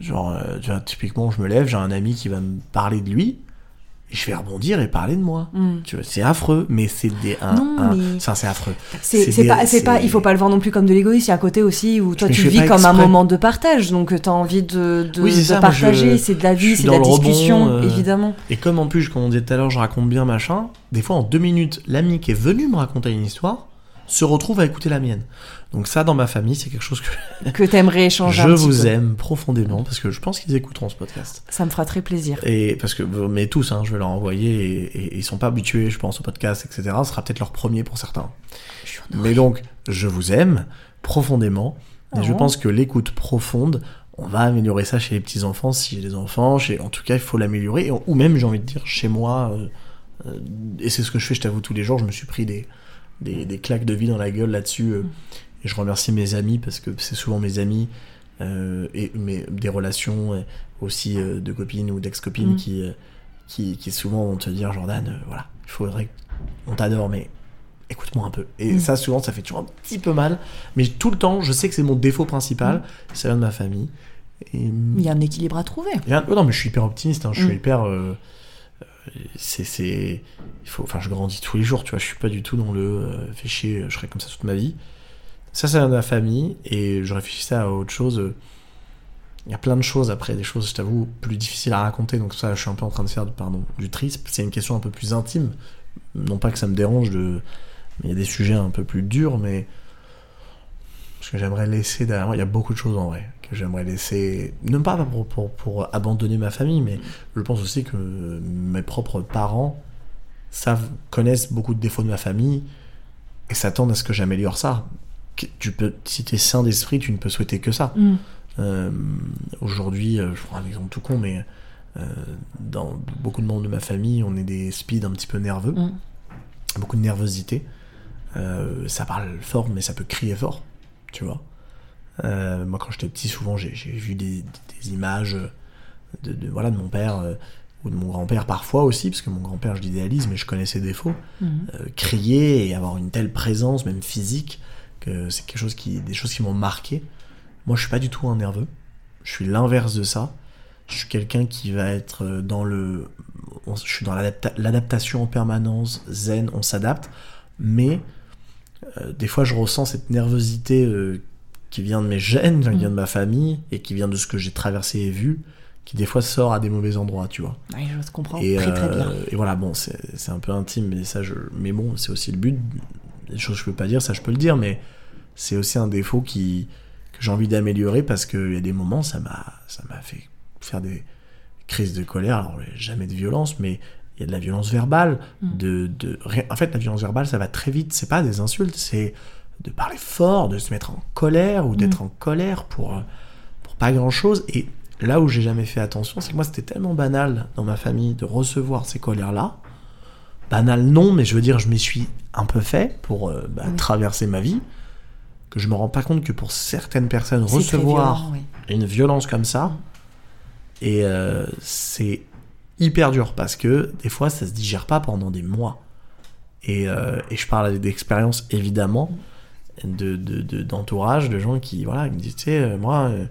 genre euh, tu vois, typiquement je me lève j'ai un ami qui va me parler de lui je vais rebondir et parler de moi. Mm. Tu vois, c'est affreux, mais c'est des un, Non, un- mais- ça c'est affreux. C'est C'est des- pas, c'est pas, il faut pas le voir non plus comme de l'égoïsme. Il y a un côté aussi où toi Mais tu vis comme un moment de partage, donc tu as envie de, de, Oui, de ça, moi, je- partager. C'est de la vie, c'est de la rebond, discussion, euh, évidemment. Et comme en plus, comme on disait tout à l'heure, je raconte bien machin, des fois en deux minutes, l'ami qui est venu me raconter une histoire se retrouve à écouter la mienne. Donc ça, dans ma famille, c'est quelque chose que Que t'aimerais échanger je un petit vous peu. aime profondément parce que je pense qu'ils écouteront ce podcast. Ça me fera très plaisir. Et parce que, mais tous, hein, je vais leur envoyer et, ils sont pas habitués, je pense, au podcast, etc. Ce sera peut-être leur premier pour certains. Mais donc, je vous aime profondément. Et je Oh. pense que l'écoute profonde, on va améliorer ça chez les petits enfants, si j'ai des enfants, chez, en tout cas, il faut l'améliorer. Ou même, j'ai envie de dire, chez moi, euh, euh, et c'est ce que je fais, je t'avoue, tous les jours, je me suis pris des, des, des claques de vie dans la gueule là-dessus. euh, et je remercie mes amis, parce que c'est souvent mes amis, euh, et des relations euh, aussi euh, de copines ou d'ex-copines Mm. qui, qui, qui souvent vont te dire, Jordan, voilà, il faudrait on t'adore, mais écoute-moi un peu. Et Mm. ça, souvent, ça fait toujours un petit peu mal. Mais tout le temps, je sais que c'est mon défaut principal. Ça vient de ma famille. Et... Il y a un équilibre à trouver. A- oh non, mais je suis hyper optimiste. hein, Je suis Mm. hyper. Euh, euh, c'est, c'est, il faut. Enfin, je grandis tous les jours. Tu vois, je suis pas du tout dans le. euh, fais chier. Je serai comme ça toute ma vie. Ça, de ma famille. Et je réfléchissais à autre chose. euh, Il y a plein de choses après, des choses, je t'avoue, plus difficiles à raconter. Donc ça, je suis un peu en train de faire, pardon, du triste. C'est une question un peu plus intime. Non pas que ça me dérange de, mais il y a des sujets un peu plus durs, mais parce que j'aimerais laisser derrière moi. Il y a beaucoup de choses en vrai que j'aimerais laisser, non pas pour, pour, pour abandonner ma famille, mais je pense aussi que mes propres parents savent, connaissent beaucoup de défauts de ma famille et s'attendent à ce que j'améliore ça. Tu peux, si t'es sain d'esprit, tu ne peux souhaiter que ça. Mm. Euh, Aujourd'hui, euh, je prends un exemple tout con, mais euh, dans beaucoup de membres de ma famille, on est des speeds un petit peu nerveux, Mm. beaucoup de nervosité. Euh, ça parle fort, mais ça peut crier fort, tu vois. Euh, moi, quand j'étais petit, souvent, j'ai vu des, des images de, de- voilà, de mon père euh, ou de mon grand-père parfois aussi, parce que mon grand-père, je l'idéalise, mais je connais ses défauts. Mhm. Euh, crier et avoir une telle présence, même physique, que c'est quelque chose qui, des choses qui m'ont marqué. Moi, je suis pas du tout un nerveux. Je suis l'inverse de ça. Je suis quelqu'un qui va être euh, dans le, je suis dans l'adapta- l'adaptation en permanence, zen, on s'adapte. Mais euh, des fois, je ressens cette nervosité euh, qui vient de mes gènes, qui vient de ma famille et qui vient de ce que j'ai traversé et vu, qui des fois sort à des mauvais endroits, tu vois. Je comprends Et, très très bien. euh, et voilà, bon, c'est un peu intime, mais ça, je, mais bon, c'est aussi le but. Des choses que je peux pas dire, ça, je peux le dire, mais c'est aussi un défaut qui que j'ai envie d'améliorer parce qu'il y a des moments, ça m'a, ça m'a fait faire des crises de colère. Alors, jamais de violence, mais il y a de la violence verbale. Mm. De, de, en fait, la violence verbale, ça va très vite. C'est pas des insultes, c'est de parler fort, de se mettre en colère ou d'être en colère pour, euh, pour pas grand chose. Et là où j'ai jamais fait attention, c'est que moi, c'était tellement banal dans ma famille de recevoir ces colères-là. Banal, non, mais je veux dire, je m'y suis un peu fait pour euh, bah, Oui. traverser ma vie. Que je me rends pas compte que pour certaines personnes, recevoir violent, oui. une violence comme ça, Mm. et euh, c'est hyper dur parce que des fois ça se digère pas pendant des mois. Et, euh, et je parle d'expérience évidemment, de, de, de- d'entourage, de gens qui voilà, me disent, tu sais, euh, moi, euh,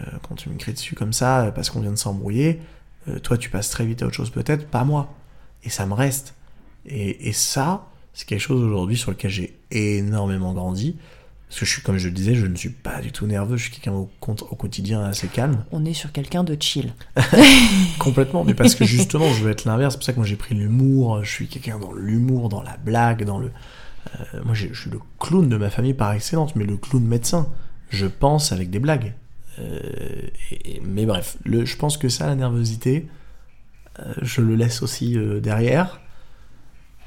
euh, quand tu me cries dessus comme ça parce qu'on vient de s'embrouiller, euh, toi tu passes très vite à autre chose peut-être, pas moi. Et ça me reste. Et, et ça, c'est quelque chose aujourd'hui sur lequel j'ai énormément grandi. Parce que je suis, comme je le disais, je ne suis pas du tout nerveux, je suis quelqu'un au, au quotidien assez calme. On est sur quelqu'un de chill. Complètement, mais parce que justement, je veux être l'inverse. C'est pour ça que moi j'ai pris l'humour. Je suis quelqu'un dans l'humour, dans la blague, dans le. Euh, moi, je suis le clown de ma famille par excellence, mais le clown médecin. Je pense avec des blagues. Euh, et- mais bref, le, je pense que ça, la nervosité, euh, je le laisse aussi derrière.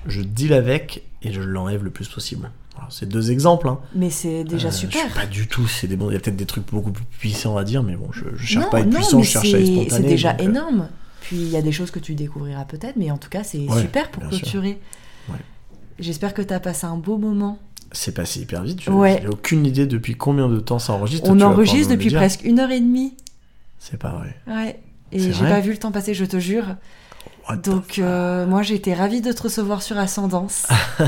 Je deal avec et je l'enlève le plus possible. C'est deux exemples. Hein. Mais c'est déjà super. Je suis pas du tout. C'est des bons. Il y a peut-être des trucs beaucoup plus puissants à dire, mais bon, je, je cherche non, pas à être non, puissant, je cherche à être c'est- spontané. C'est déjà donc, énorme. Puis il y a des choses que tu découvriras peut-être, mais en tout cas, c'est Ouais, super pour sûr. J'espère que tu as passé un beau moment. C'est passé hyper vite. Je Ouais. J'ai aucune idée depuis combien de temps ça enregistre. On enregistre depuis presque une heure et demie. C'est pas vrai. Ouais. Et j'ai pas vu le temps passer, je te jure. What Donc, euh, moi, j'ai été ravie de te recevoir sur Ascendance.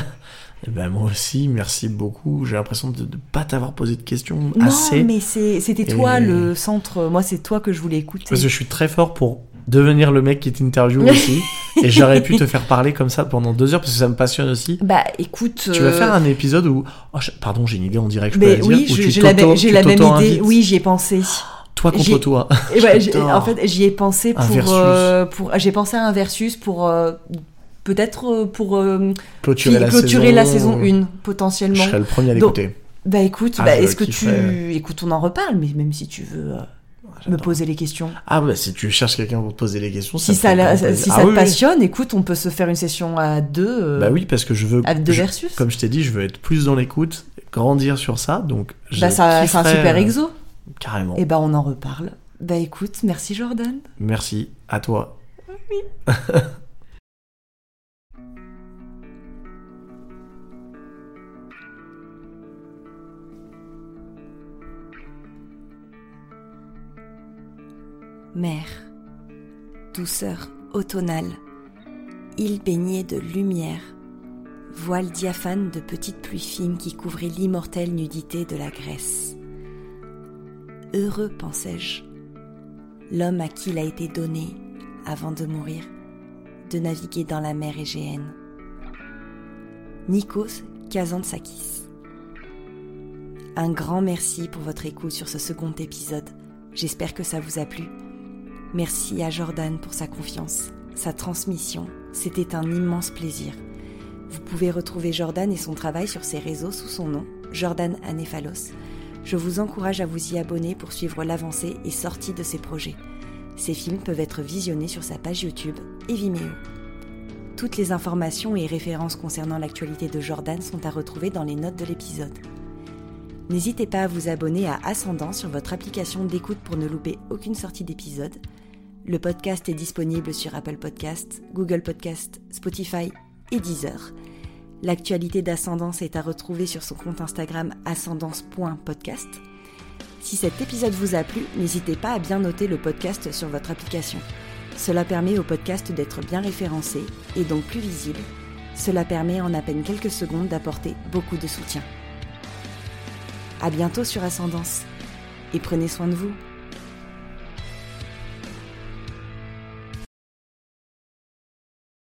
Eh ben, moi aussi, merci beaucoup. J'ai l'impression de ne pas t'avoir posé de questions non, assez. mais c'est- c'était toi Et- le centre. Moi, c'est toi que je voulais écouter. Parce que je suis très fort pour devenir le mec qui t'interviewe aussi. Et j'aurais pu te faire parler comme ça pendant deux heures parce que ça me passionne aussi. Bah écoute. Tu vas euh, faire un épisode où. oh, je- Pardon, j'ai une idée, on dirait que je peux mais la dire. oui, je- tu j'ai la, même- la idée. Oui, j'y ai pensé. Toi contre toi. J'adore. en fait, j'y ai pensé pour, euh, pour j'ai pensé à un versus pour euh, peut-être euh, pour euh, Clôturer, qui- la, clôturer saison, la saison 1 Je potentiellement. serais le premier à l'écouter. Bah écoute, Ah, bah, je est-ce que tu écoute, on en reparle, mais même si tu veux euh, me poser les questions. Ah ouais, si tu cherches quelqu'un pour te poser les questions, Si ça, la- grand plaisir. si Ah ça oui, te oui. passionne, écoute, on peut se faire une session à deux. euh, Bah oui, parce que je veux. À deux je- versus. Comme je t'ai dit, je veux être plus dans l'écoute, grandir sur ça, donc. bah ça, c'est un super euh, exo. Carrément. Et bah on en reparle. Bah écoute, merci Jordan. Merci à toi. Mer, douceur automnale, île baignée de lumière, voile diaphane de petites pluies fines qui couvraient l'immortelle nudité de la Grèce. Heureux, pensais-je, l'homme à qui il a été donné, avant de mourir, de naviguer dans la mer Égéenne. Nikos Kazantzakis. Un grand merci pour votre écoute sur ce second épisode. J'espère que ça vous a plu. Merci à Jordan pour sa confiance, sa transmission. C'était un immense plaisir. Vous pouvez retrouver Jordan et son travail sur ses réseaux sous son nom, Jordan Anéphalos. Je vous encourage à vous y abonner pour suivre l'avancée et sortie de ses projets. Ces films peuvent être visionnés sur sa page YouTube et Vimeo. Toutes les informations et références concernant l'actualité de Jordan sont à retrouver dans les notes de l'épisode. N'hésitez pas à vous abonner à Ascendant sur votre application d'écoute pour ne louper aucune sortie d'épisode. Le podcast est disponible sur Apple Podcasts, Google Podcasts, Spotify et Deezer. L'actualité d'Ascendance est à retrouver sur son compte Instagram ascendance.podcast. Si cet épisode vous a plu, n'hésitez pas à bien noter le podcast sur votre application. Cela permet au podcast d'être bien référencé et donc plus visible. Cela permet en à peine quelques secondes d'apporter beaucoup de soutien. À bientôt sur Ascendance et prenez soin de vous.